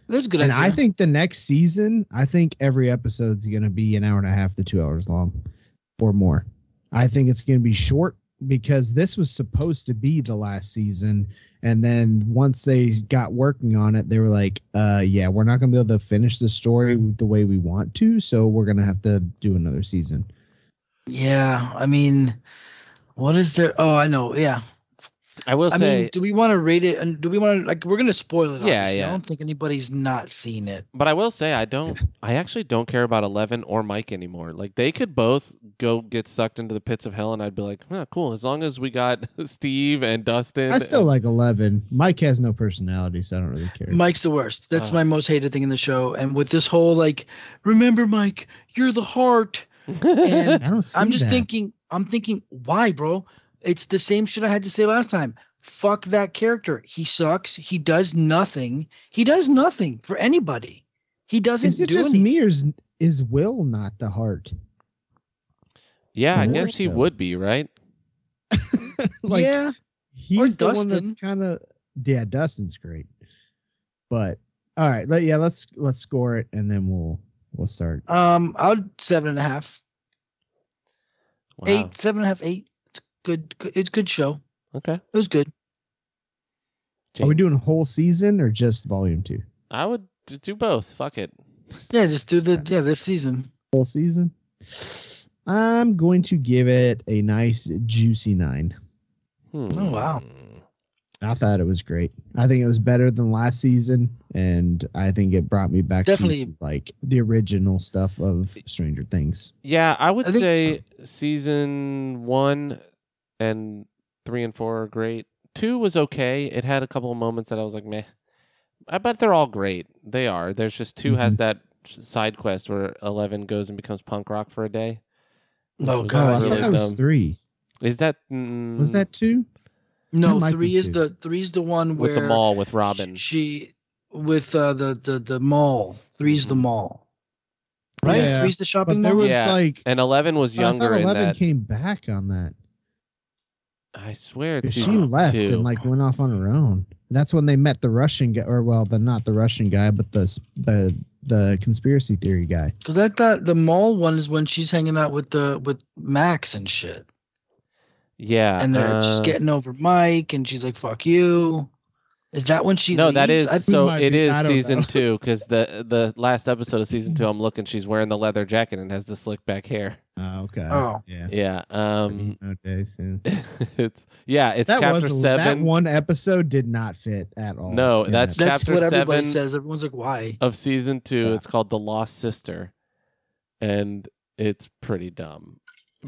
that's good. and idea. I think the next season, I think every episode's going to be an hour and a half to 2 hours long or more. I think it's going to be short because this was supposed to be the last season and then once they got working on it they were like uh yeah we're not going to be able to finish the story the way we want to so we're going to have to do another season yeah, I mean, what is there? Oh, I know. Yeah. I will I say, mean, do we want to rate it? And do we want to like? We're gonna spoil it. Yeah, yeah. I don't think anybody's not seen it. but I will say, I don't. I actually don't care about Eleven or Mike anymore. Like they could both go get sucked into the pits of hell, and I'd be like, huh, cool. As long as we got Steve and Dustin. i still like 11 mike has no personality so i don't really care Mike's the worst. That's Uh. my most hated thing in the show. And with this whole like, remember, Mike, you're the heart. And i don't see I'm just that. thinking. I'm thinking, why, bro? It's the same shit I had to say last time. Fuck that character. He sucks. He does nothing. He does nothing for anybody. He doesn't is it do just anything. me or is, is will not the heart yeah, I More guess he would be right. like yeah. he's the one Dustin. that's kind of yeah dustin's great but all right let, yeah let's let's score it and then we'll we'll start Um, I'll seven and a half. Wow. Eight, seven and a half, eight. It's good. good it's a good show. Okay. It was good. are we doing a whole season or just volume two I would do both. Fuck it. Yeah, just do the yeah this season. Whole season. I'm going to give it a nice juicy nine. Hmm. Oh, wow. I thought it was great. I think it was better than last season, and I think it brought me back Definitely. to like the original stuff of Stranger Things. Yeah, I would I think say season one and three and four are great. Two was okay. It had a couple of moments that I was like, meh. I bet they're all great. They are. There's just 2 has that side quest where Eleven goes and becomes punk rock for a day. Oh was I god, really thought that was dumb. three. Is that mm, Was that two? No, That might be three is two. the three's the one where with the mall with Robin? She with uh, the the the mall. Three's the Mhm. mall. Right? Yeah, Three's the But shopping there mall. was Yeah. like And Eleven was I younger thought in Eleven that. came back on that. I swear it's She left two. and like went off on her own. That's when they met the Russian guy, or well, the not the Russian guy, but the the the conspiracy theory guy. Because I thought the mall one is when she's hanging out with the with Max and shit, yeah, and they're uh, just getting over Mike, and she's like, "Fuck you." Is that when she? No, that is leaves? I- so. might It be- is season know. two because the the last episode of season two, I'm looking. She's wearing the leather jacket and has the slick back hair. Oh, okay. Oh. yeah. Yeah. Um. okay, so it's yeah. It's that chapter was seven. that one episode did not fit at all. No, in that's that. that's chapter what everybody says. Everyone's like, "Why?" of season two. Yeah. It's called the Lost Sister, and it's pretty dumb.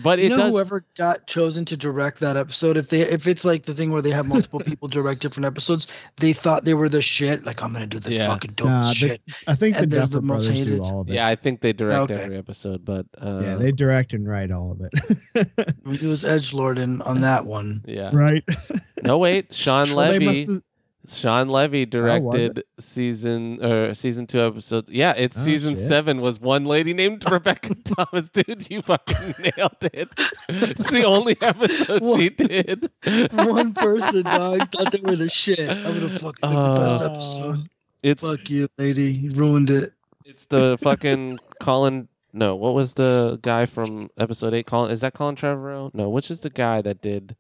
But you know does. whoever got chosen to direct that episode if they if it's like the thing where they have multiple people direct different episodes they thought they were the shit like i'm gonna do the Yeah. fucking dope Nah, the- shit I think the and they're Duffer the most Brothers hated. do all of it. yeah, I think they direct Okay. every episode, but uh, yeah, they direct and write all of it. it was edge lord on that one yeah. right. No, wait, Shawn Well, Levy. must Shawn Levy it? directed season or season two episode. Yeah, it's Oh, season shit. seven. Was one lady named Rebecca Thomas? Dude, you fucking nailed it. It's the only episode she did. one person dog thought they were the shit i'm gonna fucking make the best Uh, episode It's fuck you lady you ruined it it's the fucking Colin. No, what was the guy from episode eight? Colin is that Colin Trevorrow? No, which is the guy that did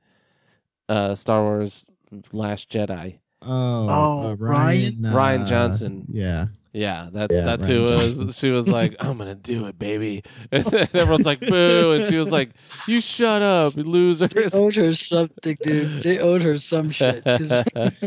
uh Star Wars Last Jedi? Oh, Oh, uh, Rian. Rian uh, Johnson. Yeah. Yeah, that's Yeah, that's Rian who it Johnson. was. She was like, "I'm gonna do it, baby," and everyone's like, "Boo!" And she was like, "You shut up, you they losers." owed her something dude they owed her some shit.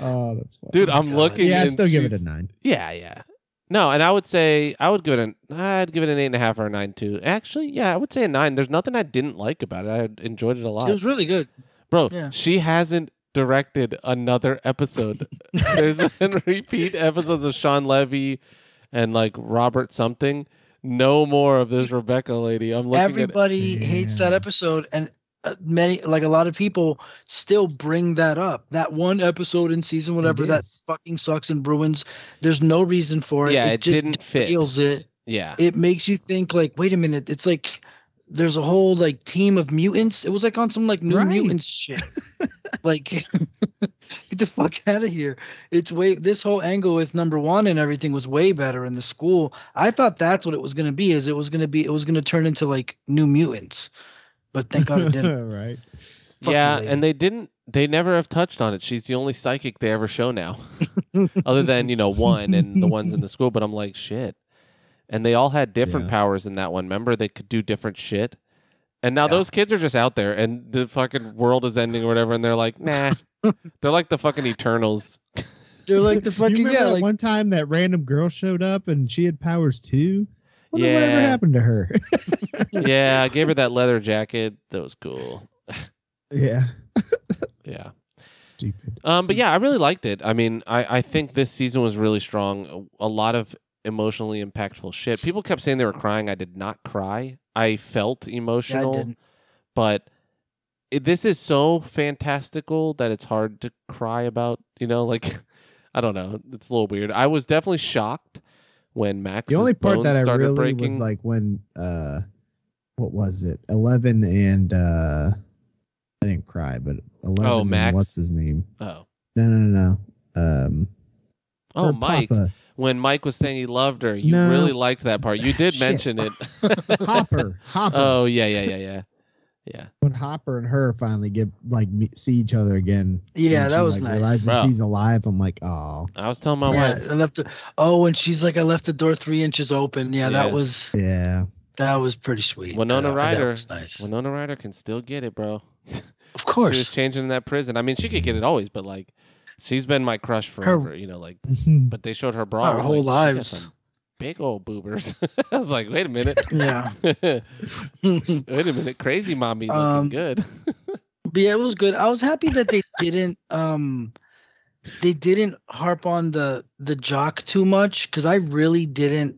Oh, that's fun. Dude, I'm God. looking. yeah, I still give it a nine. Yeah, yeah. No, and I would say I would give it an I'd give it an eight and a half or a nine too. Actually, yeah, I would say a nine. There's nothing I didn't like about it. I enjoyed it a lot. it was really good Bro, Yeah. she hasn't directed another episode. There's been repeat episodes of Shawn Levy and like Robert something. No more of this Rebecca lady. I'm looking everybody hates that episode and uh, many like a lot of people still bring that up that one episode in season whatever that fucking sucks and ruins there's no reason for it Yeah, it, it just didn't fit. feels it yeah. it makes you think like wait a minute it's like there's a whole like team of mutants it was like on some like new Right. mutants shit like get the fuck out of here it's way this whole angle with number one and everything was way better in the school i thought that's what it was going to be is it was going to be it was going to turn into like new mutants but thank god it didn't right. Fuck yeah, lady. and they didn't they never have touched on it. She's the only psychic they ever show now. Other than, you know, one and the ones in the school, but I'm like, shit. And they all had different Yeah. powers in that one. Remember they could do different shit. And now Yeah. those kids are just out there and the fucking world is ending or whatever and they're like, "Nah." they're like the fucking Eternals. they're like the you fucking remember yeah that like one time that random girl showed up and she had powers too? Wonder Yeah. Whatever happened to her? yeah, I gave her that leather jacket. That was cool. yeah. Yeah. Stupid. Um, but yeah, I really liked it. I mean, I, I think this season was really strong. A, a lot of emotionally impactful shit. People kept saying they were crying. I did not cry. I felt yeah, I emotional, didn't. but it, this is so fantastical that it's hard to cry about. You know, like I don't know. It's a little weird. I was definitely shocked when Max. The only part that I really breaking. was like when uh what was it? Eleven and uh I didn't cry, but eleven Oh, and Max? what's his name? oh, No no no no. Um oh, Mike. Papa. When Mike was saying he loved her, you No. really liked that part. You did mention it. Hopper. Hopper. Oh yeah, yeah, yeah, yeah. Yeah. when Hopper and her finally get like meet, see each other again. Yeah, that she, was like, nice. Realizes Bro. he's alive. I'm like, oh I was telling my yeah, wife. I left the, oh, and she's like, I left the door three inches open. Yeah, Yeah. that was yeah. that was pretty sweet. Winona Uh, that Ryder. was nice. Winona Ryder can still get it, bro. of course. She was changing in that prison. I mean, she could get it always, but like, she's been my crush forever. you know, like, but they showed her bra. I Our whole like, lives. big old boobers. I was like, wait a minute. Yeah. wait a minute, crazy mommy looking Um, good. But yeah, it was good. I was happy that they didn't um they didn't harp on the the jock too much because I really didn't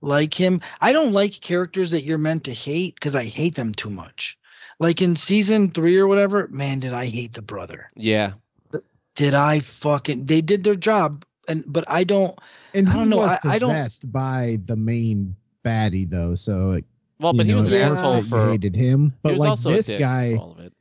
like him. I don't like characters that you're meant to hate because I hate them too much. Like in season three or whatever, man, did I hate the brother. yeah, Did I fucking they did their job and but I don't And I don't know, was I- I don't- possessed by the main baddie though, so it, well, you but he know, was an it yeah. asshole for. hated him. But like this guy, for all of it.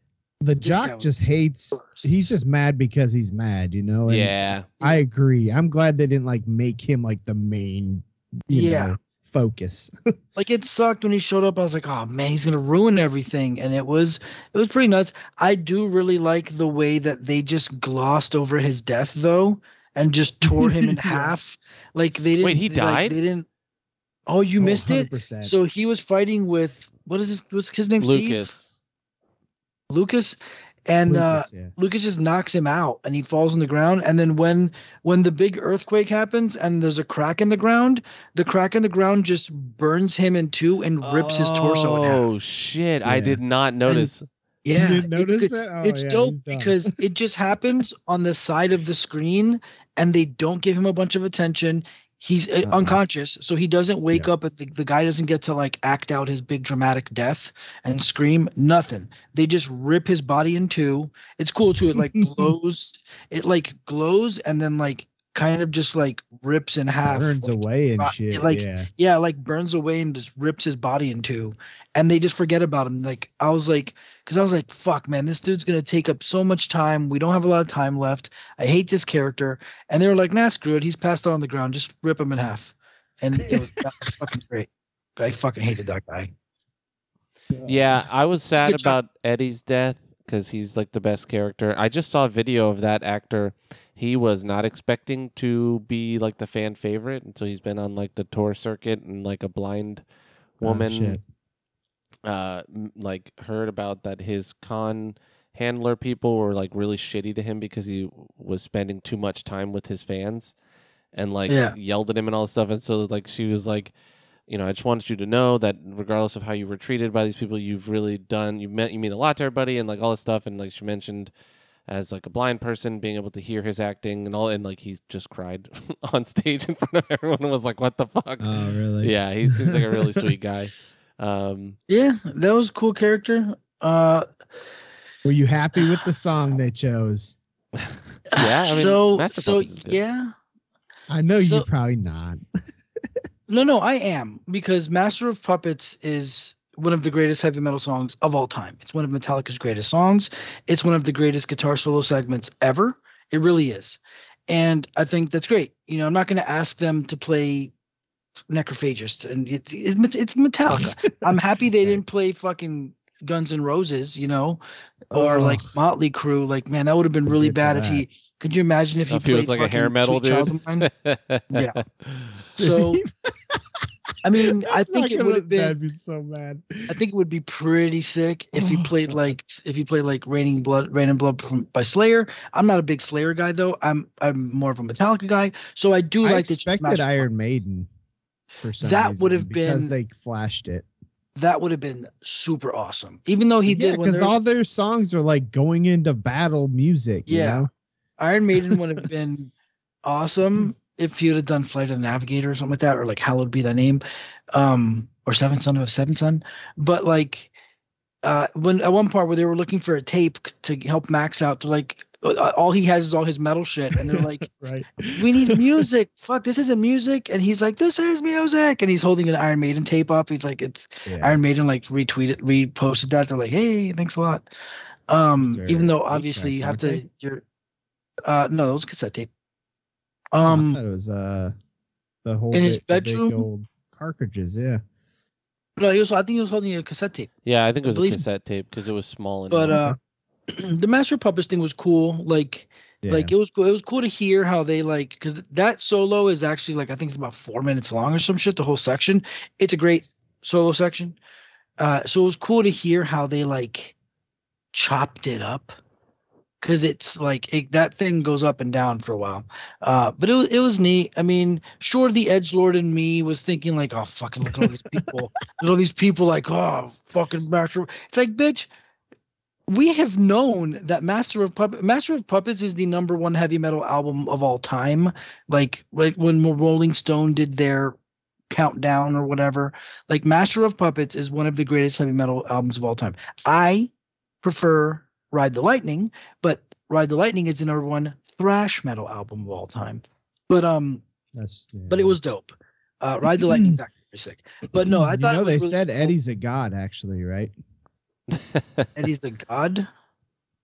the guy jock was just hates. worse. He's just mad because he's mad, you know. And Yeah, I agree. I'm glad they didn't like make him like the main, you Yeah. know, focus. like it sucked when he showed up. I was like, oh man, he's gonna ruin everything. And it was it was pretty nuts. I do really like the way that they just glossed over his death though and just tore him in half. Like they didn't Wait, he like, died? they didn't Oh, you Oh, missed it? 100%. So he was fighting with what is his what's his name? Steve? Lucas. Lucas. And uh Lucas, yeah. Lucas just knocks him out and he falls on the ground. And then when when the big earthquake happens and there's a crack in the ground, the crack in the ground just burns him in two and rips his torso in half. Oh shit! I did not notice. Yeah, you didn't it's notice good. that? Oh, it's yeah, dope because it just happens on the side of the screen and they don't give him a bunch of attention. He's uh, Uh-uh. unconscious, so he doesn't wake Yeah. up and the, the guy doesn't get to like act out his big dramatic death and scream. Nothing. They just rip his body in two. It's cool too. It like glows. It like glows and then like kind of just like rips in half. burns like, away and uh, shit. like- yeah. yeah, like burns away and just rips his body in two, and they just forget about him. Like I was like, because I was like, fuck, man, this dude's gonna take up so much time. We don't have a lot of time left. I hate this character, and they were like, nah, screw it. He's passed out on the ground. Just rip him in half, and it was, that was fucking great. I fucking hated that guy. Yeah, I was sad Good job. about Eddie's death because he's like the best character. I just saw a video of that actor. He was not expecting to be like the fan favorite until he's been on like the tour circuit and like a blind Oh, woman shit. uh like heard about that his con handler people were like really shitty to him because he was spending too much time with his fans and like Yeah. yelled at him and all this stuff and so like she was like you know i just wanted you to know that regardless of how you were treated by these people you've really done you meant you mean a lot to everybody and like all this stuff and like she mentioned as like a blind person being able to hear his acting and all and like he just cried on stage in front of everyone and was like what the fuck Oh, really? yeah he seems like a really sweet guy um Yeah, that was a cool character. Uh, Were you happy with the song they chose? Yeah, I mean, so so Puppets is good. yeah. I know So- you're probably not. No, no, I am because Master of Puppets is one of the greatest heavy metal songs of all time. It's one of Metallica's greatest songs. It's one of the greatest guitar solo segments ever. It really is. And I think that's great. You know, I'm not going to ask them to play Necrophagist and it, it, it's Metallica. I'm happy they didn't play fucking Guns N' Roses, you know, or like Motley Crue. Like, man, that would have been really bad if he. Could you imagine if he if he was played like a hair metal Sweet Child dude of Mine? Yeah. So, I mean, I think it would have been. That'd be so bad. I think it would be pretty sick if he Oh, played God. like if he played like Raining Blood, Rain and Blood from, by Slayer. I'm not a big Slayer guy though. I'm I'm more of a Metallica guy. So I do I like that. expected Iron Maiden. For some That would have been because been- they flashed it. That would have been super awesome. Even though he yeah, did when because all their songs are like going into battle music. you Yeah. know? Iron Maiden would have been awesome if you'd have done Flight of the Navigator or something like that, or like Hallowed Be Thy Name, um, or Seven Son of a Seven Son. But like, uh, when at one part where they were looking for a tape to help Max out, they're like, uh, all he has is all his metal shit, and they're like, right. "We need music. Fuck, this isn't music." And he's like, "This is music," and he's holding an Iron Maiden tape up. He's like, "It's." Yeah. Iron Maiden like retweeted, reposted that. They're like, "Hey, thanks a lot." Um, even though obviously you have to, aren't you're, uh, no, those cassette tape. Oh, I Um, thought it was uh the whole in his bit- the bedroom? old cartridges. Yeah. No, he was. I think he was holding a cassette tape. Yeah, I think it was a believe- cassette tape because it was small and But uh, the Master of Puppets thing was cool. Like, Yeah. like it was cool. It was cool to hear how they like because that solo is actually like I think it's about four minutes long or some shit. The whole section. It's a great solo section. Uh, so it was cool to hear how they like chopped it up because it's like it, that thing goes up and down for a while. Uh, but it was it was neat. I mean, sure, the edge lord in me was thinking like, oh fucking look at all these people. Look at all these people like, oh fucking master. It's like, bitch. We have known that Master of Puppets, Master of Puppets is the number one heavy metal album of all time. Like right when Rolling Stone did their countdown or whatever, like Master of Puppets is one of the greatest heavy metal albums of all time. I prefer Ride the Lightning, but Ride the Lightning is the number one thrash metal album of all time. But um, That's, yeah, but it was dope. Uh, Ride the Lightning is actually very sick. But no, I you thought it know was they really said cool. Eddie's a god, actually, right? Eddie's a god.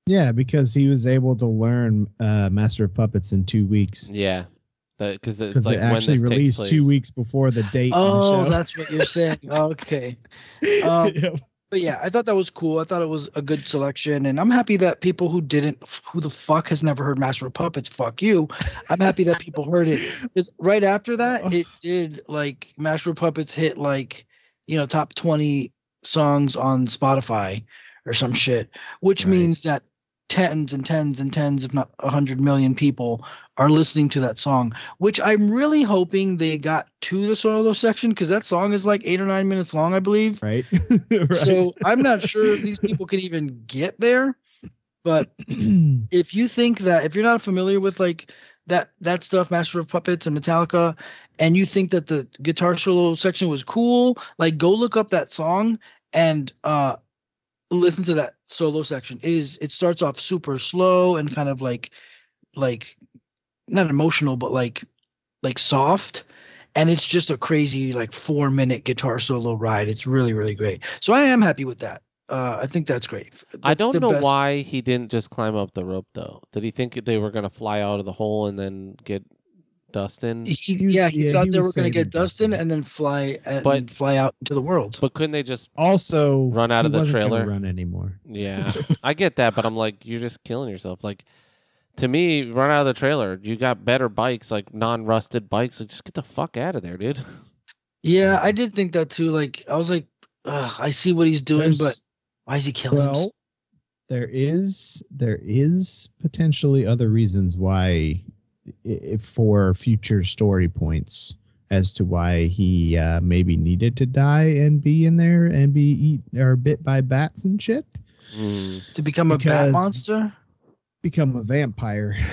Yeah, because he was able to learn uh, Master of Puppets in two weeks. yeah, because it's Because like it actually this released two weeks before the date. Oh, in the show. that's what you're saying. Okay. Um, Yeah. But yeah, I thought that was cool. I thought it was a good selection, and I'm happy that people who didn't, who the fuck has never heard Master of Puppets, fuck you. I'm happy that people heard it because right after that, it did like Master of Puppets hit like, you know, top 20 songs on Spotify or some shit, which Right. means that tens and tens and tens, if not a hundred million people are listening to that song. Which I'm really hoping they got to the solo section because that song is like eight or nine minutes long, I believe. right. right. So I'm not sure if these people can even get there. But if you think that if you're not familiar with like that that stuff, Master of Puppets and Metallica, and you think that the guitar solo section was cool, like go look up that song and uh listen to that solo section. It is it starts off super slow and kind of like like not emotional, but like like soft. And it's just a crazy like four minute guitar solo ride. It's really, really great. So I am happy with that. Uh, I think that's great. I don't know best- why he didn't just climb up the rope though. Did he think they were gonna fly out of the hole and then get Dustin? He, He yeah, he yeah, thought he they were going to get Dustin Dustin. and then fly uh, and But- fly out into the world. But couldn't they just? also Run out he of the wasn't trailer? Run anymore. Yeah, I get that, but I'm like, you're just killing yourself. Like, to me, run out of the trailer. You got better bikes, like non-rusted bikes. Like, just get the fuck out of there, dude. yeah, I did think that too. Like I was like, Ugh, I see what he's doing, There's- but why is he killing himself? Well, there is there is potentially other reasons why, i- if for future story points as to why he uh, maybe needed to die and be in there and be eat or bit by bats and shit. Mm. To become a bat monster? Become a vampire.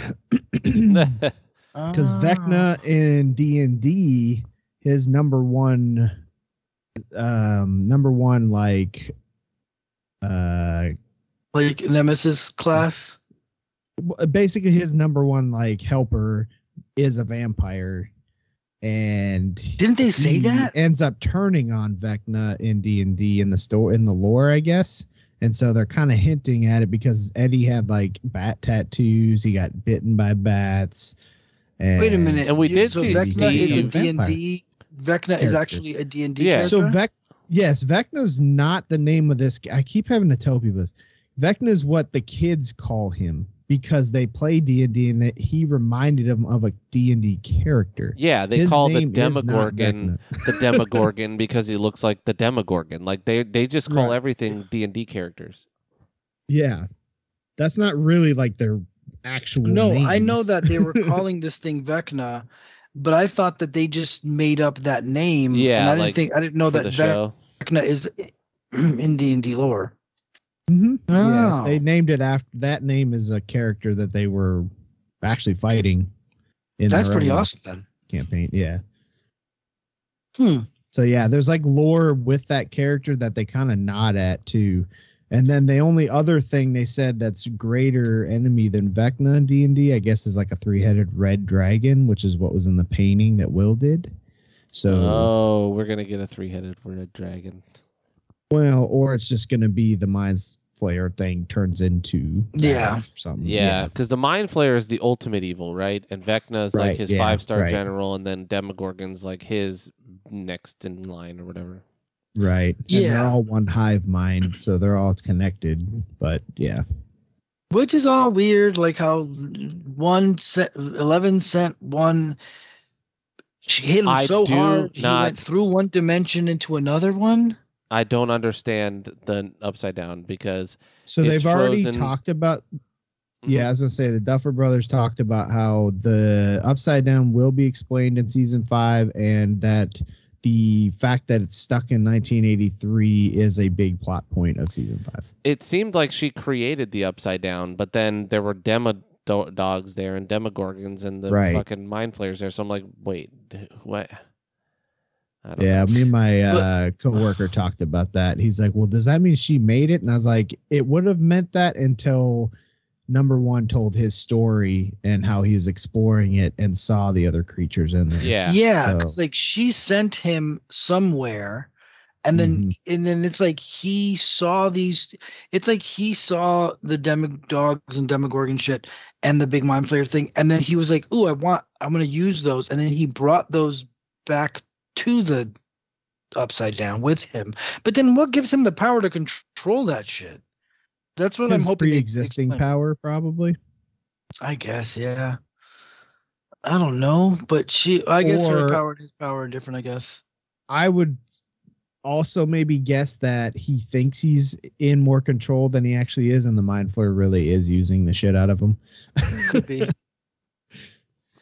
Because Ah. Vecna in D and D, his number one, um, number one like, uh, like Nemesis class. W- basically his number one like helper is a vampire, and Didn't they say he that? ends up turning on Vecna in D and D in the store in the lore, I guess. And so they're kind of hinting at it because Eddie had like bat tattoos. He got bitten by bats. And Wait a minute. And we did so see Vecna is a D&D. Vecna is actually a D&D Yeah. character. So Vec, yes, Vecna's not the name of this. I keep having to tell people this. Vecna is what the kids call him because they play D and D, and that he reminded him of a D and D character. Yeah, they His call the name Demogorgon the Demogorgon because he looks like the Demogorgon. Like they they just call Right. everything D and D characters. Yeah, that's not really like their actual. No, I know that they were calling this thing Vecna, but I thought that they just made up that name. Yeah, and I didn't like, think I didn't know that the show. Vecna is in D and D lore. Mhm. Yeah, Oh. they named it after that name is a character that they were actually fighting. In That's pretty awesome then. Campaign, yeah. Hmm. So yeah, there's like lore with that character that they kind of nod at too. And then the only other thing they said that's greater enemy than Vecna in D and I guess, is like a three-headed red dragon, which is what was in the painting that Will did. So Oh, we're gonna get a three headed red dragon. Well, or it's just gonna be the Mind's Flayer thing turns into Yeah. or something. Yeah, because the Mind Flayer is the ultimate evil, right? And Vecna's like Right, his yeah, five star right. general, and then Demogorgon's like his next in line or whatever. Right. And Yeah. they're all one hive mind, so they're all connected. But yeah. Which is all weird, like how one cent, eleven cent one. She hit him I so do hard he went through one dimension into another one. I don't understand the upside down because So they've already frozen. talked about Mm-hmm. yeah, as I say the Duffer Brothers talked about how the upside down will be explained in season five, and that the fact that it's stuck in 1983 is a big plot point of season five. it seemed like she created the upside down, but then there were demo dogs there and demogorgons and the Right. fucking mind flayers there. So I'm like, wait, what? I don't Yeah, know. me and my But- uh, coworker talked about that. He's like, "Well, does that mean she made it?" And I was like, "It would have meant that until number one told his story and how he was exploring it and saw the other creatures in there." Yeah. Yeah, So- like she sent him somewhere, and then Mhm. and then it's like he saw these. It's like he saw the demodogs and demogorgon shit and the big mind flayer thing, and then he was like, "Ooh, I want, I'm gonna use those," and then he brought those back to the upside down with him. But then what gives him the power to control that shit? That's what His I'm hoping. pre-existing power, probably. I guess, yeah. I don't know, but she. I guess her power and his power are different. I guess. I would also maybe guess that he thinks he's in more control than he actually is, and the mind flayer really is using the shit out of him. Could be.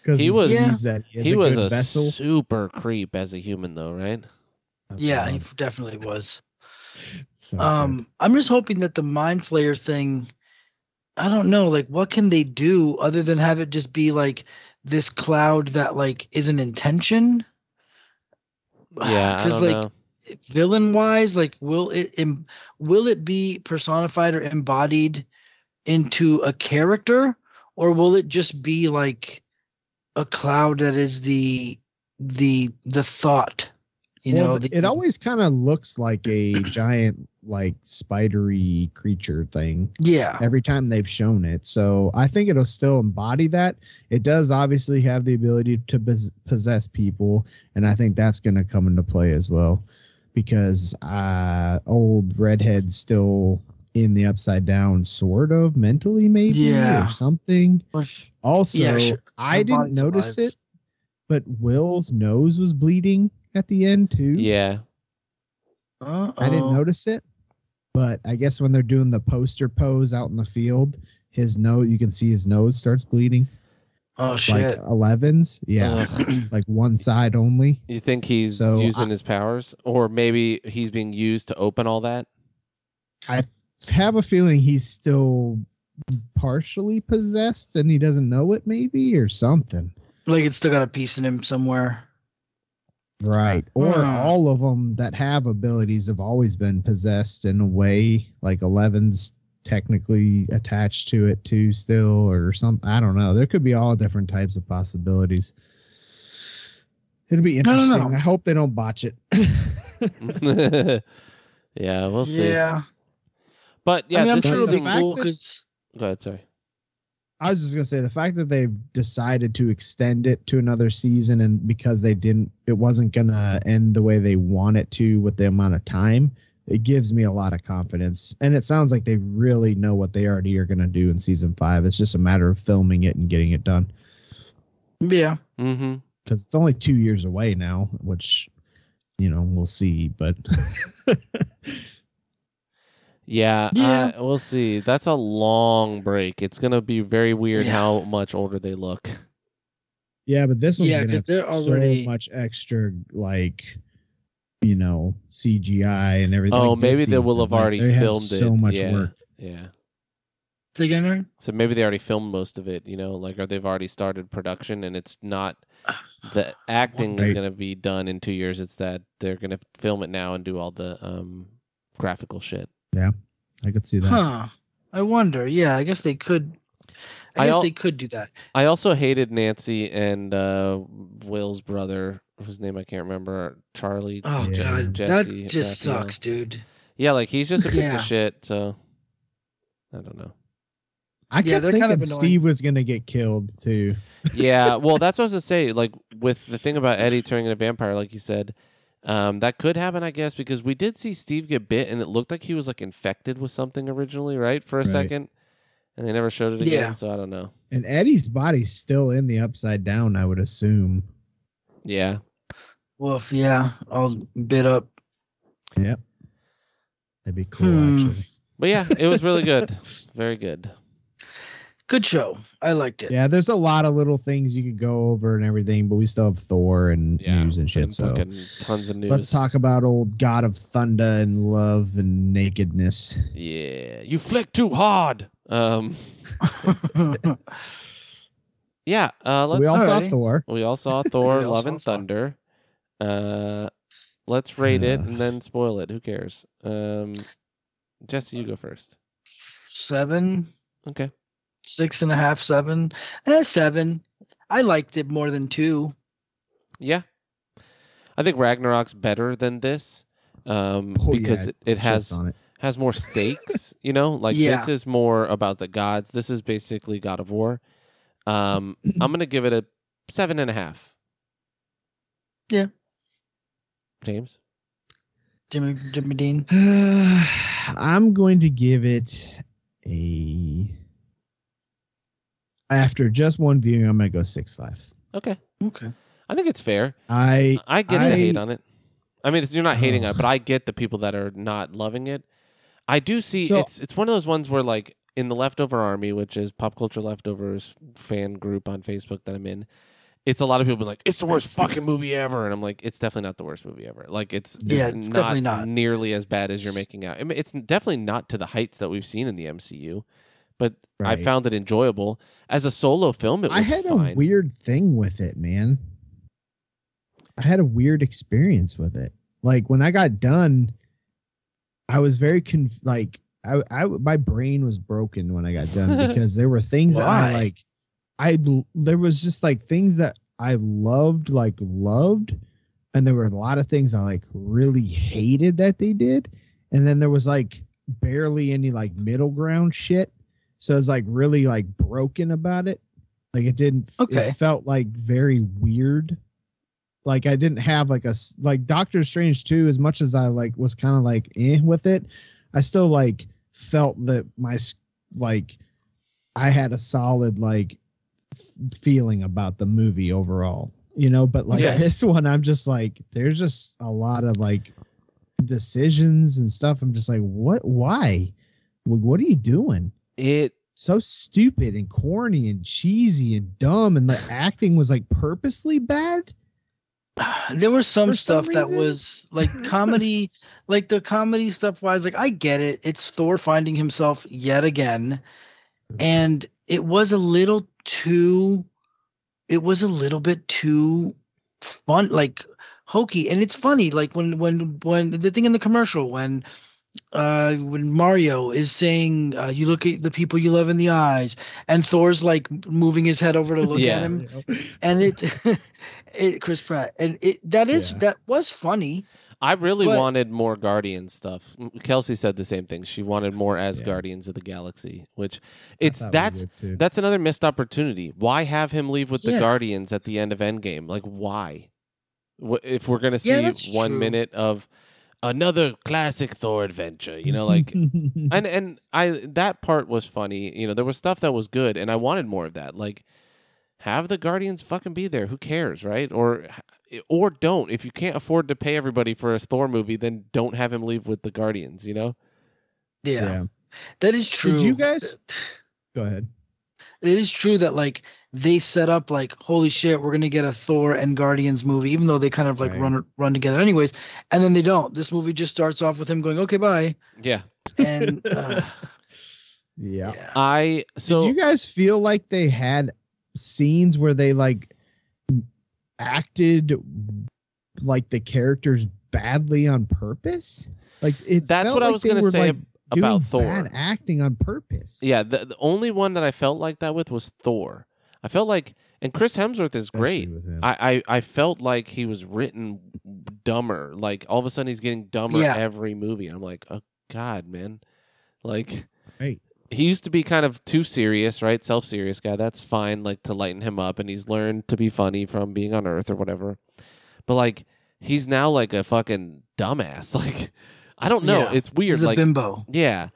Because He was- Yeah. that he, he a was good a vessel. super creep as a human, though, right? Yeah, he definitely was. So good. Um, I'm just hoping that the mind flayer thing. I don't know, like what can they do other than have it just be like this cloud that like is an intention? Yeah, because like, know. Villain wise, like will it em- will it be personified or embodied into a character, or will it just be like a cloud that is the the the thought? You well, know, the, it always kind of looks like a giant, like spidery creature thing yeah. every time they've shown it. So I think it'll still embody that. It does obviously have the ability to possess people, and I think that's going to come into play as well, because uh, old redhead's still in the upside down, sort of mentally, maybe Yeah. or something. Also, Yeah, sure. I didn't notice survived. it, but Will's nose was bleeding at the end too. Yeah. I didn't notice it, but I guess when they're doing the poster pose out in the field, his nose you can see his nose starts bleeding. Oh Like shit! 11s, yeah, uh-huh. like one side only. You think he's So, using I- his powers, or maybe he's being used to open all that? I have a feeling he's still partially possessed and he doesn't know it, maybe or something. like it's still got a piece in him somewhere. Right. Or Hmm. all of them that have abilities have always been possessed in a way, like 11's technically attached to it too, still, or some. I don't know. There could be all different types of possibilities. It'll be I don't interesting. I hope they don't botch it. yeah, we'll see. Yeah, But yeah, I mean, I'm this sure it'll the be fact cool that- because Go ahead. Sorry. I was just gonna say the fact that they've decided to extend it to another season, and because they didn't, it wasn't gonna end the way they want it to with the amount of time. It gives me a lot of confidence, and it sounds like they really know what they already are gonna do in season five. It's just a matter of filming it and getting it done yeah, Mm-hmm. because it's only two years away now, which you know we'll see. But Yeah, Yeah. uh, we'll see. That's a long break. It's gonna be very weird Yeah. how much older they look. yeah, but this one's Yeah, gonna 'cause have they're already- so much extra like. You know, CGI and everything. Oh, like maybe they will season. have Like, already they had filmed so it. much yeah. work. Yeah. Say again, Aaron? So maybe they already filmed most of it, you know, like or they've already started production and it's not the acting is going to be done in 2 years. It's that they're going to film it now and do all the um graphical shit. I could see that. Huh. I wonder. Yeah, I guess they could. I, I guess al- they could do that. I also hated Nancy and uh Will's brother, whose name I can't remember, Charlie. Oh Yeah. god, Jesse that just Raphael. sucks, dude. Yeah, like he's just a piece Yeah. of shit, so I don't know. I Yeah, kept they're thinking kind of. Steve was gonna get killed too. yeah, well, that's what I was gonna say. Like with the thing about Eddie turning into a vampire, like you said, Um, that could happen, I guess, because we did see Steve get bit, and it looked like he was like infected with something originally, right, for a Right. second, and they never showed it again. Yeah. So I don't know. And Eddie's body's still in the upside down, I would assume. Yeah, Woof, yeah, all bit up. Yep. That'd be cool, Hmm. actually. but yeah, it was really good, very good. Good show. I liked it. Yeah, there's a lot of little things you could go over and everything, but we still have Thor and Yeah, news and shit. So tons of news. let's talk about old God of Thunder and love and nakedness. Yeah, you flick too hard. Um, yeah. Uh, So let's. we all saw Thor. We all saw Thor: We all Love saw and Thunder. Uh, let's rate it Uh. and then spoil it. Who cares? Um, Jesse, you go first. seven, Okay. Six and a half, seven. Eh, seven. I liked it more than two. Yeah, I think Ragnarok's better than this um, Oh, because yeah, it, it has it. has more stakes. you know, like Yeah. this is more about the gods. This is basically God of War. Um, I'm gonna give it a seven and a half. Yeah. James. Jimmy Jimmy Dean. I'm going to give it a. After just one viewing, I'm going to go six five. Okay, Okay. I think it's fair. I I get the hate on it. I mean, it's, you're not hating on it, but I get the people that are not loving it. I do see So- it's it's one of those ones where like in the leftover army, which is pop culture leftovers fan group on Facebook that I'm in, it's a lot of people being like, "It's the worst fucking movie ever," and I'm like, "It's definitely not the worst movie ever. Like it's Yeah, it's, it's not, definitely not. nearly as bad as you're making out. I mean, it's definitely not to the heights that we've seen in the MCU, but I found it enjoyable as a solo film. It was I had fine. a weird thing with it, man. I had a weird experience with it. Like when I got done, I was very conf- like I, I my brain was broken when I got done because there were things that I like I there was just like things that I loved like loved and there were a lot of things I like really hated that they did and then there was like barely any like middle ground shit so I was like really like broken about it. Like it didn't Okay. it felt like very weird. Like I didn't have like a like Doctor Strange 2 as much as I like was kind of like eh with it I still like felt that my like I had a solid like f- feeling about the movie overall you know? But like Okay. this one I'm just like there's just a lot of like decisions and stuff. I'm just like what? Why? Like, what are you doing it so stupid and corny and cheesy and dumb and the acting was like purposely bad There was some For some stuff that was like comedy, like the comedy stuff wise, like I get it. It's Thor finding himself yet again. And it was a little too it was a little bit too fun, like hokey. And it's funny, like when when when the thing in the commercial when uh when Mario is saying uh, you look at the people you love in the eyes and Thor's like moving his head over to look Yeah. at him and it, it Chris Pratt, and it that is Yeah. that was funny. I really But- wanted more Guardian stuff. Kelsey said the same thing. She wanted more as Yeah. Guardians of the Galaxy, which it's that's that's another missed opportunity. Why have him leave with the Guardians at the end of Endgame? Like why? If we're gonna see Yeah, one true. minute of another classic Thor adventure, you know, like and and I that part was funny. You know, there was stuff that was good, and I wanted more of that. Like, have the Guardians fucking be there. Who cares, right? Or or don't. If you can't afford to pay everybody for a Thor movie, then don't have him leave with the Guardians. You know? Yeah, yeah. that is true. Did you guys- Go ahead. It is true that like they set up like holy shit, we're gonna get a Thor and Guardians movie, even though they kind of like Right. run run together anyways, and then they don't. This movie just starts off with him going okay bye, Yeah. and uh, Yeah. yeah. I so Did you guys feel like they had scenes where they like acted like the characters badly on purpose? Like it's That's what I was going gonna to say ab- about Thor. Bad acting on purpose. yeah, the, the only one that I felt like that with was Thor. I felt like, and Chris Hemsworth is great. Especially with him. I, I, I felt like he was written dumber. Like all of a sudden he's getting dumber Yeah. every movie. I'm like, oh God, man. Like Right. he used to be kind of too serious, right? Self serious guy. That's fine, like to lighten him up, and he's learned to be funny from being on Earth or whatever. But like he's now like a fucking dumbass. Like I don't know. Yeah, it's weird. He's a like bimbo. yeah.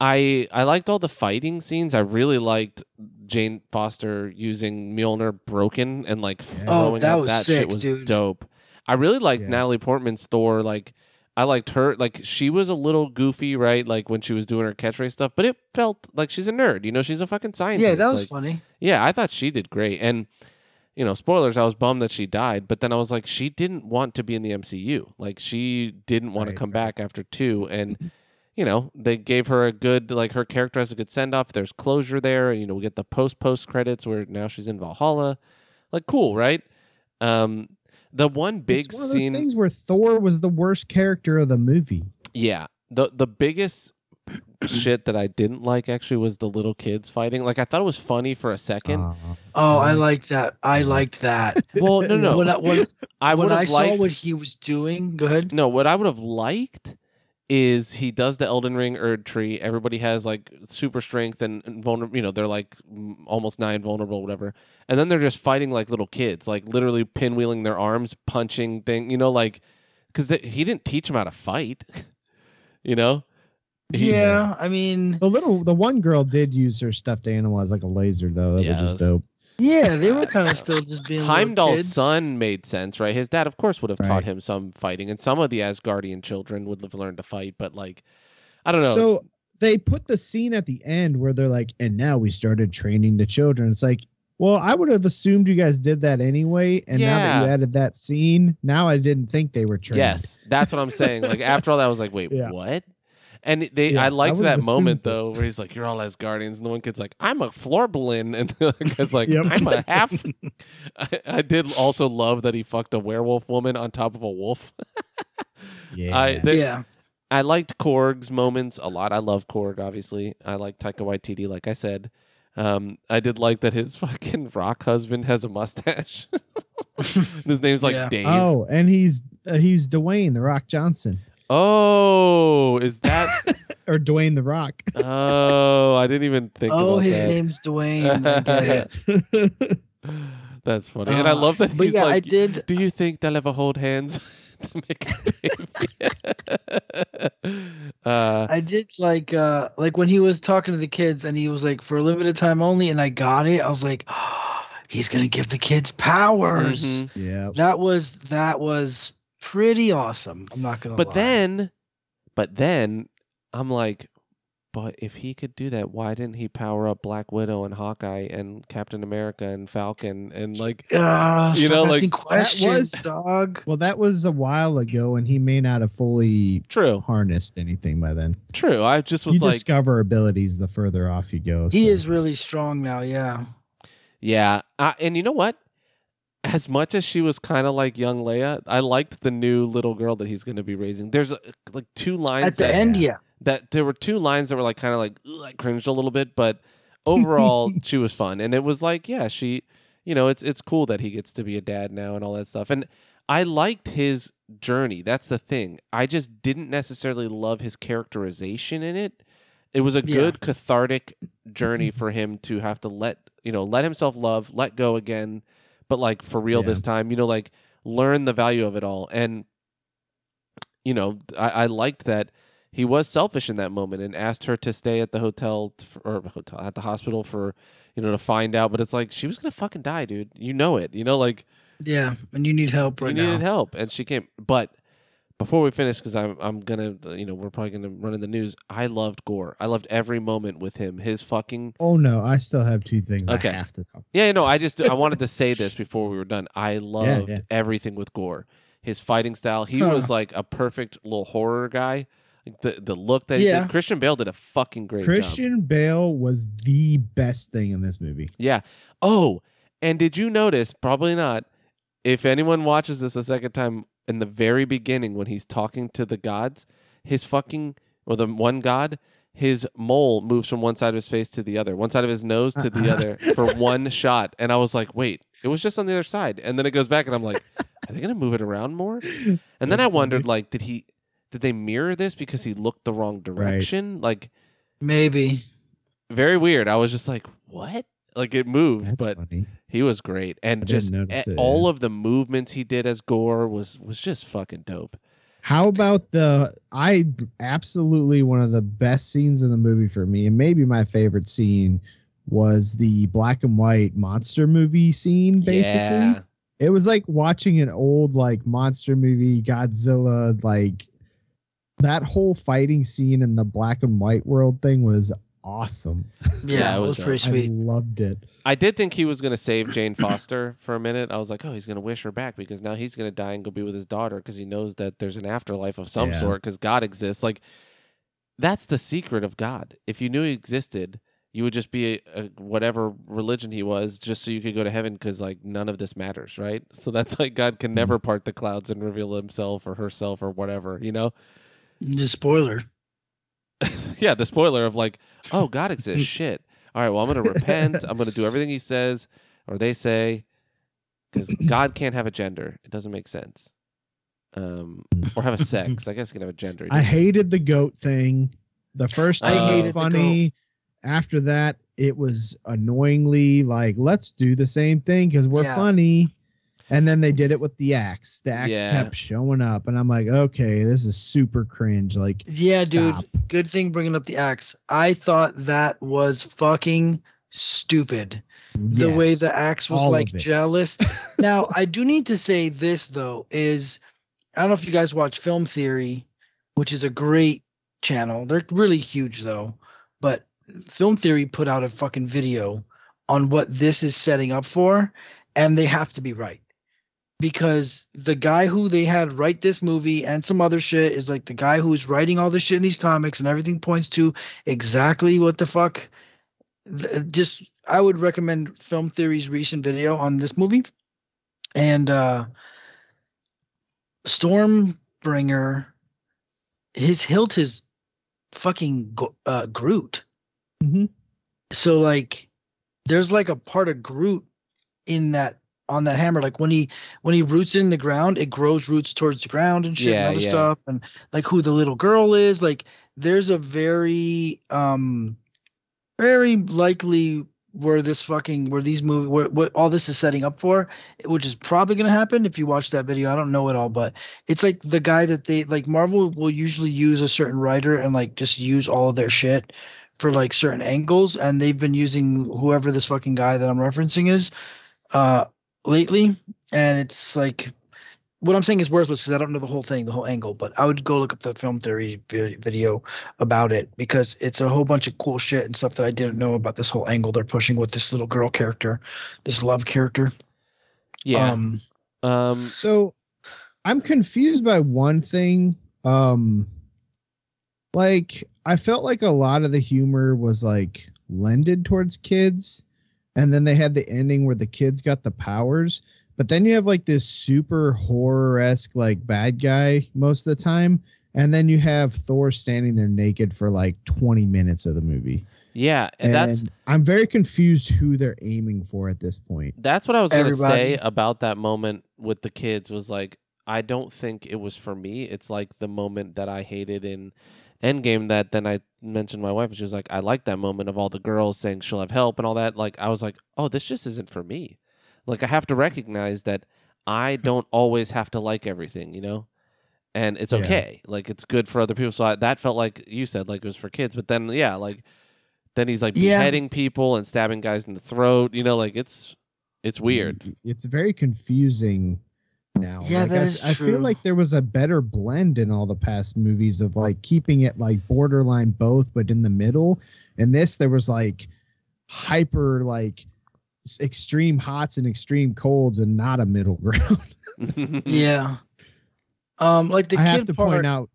I I liked all the fighting scenes. I really liked Jane Foster using Mjolnir broken and like Yeah. Oh, throwing Oh, that up. was that shit was dude. dope. I really liked Yeah. Natalie Portman's Thor. Like I liked her. Like she was a little goofy, right? Like when she was doing her catchphrase stuff, but it felt like she's a nerd. You know, she's a fucking scientist. Yeah, that was like, funny. yeah, I thought she did great. And you know, spoilers, I was bummed that she died, but then I was like, she didn't want to be in the MCU. Like she didn't want Right, to come right. back after two. And you know, they gave her a good like her character has a good send off. There's closure there. You know, we get the post post credits where now she's in Valhalla. Like cool, right? Um the one big it's one of those scene things where Thor was the worst character of the movie. Yeah. The the biggest shit that I didn't like actually was the little kids fighting. Like I thought it was funny for a second. Uh, Oh, I Mhm. like that. I liked that. well, no, no. When I, when, I when would I have saw what he was doing, go ahead. No, what I would have liked is he does the Elden Ring Erd tree. Everybody has like super strength and, and vulnerable. You know, they're like almost nine vulnerable, whatever. And then they're just fighting like little kids, like literally pinwheeling their arms, punching thing. You know, like because he didn't teach them how to fight. you know. He- Yeah, I mean, the little, the one girl did use her stuffed animal as like a laser, though. That Yeah, was just was- dope. yeah, they were kind of still just being little Heimdall's kids. son made sense, right? His dad, of course, would have taught him some fighting, and some of the Asgardian children would have learned to fight. But like, I don't know. So they put the scene at the end where they're like, and now we started training the children. It's like, well, I would have assumed you guys did that anyway. And now that you added that scene, now I didn't think they were trained. yes, that's what I'm saying. Like after all that, I was like, wait, Yeah. what? And they, Yeah, I I liked would've that moment that. though, where he's like, "You're all Asgardians," and the one kid's like, "I'm a floor Florblin," and the other guy's like, Yep. "I'm a half." I, I did also love that he fucked a werewolf woman on top of a wolf. Yeah. I- they- Yeah, I liked Korg's moments a lot. I love Korg, obviously. I like Taika Waititi, like I said. Um, I did like that his fucking rock husband has a mustache. his name's like Yeah. Dave. oh, and he's uh, he's Dwayne the Rock Johnson Oh, is that? or Dwayne the Rock. oh, I didn't even think oh, about his that. name's Dwayne. I. That's funny, and I Uh, love that But he's yeah, I did. "Do you think they'll ever hold hands to make a baby?" uh, I did like uh like when he was talking to the kids and he was like for a limited time only and I got it. I was like, he's gonna give the kids powers. mhm. yeah. That was that was pretty awesome. I'm not gonna But lie. then, but then I'm like, but if he could do that, why didn't he power up Black Widow and Hawkeye and Captain America and Falcon and like, uh, you know, like, asking that was- dog. Well, that was a while ago, and he may not have fully true, harnessed anything by then. true. I just was You like, discover abilities the further off you go. He so. is really strong now. Yeah. yeah. Uh, and you know what? As much as she was kind of like young Leia, I liked the new little girl that he's going to be raising. There's uh, like two lines At the that, end, yeah. that there were two lines that were like kind of like I cringed a little bit, but overall she was fun, and it was like yeah, she, you know, it's it's cool that he gets to be a dad now and all that stuff, and I liked his journey. That's the thing. I just didn't necessarily love his characterization in it. It was a Yeah. good cathartic journey for him to have to let you know let himself love, let go again, but like for real Yeah. this time. You know, like learn the value of it all, and you know, I, I liked that he was selfish in that moment and asked her to stay at the hotel for, or hotel at the hospital for you know to find out. But it's like she was gonna fucking die, dude. You know it. You know, like Yeah. And you need help right you needed help, and she came. But before we finish, because I'm I'm gonna you know we're probably gonna run in the news. I loved Gorr. I loved every moment with him. His fucking Oh no, I still have two things Okay. I have to talk. yeah. No, I just I wanted to say this before we were done. I loved yeah. everything with Gorr. His fighting style. He Huh. was like a perfect little horror guy. Like the the look that he Yeah. did. Christian Bale did a fucking great job. Christian Bale was the best thing in this movie. Yeah. Oh, and did you notice? Probably not. If anyone watches this a second time, in the very beginning when he's talking to the gods, his fucking or the one god, his mole moves from one side of his face to the other, one side of his nose to the other for one shot. And I was like, wait, it was just on the other side. And then it goes back, and I'm like, are they gonna move it around more? And then That's I wondered, funny. like, did he? Did they mirror this because he looked the wrong direction? Like, Maybe. very weird. I was just like, what? Like it moved, That's but funny. He was great, and I just eh, a- it, all yeah. of the movements he did as Gorr was was just fucking dope. How about the I absolutely one of the best scenes in the movie for me, and maybe my favorite scene was the black and white monster movie scene. Basically, Yeah. it was like watching an old like monster movie, Godzilla. Like that whole fighting scene in the black and white world thing was awesome. Yeah, Yeah, it it was was pretty I sweet. loved it. I did think he was going to save Jane Foster for a minute. I was like, oh, he's going to wish her back because now he's going to die and go be with his daughter because he knows that there's an afterlife of some Yeah. sort because God exists. Like, that's the secret of God. If you knew he existed, you would just be a, a, whatever religion he was just so you could go to heaven because, like, none of this matters, right? So that's like God can mm. never part the clouds and reveal himself or herself or whatever, you know? Just spoiler. yeah, the spoiler of like, oh, God exists. Shit. All right, well, I'm going to repent. I'm going to do everything he says or they say because God can't have a gender. It doesn't make sense. Um, or have a sex. I guess he can have a gender. I hated the goat thing. The first I time it hated was funny. After that, it was annoyingly like, let's do the same thing because we're Yeah. funny. And then they did it with the axe. The axe Yeah. kept showing up, and I'm like, okay, this is super cringe. Like, Yeah, Stop. dude. Good thing bringing up the axe. I thought that was fucking stupid. The way the axe was like jealous. now, I do need to say this though is I don't know if you guys watch Film Theory, which is a great channel. They're really huge though. But Film Theory put out a fucking video on what this is setting up for, and they have to be right. Because the guy who they had write this movie and some other shit is like the guy who's writing all the shit in these comics, and everything points to exactly what the fuck. Just, I would recommend Film Theory's recent video on this movie. And uh Stormbreaker, his hilt is fucking uh, Groot. Mhm. So like, there's like a part of Groot in that on that hammer. Like when he when he roots in the ground, it grows roots towards the ground and shit Yeah, and other yeah. stuff. And like who the little girl is. Like there's a very um very likely where this fucking where these movie where what all this is setting up for, which is probably gonna happen if you watch that video. I don't know it all, but it's like the guy that they like Marvel will usually use a certain writer and like just use all of their shit for like certain angles, and they've been using whoever this fucking guy that I'm referencing is uh lately, and it's like what I'm saying is worthless because I don't know the whole thing, the whole angle. But I would go look up the film theory vi- video about it because it's a whole bunch of cool shit and stuff that I didn't know about this whole angle they're pushing with this little girl character, this love character. yeah. Um, Um, So I'm confused by one thing. Um like I felt like a lot of the humor was like lended towards kids and then they had the ending where the kids got the powers, but then you have like this super horror-esque like bad guy most of the time and then you have Thor standing there naked for like 20 minutes of the movie. yeah, and that's I'm very confused who they're aiming for at this point. That's what I was going to say about that moment with the kids was like I don't think it was for me. It's like the moment that I hated in Endgame that then I mentioned my wife and she was like I like that moment of all the girls saying she'll have help and all that. Like I was like, "Oh, this just isn't for me." Like I have to recognize that I don't always have to like everything, you know? And it's Yeah. okay. Like it's good for other people. So I, that felt like you said like it was for kids, but then yeah, like then he's like Yeah. beheading people and stabbing guys in the throat, you know, like it's it's weird. It's very confusing now. Yeah, Like, that I, is I feel like there was a better blend in all the past movies of like keeping it like borderline both, but in the middle. And this, there was like hyper like extreme hots and extreme colds, and not a middle ground. yeah. Um, like the I have kid to part, point out.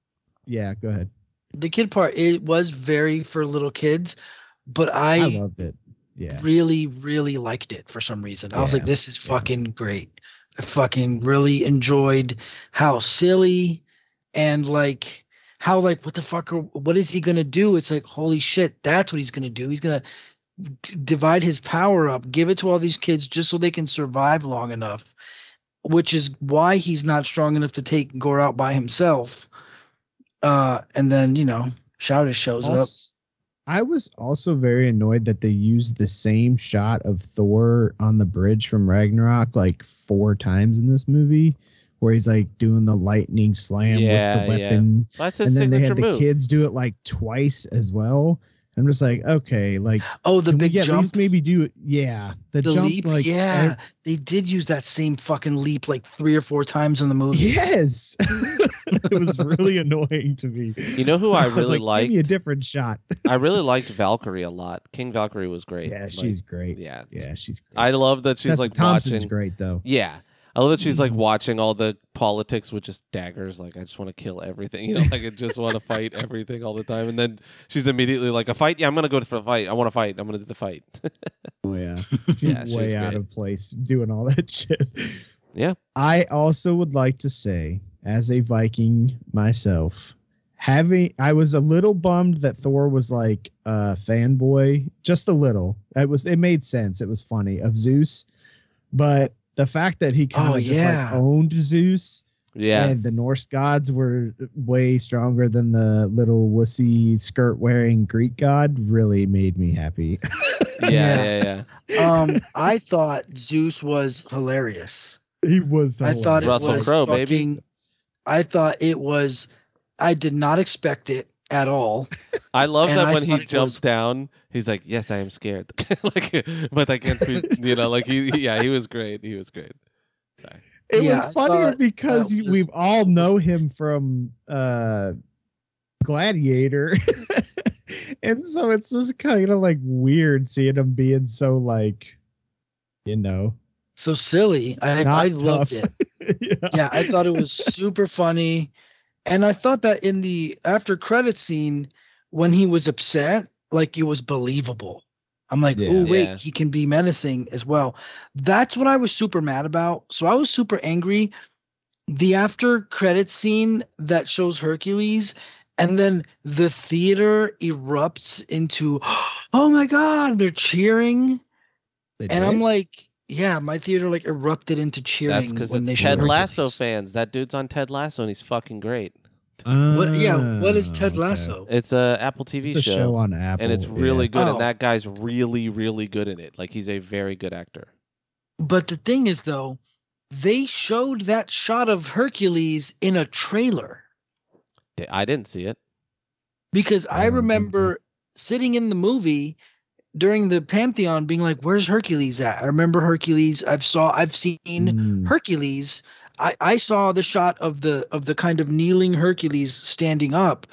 Yeah, go ahead. the kid part, it was very for little kids, but I, I, loved it. Yeah, really, really liked it for some reason. I was like, this is yeah. fucking great. Fucking really enjoyed how silly and like how like what the fuck are, what is he gonna do? It's like holy shit, that's what he's gonna do. He's gonna d- divide his power up, give it to all these kids just so they can survive long enough. Which is why he's not strong enough to take Gorr out by himself. Uh, and then you know, Shouter shows up. Also- I was also very annoyed that they used the same shot of Thor on the bridge from Ragnarok like four times in this movie, where he's like doing the lightning slam Yeah, with the yeah. weapon, That's his and then they had the move. kids do it like twice as well. I'm just like, okay, like Oh, the can we big at jump. least maybe do it? Yeah, the, the jump, leap, like yeah, ev- they did use that same fucking leap like three or four times in the movie. yes, it was really annoying to me. You know who I was really like, Give me a different shot. I really liked Valkyrie a lot. King Valkyrie was great. Yeah, Like, she's great. yeah. Yeah, she's. Great. I love that she's Tessa like Thompson's watching. great though. Yeah. I love that she's like watching all the politics with just daggers. Like, I just want to kill everything. You know, like, I just want to fight everything all the time. And then she's immediately like, a fight? Yeah, I'm going to go for the fight. I want to fight. I'm going to do the fight. Oh yeah, she's Yeah, she's way out great. of place doing all that shit. Yeah. I also would like to say, as a Viking myself, having I was a little bummed that Thor was like a fanboy, just a little. It was it made sense. It was funny of Zeus, but the fact that he kind of Oh, just yeah. like owned Zeus yeah. and the Norse gods were way stronger than the little wussy skirt wearing Greek god really made me happy. yeah. Yeah. Yeah. um, I thought Zeus was hilarious. he was I thought it Russell was Crowe, baby. fucking- I thought it was. I did not expect it at all. I love And that I when he thought jumped was- down, he's like, "Yes, I am scared," like, but I can't. Be, you know, like he, yeah, he was great. He was great. It Yeah, was I funnier because that was- we all know him from uh Gladiator. and so it's just kind of like weird seeing him being so like you know So silly. I not I loved it. yeah. Yeah, I thought it was super funny, and I thought that in the after credit scene when he was upset, like it was believable. I'm like, Yeah. oh wait, Yeah. he can be menacing as well. That's what I was super mad about. So I was super angry. The after credit scene that shows Hercules, and then the theater erupts into, oh my god, they're cheering, They and I'm like, yeah, my theater like erupted into cheering That's because when they it's showed Ted Lasso Hercules. fans. That dude's on Ted Lasso, and he's fucking great. What? Yeah. What is Ted oh, okay. Lasso? It's a Apple TV It's a show. on Apple, and it's really yeah. good. Oh. And that guy's really, really good in it. Like he's a very good actor. But the thing is, though, they showed that shot of Hercules in a trailer I didn't see it. because I I remember sitting in the movie during the Pantheon being like, "Where's Hercules at?" I remember Hercules. I've saw. I've seen Mm. Hercules. I, I saw the shot of the of the kind of kneeling Hercules standing up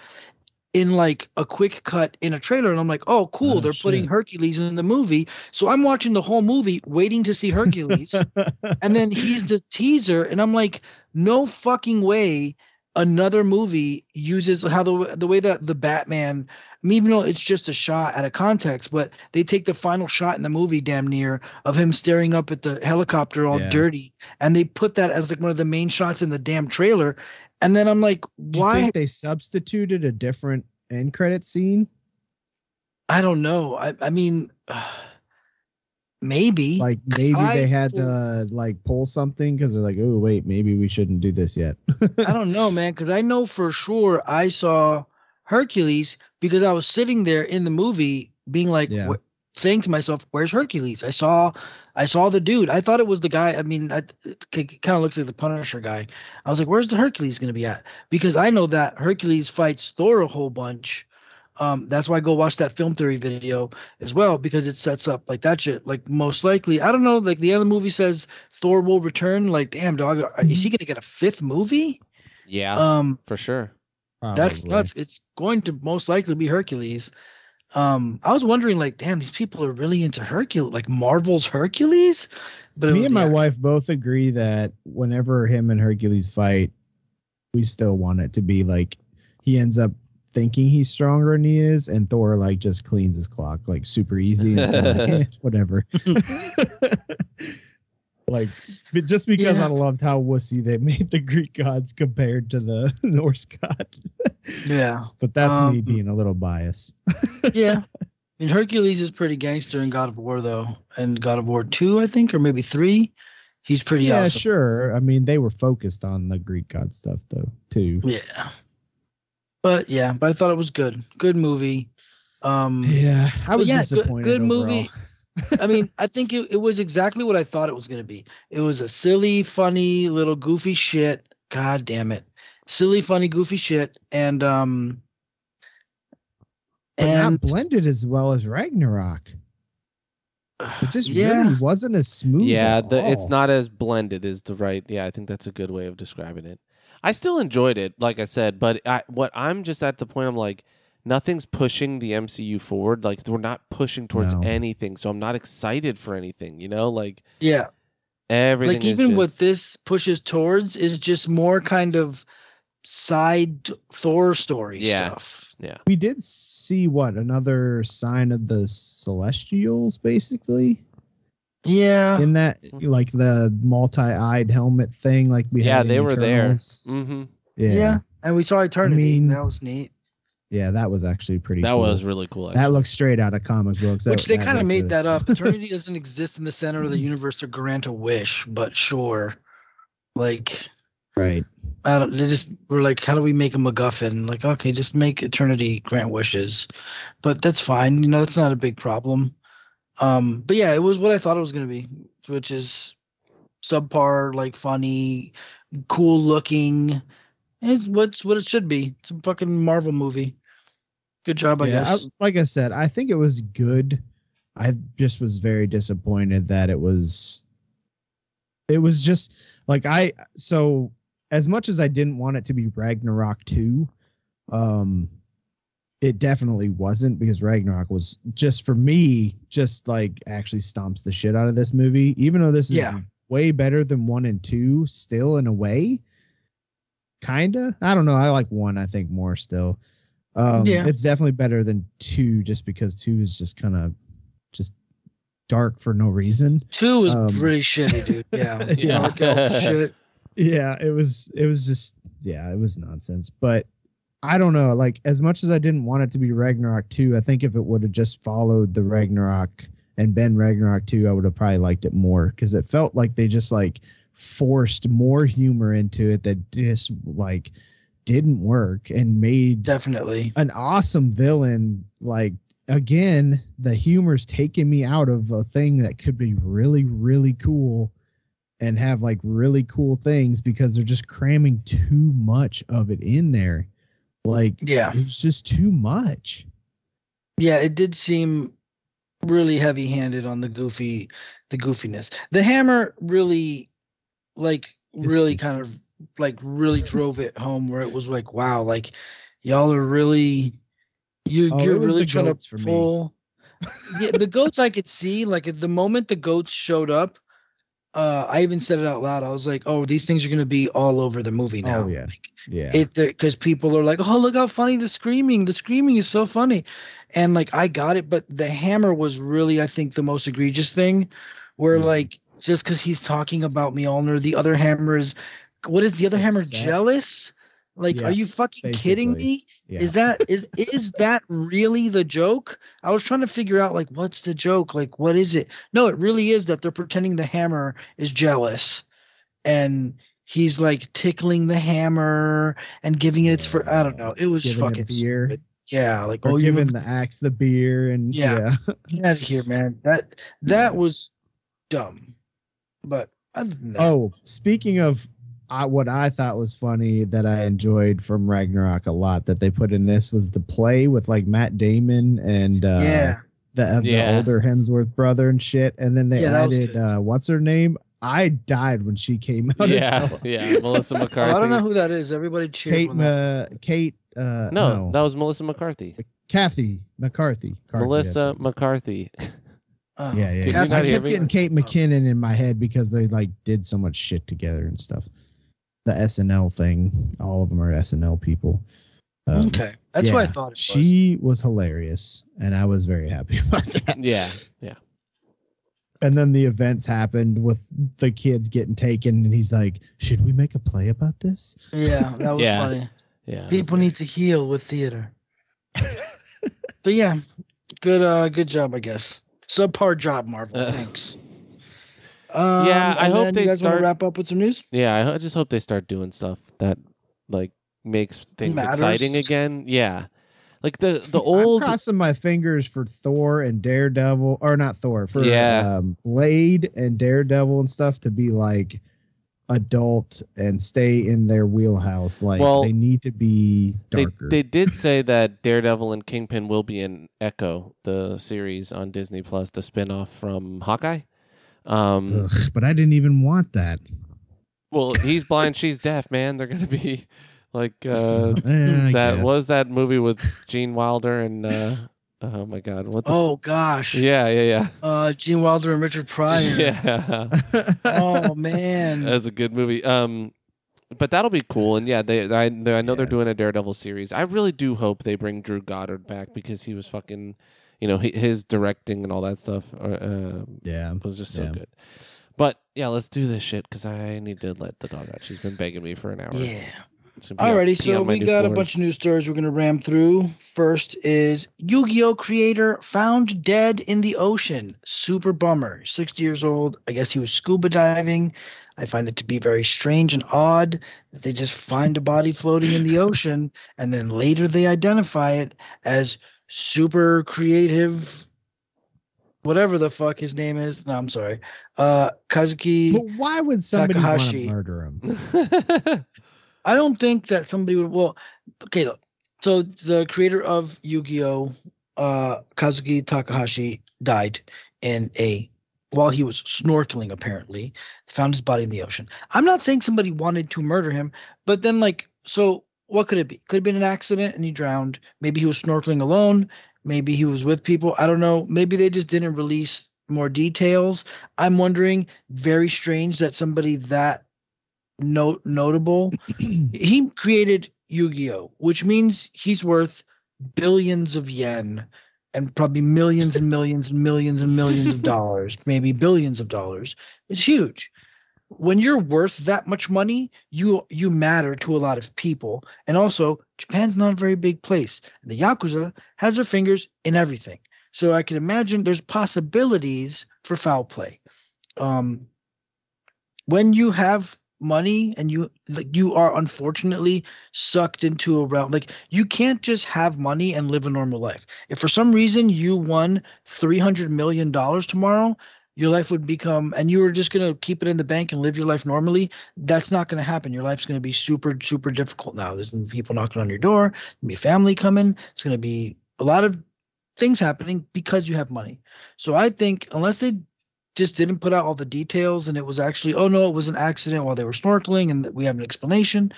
in like a quick cut in a trailer, and I'm like, oh, cool, Oh, they're putting. Hercules in the movie. So I'm watching the whole movie, waiting to see Hercules, and then he's the teaser, and I'm like, no fucking way. Another movie uses how the the way that the Batman, even though it's just a shot out of context, but they take the final shot in the movie, damn near, of him staring up at the helicopter all Yeah. dirty, and they put that as like one of the main shots in the damn trailer. And then I'm like, Do you why? think they substituted a different end credit scene? I don't know. I I mean, maybe Like maybe I they had to like pull something because they're like, oh wait, maybe we shouldn't do this yet. I don't know, man, because I know for sure I saw Hercules because I was sitting there in the movie being like, Yeah. wh- saying to myself, "Where's Hercules?" I saw, I saw the dude. I thought it was the guy. I mean, I, it, kind of looks like the Punisher guy. I was like, "Where's the Hercules going to be at?" Because I know that Hercules fights Thor a whole bunch. Um, that's why I go watch that film theory video as well because it sets up like that shit. Like most likely, I don't know. Like the other movie says Thor will return. Like, damn dog, are- is he going to get a fifth movie? Yeah, Um, for sure. That's Probably. nuts. It's going to most likely be Hercules. Um, I was wondering, like, damn, these people are really into Hercules, like Marvel's Hercules. But Me was and my the- wife both agree that whenever him and Hercules fight, we still want it to be like he ends up thinking he's stronger than he is, and Thor like just cleans his clock like super easy. And like, eh, whatever. like, but just because Yeah. I loved how wussy they made the Greek gods compared to the Norse god. Yeah, but that's me Um, being a little biased. yeah. I mean, Hercules is pretty gangster in God of War, though, and God of War two, I think, or maybe three. He's pretty yeah, awesome. sure. I mean, they were focused on the Greek god stuff though, too. Yeah. But yeah, but I thought it was good. Good movie. Um, Yeah, I was yeah, good- disappointed. good overall. movie. I mean, I think it, it was exactly what I thought it was going to be. It was a silly, funny, little goofy shit. God damn it. Silly, funny, goofy shit. And, um, but and not blended as well as Ragnarok. It just yeah, really wasn't as smooth. yeah, at the, it's not as blended is the right. Yeah, I think that's a good way of describing it. I still enjoyed it, like I said, but I, what I'm just at the point I'm like, nothing's pushing the MCU forward. Like we're not pushing towards No. anything, so I'm not excited for anything. You know, like yeah. everything. Like, is even what this pushes towards is just more kind of side Thor story Yeah. stuff. Yeah. We did see what another sign of the Celestials, basically Yeah. in that, like the multi-eyed helmet thing, like we Yeah, had. in they were there. Eternals. hmm Yeah. yeah. And we saw Eternity. mean, that was neat. Yeah, that was actually pretty. That cool. was really cool. That looks straight out of comic books. Which That- they kind of made really- that up. Eternity doesn't exist in the center of the universe to grant a wish, but sure. Like, right. I don't, they just were like, how do we make a MacGuffin? Like, okay, just make Eternity grant wishes, but that's fine. You know, that's not a big problem. Um, but yeah, it was what I thought it was gonna be, which is subpar, like funny, cool looking. It's what's what it should be. It's a fucking Marvel movie. Good job, I yeah, I- guess. like I said, I think it was good. I just was very disappointed that it was. It was just like I so as much as I didn't want it to be Ragnarok two, um, it definitely wasn't because Ragnarok was just for me just like actually stomps the shit out of this movie. Even though this is Yeah. way better than one and two, still in a way. Kinda, I don't know. I like one. I think more still. Um, Yeah. it's definitely better than two, just because two is just kind of just dark for no reason. Two was um, pretty shitty, dude. Yeah, Yeah. Shit. Yeah, it was. It was just. Yeah, it was nonsense. But I don't know. Like as much as I didn't want it to be Ragnarok two, I think if it would have just followed the Ragnarok and been Ragnarok two, I would have probably liked it more because it felt like they just like forced more humor into it that just like didn't work and made Definitely. an awesome villain like again the humor's taking me out of a thing that could be really really cool and have like really cool things because they're just cramming too much of it in there like Yeah. it's just too much Yeah, it did seem really heavy-handed on the goofy, the goofiness. The hammer really, like, really kind of like really drove it home. Where it was like, wow, like y'all are really, you Oh, you're really trying to pull. yeah, the goats I could see. Like at the moment the goats showed up, uh, I even said it out loud. I was like, oh, these things are gonna be all over the movie now. oh yeah yeah it because people are like, oh look how funny the screaming, the screaming is so funny, and like I got it, but the hammer was really I think the most egregious thing, where Mhm. like just because he's talking about me Mjolnir, the other hammer is, what is the other hammer jealous? Like, Yeah, are you fucking kidding me? yeah Is that is is that really the joke? I was trying to figure out like what's the joke? Like what is it? No, it really is that they're pretending the hammer is jealous. And he's like tickling the hammer and giving it its for I don't know. It was Giving fucking beer. stupid. Yeah, like or oh giving the axe the beer and Yeah. yeah, get out of here, man. That that was dumb. But other than that, Oh, speaking of I, what I thought was funny that I enjoyed from Ragnarok a lot that they put in this was the play with like Matt Damon and uh, yeah. the, uh, the Yeah. older Hemsworth brother and shit. And then they Yeah, added uh, what's her name? I died when she came out. yeah, as Ella. yeah. Melissa Oh, McCarthy. I don't know who that is. Everybody cheered. Kate, when that- uh, Kate, uh, no, no, that was Melissa McCarthy. Kathy McCarthy. Carthy, Melissa McCarthy. oh, Yeah, yeah. Yeah. I kept getting Kate McKinnon in my head because they like did so much shit together and stuff. The SNL thing, all of them are SNL people. Um, Okay, that's what I thought. It was. She was hilarious, and I was very happy about that. yeah, yeah. And then the events happened with the kids getting taken, and he's like, "Should we make a play about this?" Yeah, that was Yeah. funny. Yeah. People need to heal with theater. but yeah, good uh good job, I guess. Subpar job, Marvel. Uh. Thanks. Um, Yeah, I hope they you guys start- wrap up with some news. Yeah, I, I just hope they start doing stuff that like makes things Matters. exciting again. Yeah. Like the the I'm old crossing my fingers for Thor and Daredevil, or not Thor, for Yeah. um, Blade and Daredevil and stuff to be like adult and stay in their wheelhouse. Like Well, they need to be darker. they did say that Daredevil and Kingpin will be in Echo, the series on Disney Plus, the spin-off from Hawkeye. Um Ugh, but I didn't even want that. well, he's blind, she's deaf, man. They're going to be like uh I that guess. was that movie with Gene Wilder and uh oh my god, what the Oh gosh. Yeah, yeah, yeah. Uh, Gene Wilder and Richard Pryor. yeah. Yeah. Oh man. That's a good movie. Um, but that'll be cool. And yeah, they I, they, I know they're doing a Daredevil series. I really do hope they bring Drew Goddard back because he was fucking, you know, his directing and all that stuff uh, uh, yeah. was just so Yeah. good. But yeah, let's do this shit because I need to let the dog out. She's been begging me for an hour. Yeah. It's gonna pee on- Alrighty, so we new got a bunch of news stories we're gonna ram through. First is Yu-Gi-Oh creator found dead in the ocean. Super bummer. 60 years old. I guess he was scuba diving. I find it to be very strange and odd that they just find a body floating in the ocean and then later they identify it as super creative whatever the fuck his name is. No, I'm sorry. Uh Kazuki But why would somebody want to Takahashi. murder him? I don't think that somebody would. Well, okay. Look, so the creator of Yu-Gi-Oh, uh, Kazuki Takahashi, died in a while he was snorkeling. Apparently, found his body in the ocean. I'm not saying somebody wanted to murder him, but then like, so what could it be? Could have been an accident and he drowned. Maybe he was snorkeling alone. Maybe he was with people. I don't know. Maybe they just didn't release more details. I'm wondering. Very strange that somebody that note notable he created Yu-Gi-Oh, which means he's worth billions of yen and probably millions and millions and millions and millions of dollars, maybe billions of dollars. It's huge. When you're worth that much money, you you matter to a lot of people. And also, Japan's not a very big place. The Yakuza has their fingers in everything. So I can imagine there's possibilities for foul play. Um, when you have money and you like you are unfortunately sucked into a realm like you can't just have money and live a normal life if for some reason you won 300 million dollars tomorrow your life would become and you were just going to keep it in the bank and live your life normally that's not going to happen. Your life's going to be super super difficult now. There's going to be people knocking on your door be family coming it's going to be a lot of things happening because you have money. So i think unless they just didn't put out all the details and it was actually oh no it was an accident while they were snorkeling and we have an explanation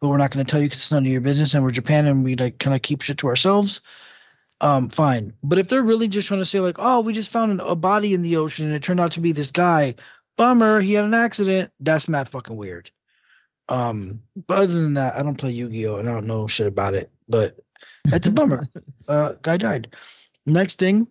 but we're not going to tell you because it's none of your business and we're japan and we like kind of keep shit to ourselves um fine. But if they're really just trying to say like oh we just found an, a body in the ocean and it turned out to be this guy bummer he had an accident that's mad fucking weird. Um but other than that i don't play yu-gi-oh! and i don't know shit about it but that's a bummer. Uh guy died. Next thing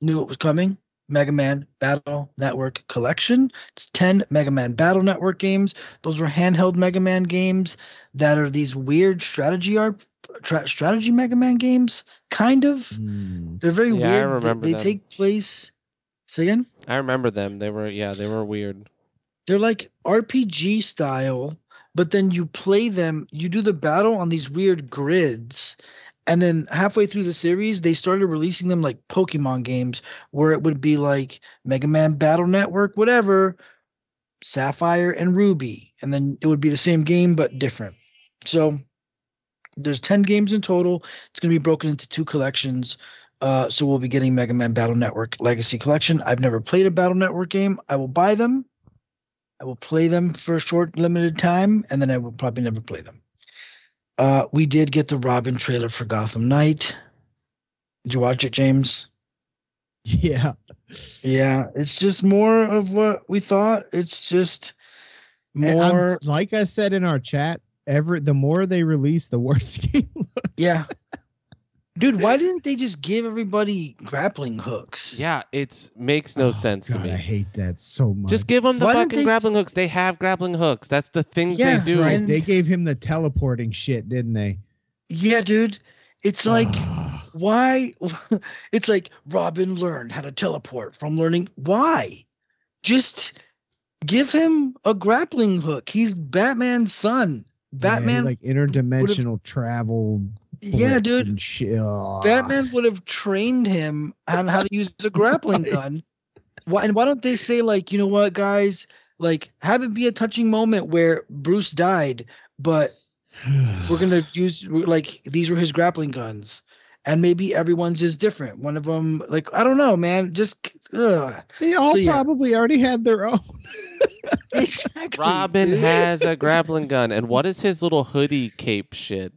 knew it was coming Mega Man Battle Network collection. It's 10 Mega Man Battle Network games. Those were handheld Mega Man games that are these weird strategy art tra- strategy Mega Man games, kind of. Hmm. They're very Yeah, I weird. They- remember they them. take place Say again? I remember them. They were yeah, they were weird. They're like RPG style, but then you play them, you do the battle on these weird grids. And then halfway through the series, they started releasing them like Pokemon games where it would be like Mega Man Battle Network, whatever, Sapphire and Ruby. And then it would be the same game, but different. So there's 10 games in total. It's going to be broken into two collections. Uh, so we'll be getting Mega Man Battle Network Legacy Collection. I've never played a Battle Network game. I will buy them. I will play them for a short, limited time, and then I will probably never play them. Uh, we did get the Robin trailer for Gotham Knight. Did you watch it, James? Yeah. Yeah, it's just more of what we thought. It's just I'm- more. like I said in our chat, every the more they release, the worse the game looks. Yeah. Dude, why didn't they just give everybody grappling hooks? Yeah, it makes no Oh, sense God, to me. I hate that so much. Just give them the Why fucking they- grappling hooks. They have grappling hooks. That's the things Yeah, they That's do. right. And- They gave him the teleporting shit, didn't they? Yeah, dude. It's like why it's like Robin learned how to teleport from learning why? Just give him a grappling hook. He's Batman's son. Yeah, Batman like interdimensional travel yeah, dude. Batman would have trained him on how to use a grappling gun. Why and why don't they say like, you know what, guys, like have it be a touching moment where Bruce died, but we're gonna use like these were his grappling guns, and maybe everyone's is different. One of them, like I don't know, man, just ugh. They all So, yeah. probably already had their own. exactly. Robin dude. has a grappling gun, and what is his little hoodie cape shit?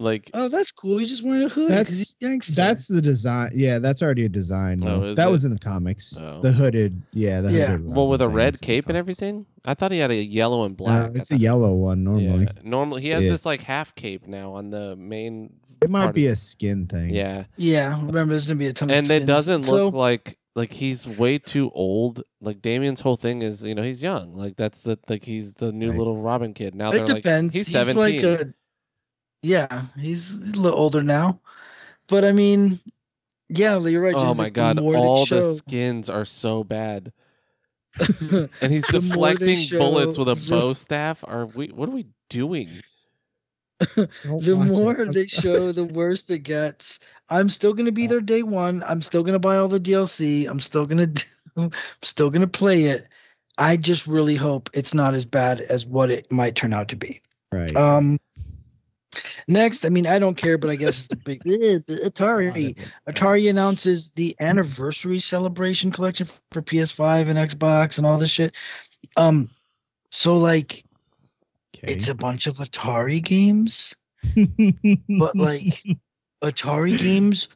Like, Oh, that's cool. He's just wearing a hoodie. That's- he's gangster. That's the design. Yeah, that's already a design. Oh, that it? was in the comics. Oh. The hooded. Yeah, the Yeah. hooded. well, with a red was in the cape and everything. I thought he had a yellow and black. I it's a yellow one normally. Yeah, normally he has Yeah. this like half cape now on the main. It might be of- a skin thing. Yeah, yeah. Remember, there's gonna be a ton of and it skins. doesn't So- look like like he's way too old. Like Damian's whole thing is, you know, he's young. Like that's the like he's the new Right. little Robin kid. Now it they're like depends. he's He's, seventeen. like a, yeah, he's a little older now, but I mean, yeah, you're right. oh James, my like, god, the all the show, skins are so bad. And he's The more deflecting bullets with a bow staff. Are we? What are we doing? The more they show, the worse it gets. I'm still gonna be there day one. I'm still gonna buy all the DLC. I'm still gonna, do, I'm still gonna play it. I just really hope it's not as bad as what it might turn out to be. Right. Um, next, I mean, I don't care, but I guess big Atari. Atari announces the anniversary celebration collection for PS5 and Xbox and all this shit. Um, so like Okay. it's a bunch of Atari games, but like Atari games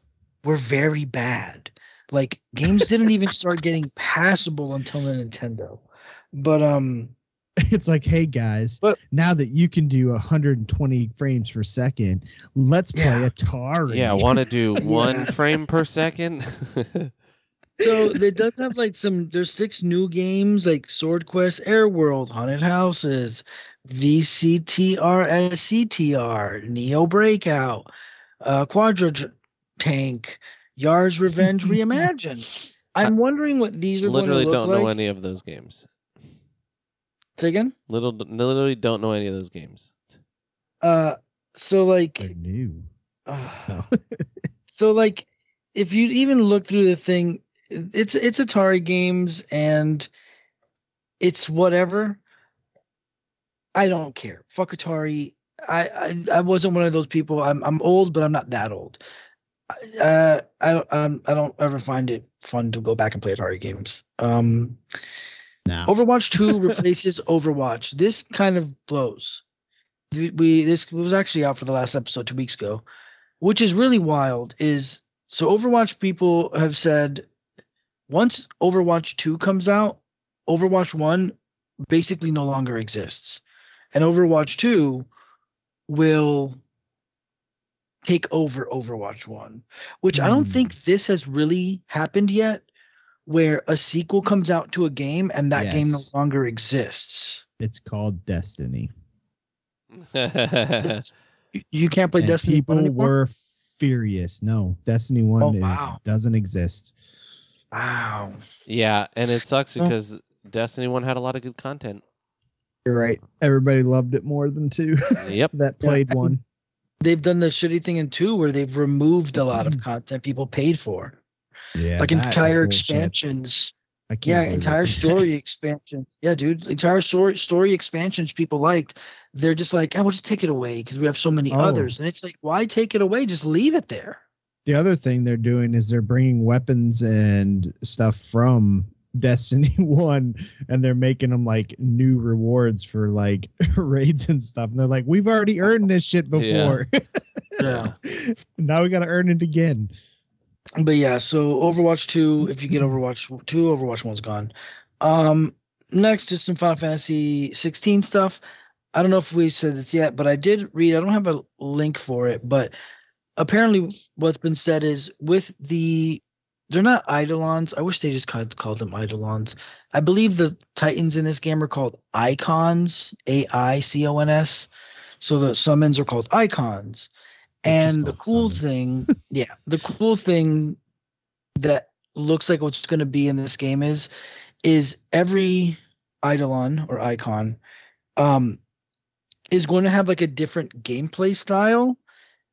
were very bad. Like games didn't even start getting passable until the Nintendo. But um, it's like, hey guys, But- now that you can do 120 frames per second, let's play Yeah. Atari. Yeah, I want to do one frame per second? so it does have like some. There's six new games like Sword Quest, Air World, Haunted Houses, VCTR, SCTR, Neo Breakout, uh, Quadro Tank, Yar's Revenge Reimagined. I'm wondering what these are literally going to look don't look know any of those games. Say again. Little, literally don't know any of those games. Uh, so like, They're new. uh, No. so like, if you even look through the thing, it's it's Atari games and it's whatever. I don't care. Fuck Atari. I, I I wasn't one of those people. I'm I'm old, but I'm not that old. Uh, I don't um, I don't ever find it fun to go back and play Atari games. Um, Now. Overwatch 2 replaces Overwatch. This kind of blows. We this was actually out for the last episode 2 weeks ago, which is really wild is so Overwatch people have said once Overwatch 2 comes out, Overwatch 1 basically no longer exists. And Overwatch 2 will take over Overwatch 1, which I don't Hmm. think this has really happened yet where a sequel comes out to a game and that game no longer exists. It's called Destiny. It's- you- you can't play and Destiny people 1 anymore? were furious. No, Destiny 1 Oh, is, wow. doesn't exist. Wow. yeah, and it sucks Huh. because Destiny One had a lot of good content. You're right. Everybody loved it more than two Yep. that played and- one. They've done the shitty thing in 2 where they've removed a lot of mm. content people paid for. Yeah. like entire expansions. I can't Yeah, entire story expansions. Yeah, dude, entire story story expansions people liked. They're just like, oh, we'll just take it away because we have so many Oh. others. And it's like, why take it away? Just leave it there. The other thing they're doing is they're bringing weapons and stuff from Destiny 1 and they're making them like new rewards for like raids and stuff. And they're like, we've already earned this shit before. Yeah. now we got to earn it again. But yeah, so Overwatch 2, if you get Overwatch 2, Overwatch 1's gone. Um next just some Final Fantasy 16 stuff. I don't know if we said this yet, but I did read, I don't have a link for it, but apparently what's been said is with the they're not eidolons. I wish they just called, called them eidolons. I believe the titans in this game are called icons, A I C O N S. So the summons are called icons. They're And the cool summons. thing, yeah, the cool thing that looks like what's going to be in this game is is every eidolon or icon um is going to have like a different gameplay style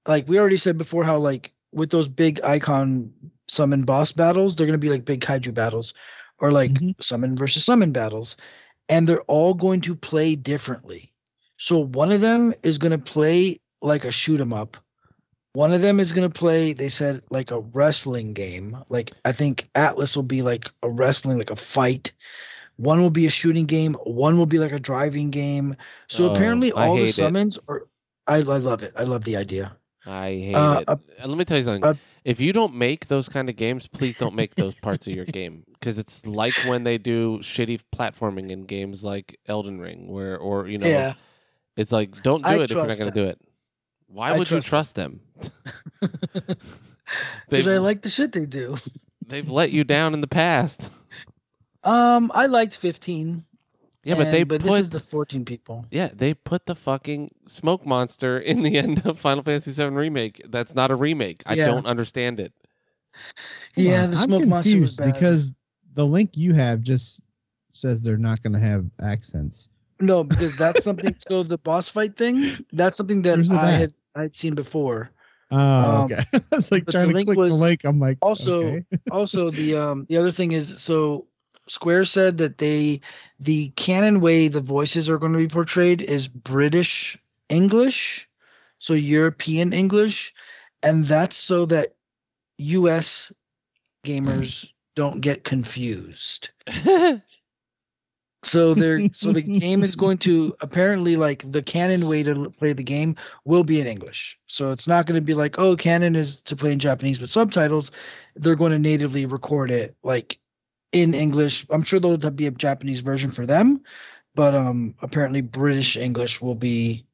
like we already said before, how like with those big icon summon boss battles, they're gonna be like big kaiju battles, or like Mhm. summon versus summon battles, and they're all going to play differently. So one of them is gonna play like a shoot 'em up. One of them is gonna play, they said, like a wrestling game. Like I think Atlas will be like a wrestling, like a fight. One will be a shooting game. One will be like a driving game. So Oh, apparently, all the hate it. summons are. I, I love it. I love the idea. I hate Uh, it. uh, Uh, Let me tell you something. uh, if you don't make those kind of games, please don't make those parts of your game because it's like when they do shitty platforming in games like Elden Ring, where or you know, yeah. it's like don't do I it if you're not going to do it. Why I would you trust trust them? Because I like the shit they do. they've let you down in the past. Um, I liked 15. Yeah, but they but put this is the 14 people. yeah they put the fucking smoke monster in the end of Final Fantasy VII remake. That's not a remake. I Yeah. don't understand it. Yeah, on, the I'm monster was confused bad. because the link you have just says they're not going to have accents. No, because that's something. so the boss fight thing, that's something that Where's I at? had I had seen before. Oh, Um, okay. I was like trying to click was the link. I'm like, also- okay. also the um the other thing is so Square said that they the canon way the voices are going to be portrayed is British English, so European English, and that's so that US gamers mm. don't get confused. So they're so the game is going to apparently like the canon way to play the game will be in English. So it's not going to be like oh canon is to play in Japanese with subtitles. They're going to natively record it like in English. I'm sure there'll be a Japanese version for them, but um apparently British English will be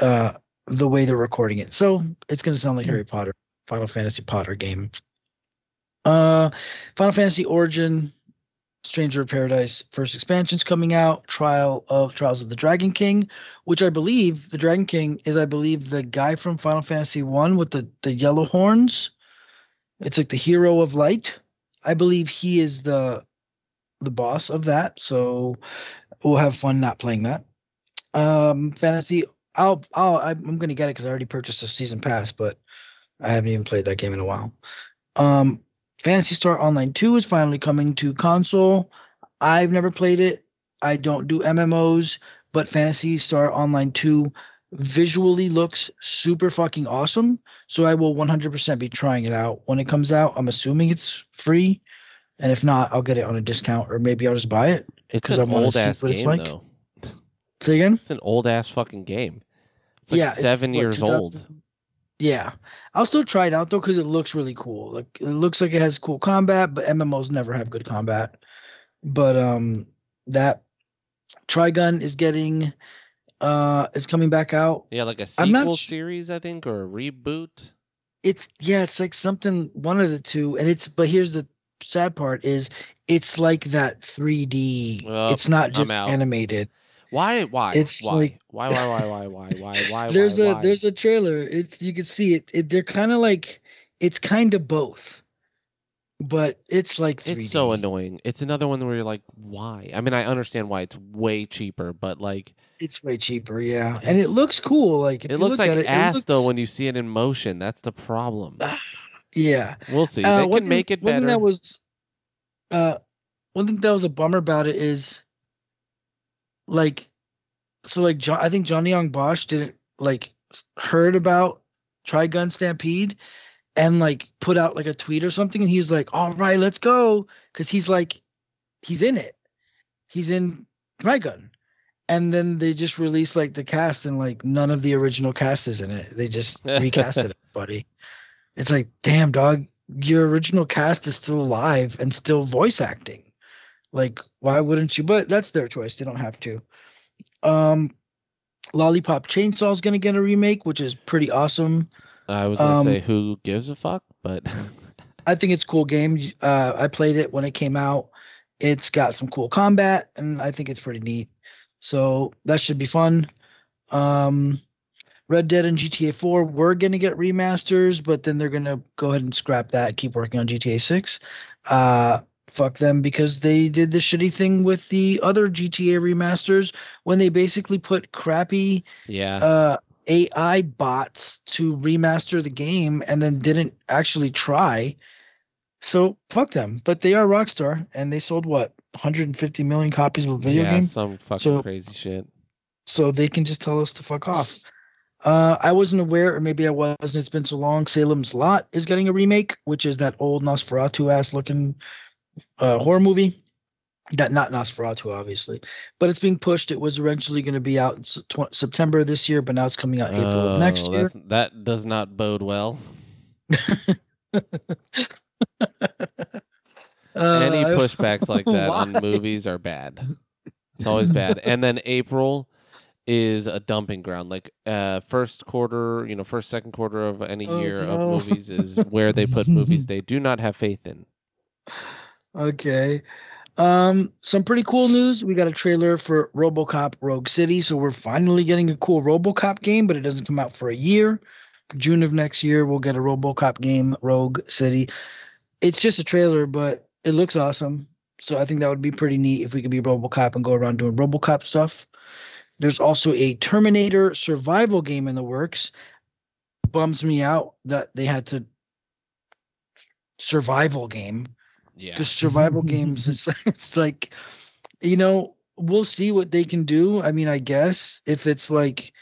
uh the way they're recording it. So it's going to sound like Harry Potter, Final Fantasy Potter game. Uh Final Fantasy Origin Stranger of Paradise first expansion's coming out, Trial of Trials of the Dragon King, which I believe the Dragon King is I believe the guy from Final Fantasy 1 with the the yellow horns. It's like the hero of light. I believe he is the the boss of that, so we'll have fun not playing that. Um Fantasy I'll I'll I'm to get it cuz I already purchased a season pass, but I haven't even played that game in a while. Um Phantasy Star Online 2 is finally coming to console. I've never played it. I don't do MMOs, but Phantasy Star Online 2 visually looks super fucking awesome. So I will 100% be trying it out when it comes out. I'm assuming it's free. And if not, I'll get it on a discount or maybe I'll just buy it. It's 'Cause an I wanna old see ass what it's like. though. Say again? It's an old ass fucking game. It's like Yeah, seven what, years 2000 old. Yeah. I'll still try it out though because it looks really cool. Like it looks like it has cool combat, but MMOs never have good combat. But um that Trigun is getting uh is coming back out. Yeah, like a sequel sh- series, I think, or a reboot. It's yeah, it's like something one of the two. And it's but here's the sad part is it's like that 3D. Well, it's not just animated. Why? Why? It's why? like- why? Why? Why? Why? Why? Why? Why? there's why, a why? there's a trailer. It's you can see it. it they're kind of like it's kind of both. But it's like 3D. It's so annoying. It's another one where you're like, why? I mean, I understand why it's way cheaper, but like, It's way cheaper, yeah, and it looks cool. Like if it you looks look like at it, ass it though when you see it in motion. That's the problem. yeah, We'll see. Uh, they can thing- make it better. One thing that was, uh, one thing that was a bummer about it is, like, so like John, I think Johnny Yong Bosch didn't like heard about Trigun Stampede, and like put out like a tweet or something, and he's like, "All right, let's go," because he's like, he's in it, he's in my gun And then they just released like the cast, and like none of the original cast is in it. They just recasted everybody. It's like, damn, dog, your original cast is still alive and still voice acting. Like, why wouldn't you? But that's their choice. They don't have to. Um, Lollipop Chainsaw is gonna get a remake, which is pretty awesome. I was gonna um, say who gives a fuck, but I think it's a cool game. Uh, I played it when it came out. It's got some cool combat, and I think it's pretty neat. So that should be fun. Um, Red Dead and GTA 4 were going to get remasters, but then they're going to go ahead and scrap that, and keep working on GTA 6. Uh, fuck them because they did the shitty thing with the other GTA remasters when they basically put crappy yeah, uh AI bots to remaster the game and then didn't actually try. So fuck them. But they are Rockstar and they sold what 150 million copies of a video yeah, game. some fucking So- crazy shit. So they can just tell us to fuck off. Uh, I wasn't aware, or maybe I wasn't. It's been so long. Salem's Lot is getting a remake, which is that old Nosferatu ass looking uh, horror movie. That not Nosferatu, obviously, but it's being pushed. It was eventually going to be out in tw- September this year, but now it's coming out April of next Oh, year. That does not bode well. Any Uh, pushbacks like that on movies are bad. It's always bad. And then April is a dumping ground. Like uh first quarter, you know, first second quarter of any Oh, year no. of movies is where they put movies they do not have faith in. Okay. Um, some pretty cool news. We got a trailer for RoboCop Rogue City, so we're finally getting a cool RoboCop game, but it doesn't come out for a year. June of next year, we'll get a RoboCop game, Rogue City. It's just a trailer, but it looks awesome. So I think that would be pretty neat if we could be RoboCop and go around doing RoboCop stuff. There's also a Terminator survival game in the works. Bums me out that they had to survival game Yeah. because survival games it's, it's like you know we'll see what they can do i mean i guess if it's like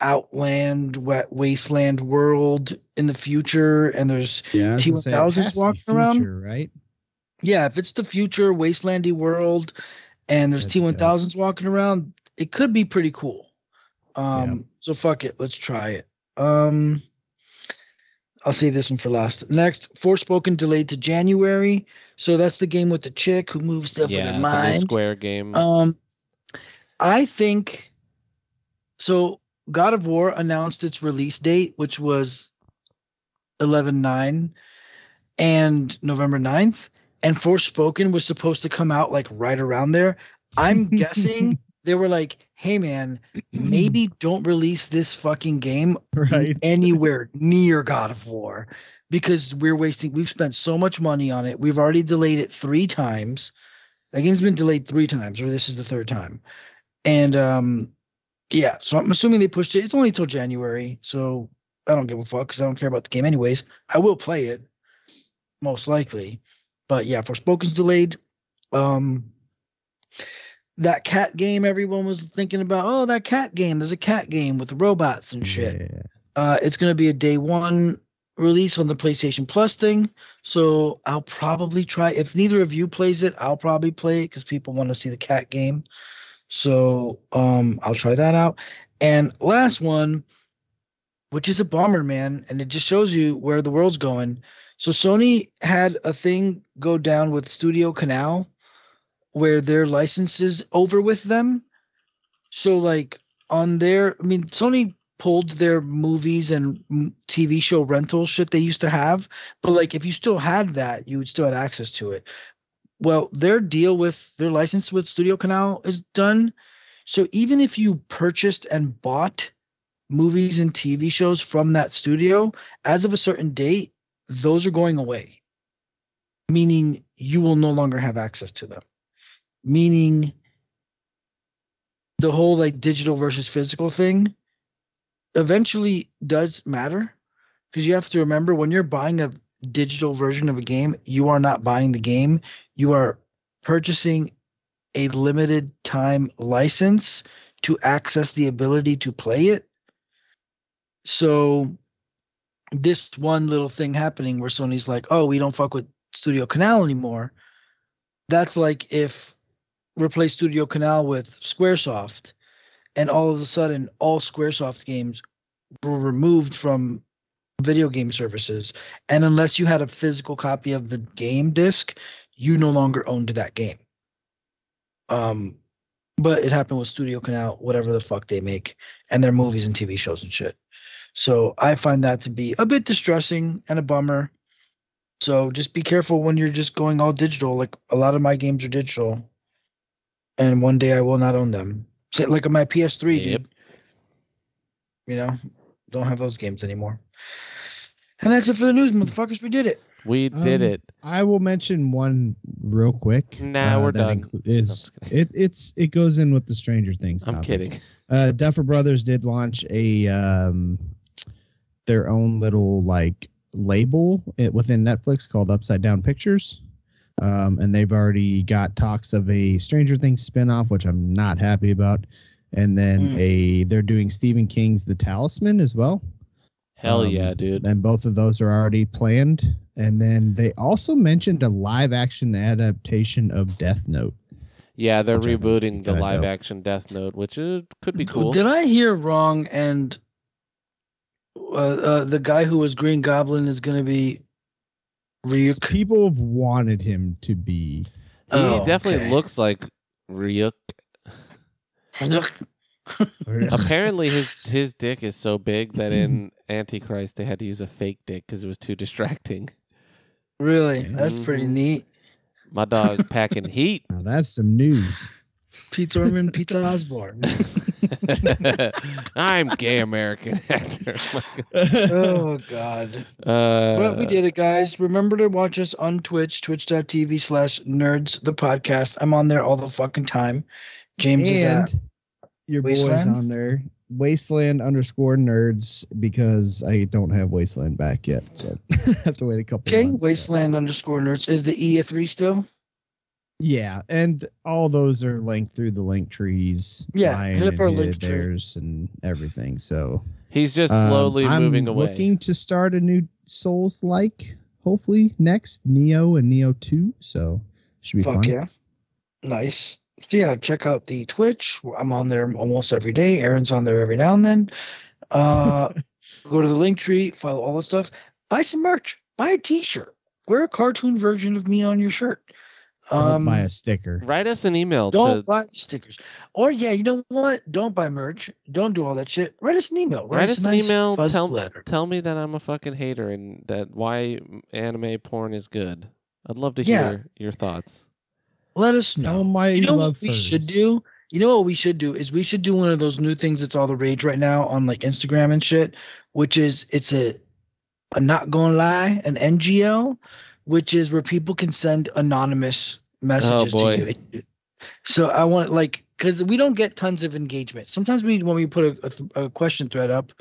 outland wet wasteland world in the future and there's Yeah, I was gonna say, it T1000s has to be walking around? right? yeah if it's the future wastelandy world and there's That'd be dope. t1000s walking around it could be pretty cool um so fuck it let's try it um I'll save this one for last. Next, Forspoken delayed to January. So that's the game with the chick who moves stuff with yeah, her the new mind. square game. Um, I think so. God of War announced its release date, which was 11 9 and November 9th. And Forspoken was supposed to come out like right around there. I'm guessing they were like, hey, man, maybe don't release this fucking game right. anywhere near God of War because we're wasting we've spent so much money on it. We've already delayed it 3 times. That game's been delayed 3 times or this is the third time. And um yeah, so I'm assuming they pushed it. It's only till January, so I don't give a fuck cuz I don't care about the game anyways. I will play it most likely. But yeah, Forspoken's delayed. Um that cat game everyone was thinking about. Oh, that cat game. There's a cat game with robots and shit. Yeah. Uh, it's going to be a day one release on the PlayStation Plus thing. So I'll probably try. If neither of you plays it, I'll probably play it because people want to see the cat game. So um, I'll try that out. And last one, which is a bummer, man, and it just shows you where the world's going. So Sony had a thing go down with Studio Canal where their license is over with them. So like on their, I mean, Sony pulled their movies and TV show rental shit they used to have, but like if you still had that, you would still have access to it. Well, their deal with their license with Studio Canal is done. So even if you purchased and bought movies and TV shows from that studio, as of a certain date, those are going away. Meaning you will no longer have access to them. Meaning the whole like digital versus physical thing eventually does matter because you have to remember when you're buying a digital version of a game, you are not buying the game, you are purchasing a limited time license to access the ability to play it. So this one little thing happening where Sony's like, "Oh, we don't fuck with Studio Canal anymore." That's like if replace Studio Canal with Squaresoft and all of a sudden all Squaresoft games were removed from video game services. And unless you had a physical copy of the game disc you no longer owned that game. Um but it happened with studio canal whatever the fuck they make and their movies and tv shows and shit. So i find that to be a bit distressing and a bummer. So just be careful when you're just going all digital. Like a lot of my games are digital and one day i will not own them Say, like on my ps3 Yep. dude you know don't have those games anymore and that's it for the news motherfuckers we did it We did Um, it. I will mention one real quick. uh, Nah, we're done. inclu- is it? It's it goes in with the Stranger Things. I'm kidding. Uh, Duffer Brothers did launch a um, their own little like label it, within Netflix called Upside Down Pictures. Um, and they've already got talks of a Stranger Things spinoff, which I'm not happy about. And then Mm. a they're doing Stephen King's The Talisman as well. Hell Um, yeah, dude. And both of those are already planned. And then they also mentioned a live action adaptation of Death Note. Yeah, they're which I think would be rebooting the live dope. action Death Note, which uh, could be cool. Did I hear wrong? And uh, uh, the guy who was Green Goblin is going to be Ryuk. People have wanted him to be. He Oh, definitely okay. looks like Ryuk. Apparently, his his dick is so big that in Antichrist they had to use a fake dick because it was too distracting. really? That's pretty Mhm. neat. My dog packing heat. Now that's some news. Pete Orman, Pete Osborne. I'm gay American actor. oh God. uh, But we did it, guys. Remember to watch us on Twitch, twitch.tv slash nerds the podcast. I'm on there all the fucking time. James is at and your boys Wasteland? on there. Wasteland underscore nerds because I don't have Wasteland back yet, so I have to wait a couple. Okay, months. Wasteland underscore nerds. Is the E a three still? Yeah, and all those are linked through the link trees. Yeah, mine hit and hit link tree. and everything. So he's just um, slowly I'm moving away. Looking to start a new Souls like, hopefully next Nioh and Nioh Two. So should be Fuck fun. yeah. Nice. So yeah, check out the Twitch. I'm on there almost every day. Aaron's on there every now and then. Uh, go to the link tree, follow all that stuff. Buy some merch. Buy a T-shirt. Wear a cartoon version of me on your shirt. Don't Um, buy a sticker. Write us an email don't to buy stickers. Or yeah, you know what? Don't buy merch. Don't do all that shit. Write us an email. Write us us an nice email, tell- letter. tell me that I'm a fucking hater and that why anime porn is good. I'd love to Yeah. hear your thoughts. Let us Tell know. 'em why you you know love what we should do? You know what we should do is we should do one of those new things that's all the rage right now on like Instagram and shit, which is it's a a not gonna lie, an NGL, which is where people can send anonymous messages boy. to you. So I want like because we don't get tons of engagement. Sometimes we when we put a, a, th- a question thread up,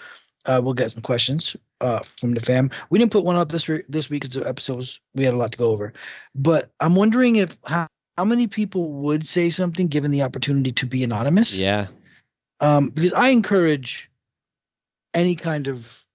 uh, we'll get some questions uh, from the fam. We didn't put one up this re- this week because the episodes we had a lot to go over. But I'm wondering if how, how many people would say something given the opportunity to be anonymous. Yeah. Um, because I encourage any kind of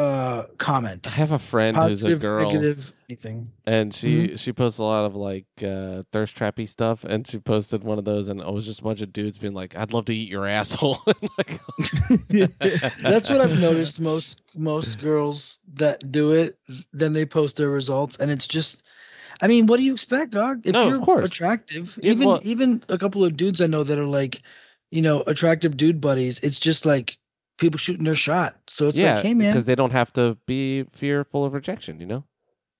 uh comment, I have a friend who's a girl negative, anything. and she Mm-hmm. she posts a lot of like uh thirst trappy stuff and she posted one of those and it was just a bunch of dudes being like i'd love to eat your asshole like, That's what I've noticed. Most most girls that do it, then they post their results, and it's just. I mean, what do you expect, dog? If No, of you're course. attractive, even well- even a couple of dudes I know that are like, you know, attractive dude buddies. It's just like people shooting their shot. So it's yeah like, hey man, because they don't have to be fearful of rejection you know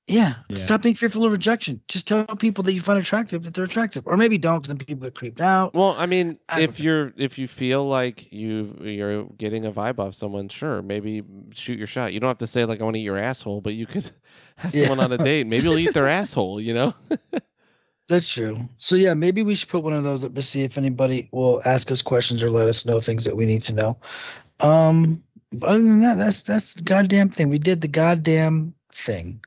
yeah, Yeah. stop being fearful of rejection. Just tell people that you find attractive that they're attractive, or maybe don't, because then people get creeped out. well i mean I if you're if you feel like you you're getting a vibe off someone sure maybe shoot your shot you don't have to say like i want to eat your asshole but you could have Yeah. someone on a date maybe you'll eat their asshole you know That's true. So yeah, maybe we should put one of those up to see if anybody will ask us questions or let us know things that we need to know. Um, other than that, that's that's the goddamn thing. We did the goddamn thing.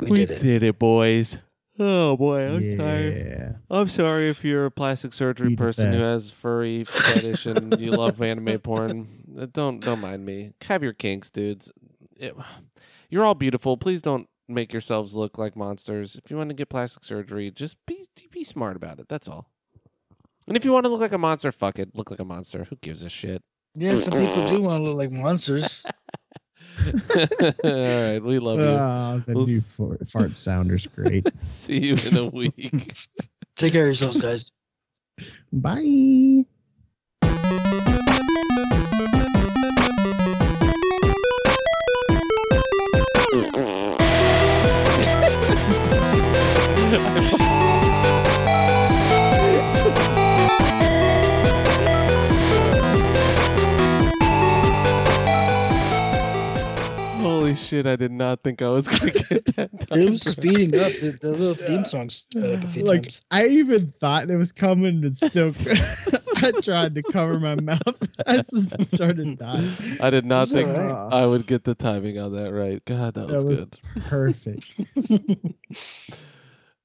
We, did it. did it boys oh boy i'm tired. I'm sorry if you're a plastic surgery Be person who has furry fetish and you love anime porn. Uh, Don't don't mind me. Have your kinks, dudes. It- you're all beautiful. Please don't make yourselves look like monsters. If you want to get plastic surgery, just be be smart about it. That's all. And if you want to look like a monster, fuck it. Look like a monster. Who gives a shit? Yeah, some people do want to look like monsters. all right, we love you. Ah, the We'll new s- fart, fart sounder's great. See you in a week. Take care of yourselves, guys. Bye. Shit. shit! I did not think I was gonna get that. Time It was speeding up. The, the little theme songs sped up a few like times. I even thought it was coming, and still I tried to cover my mouth. I just started dying. I did not It's think alright. I would get the timing on that right. God, that was, That was good. perfect.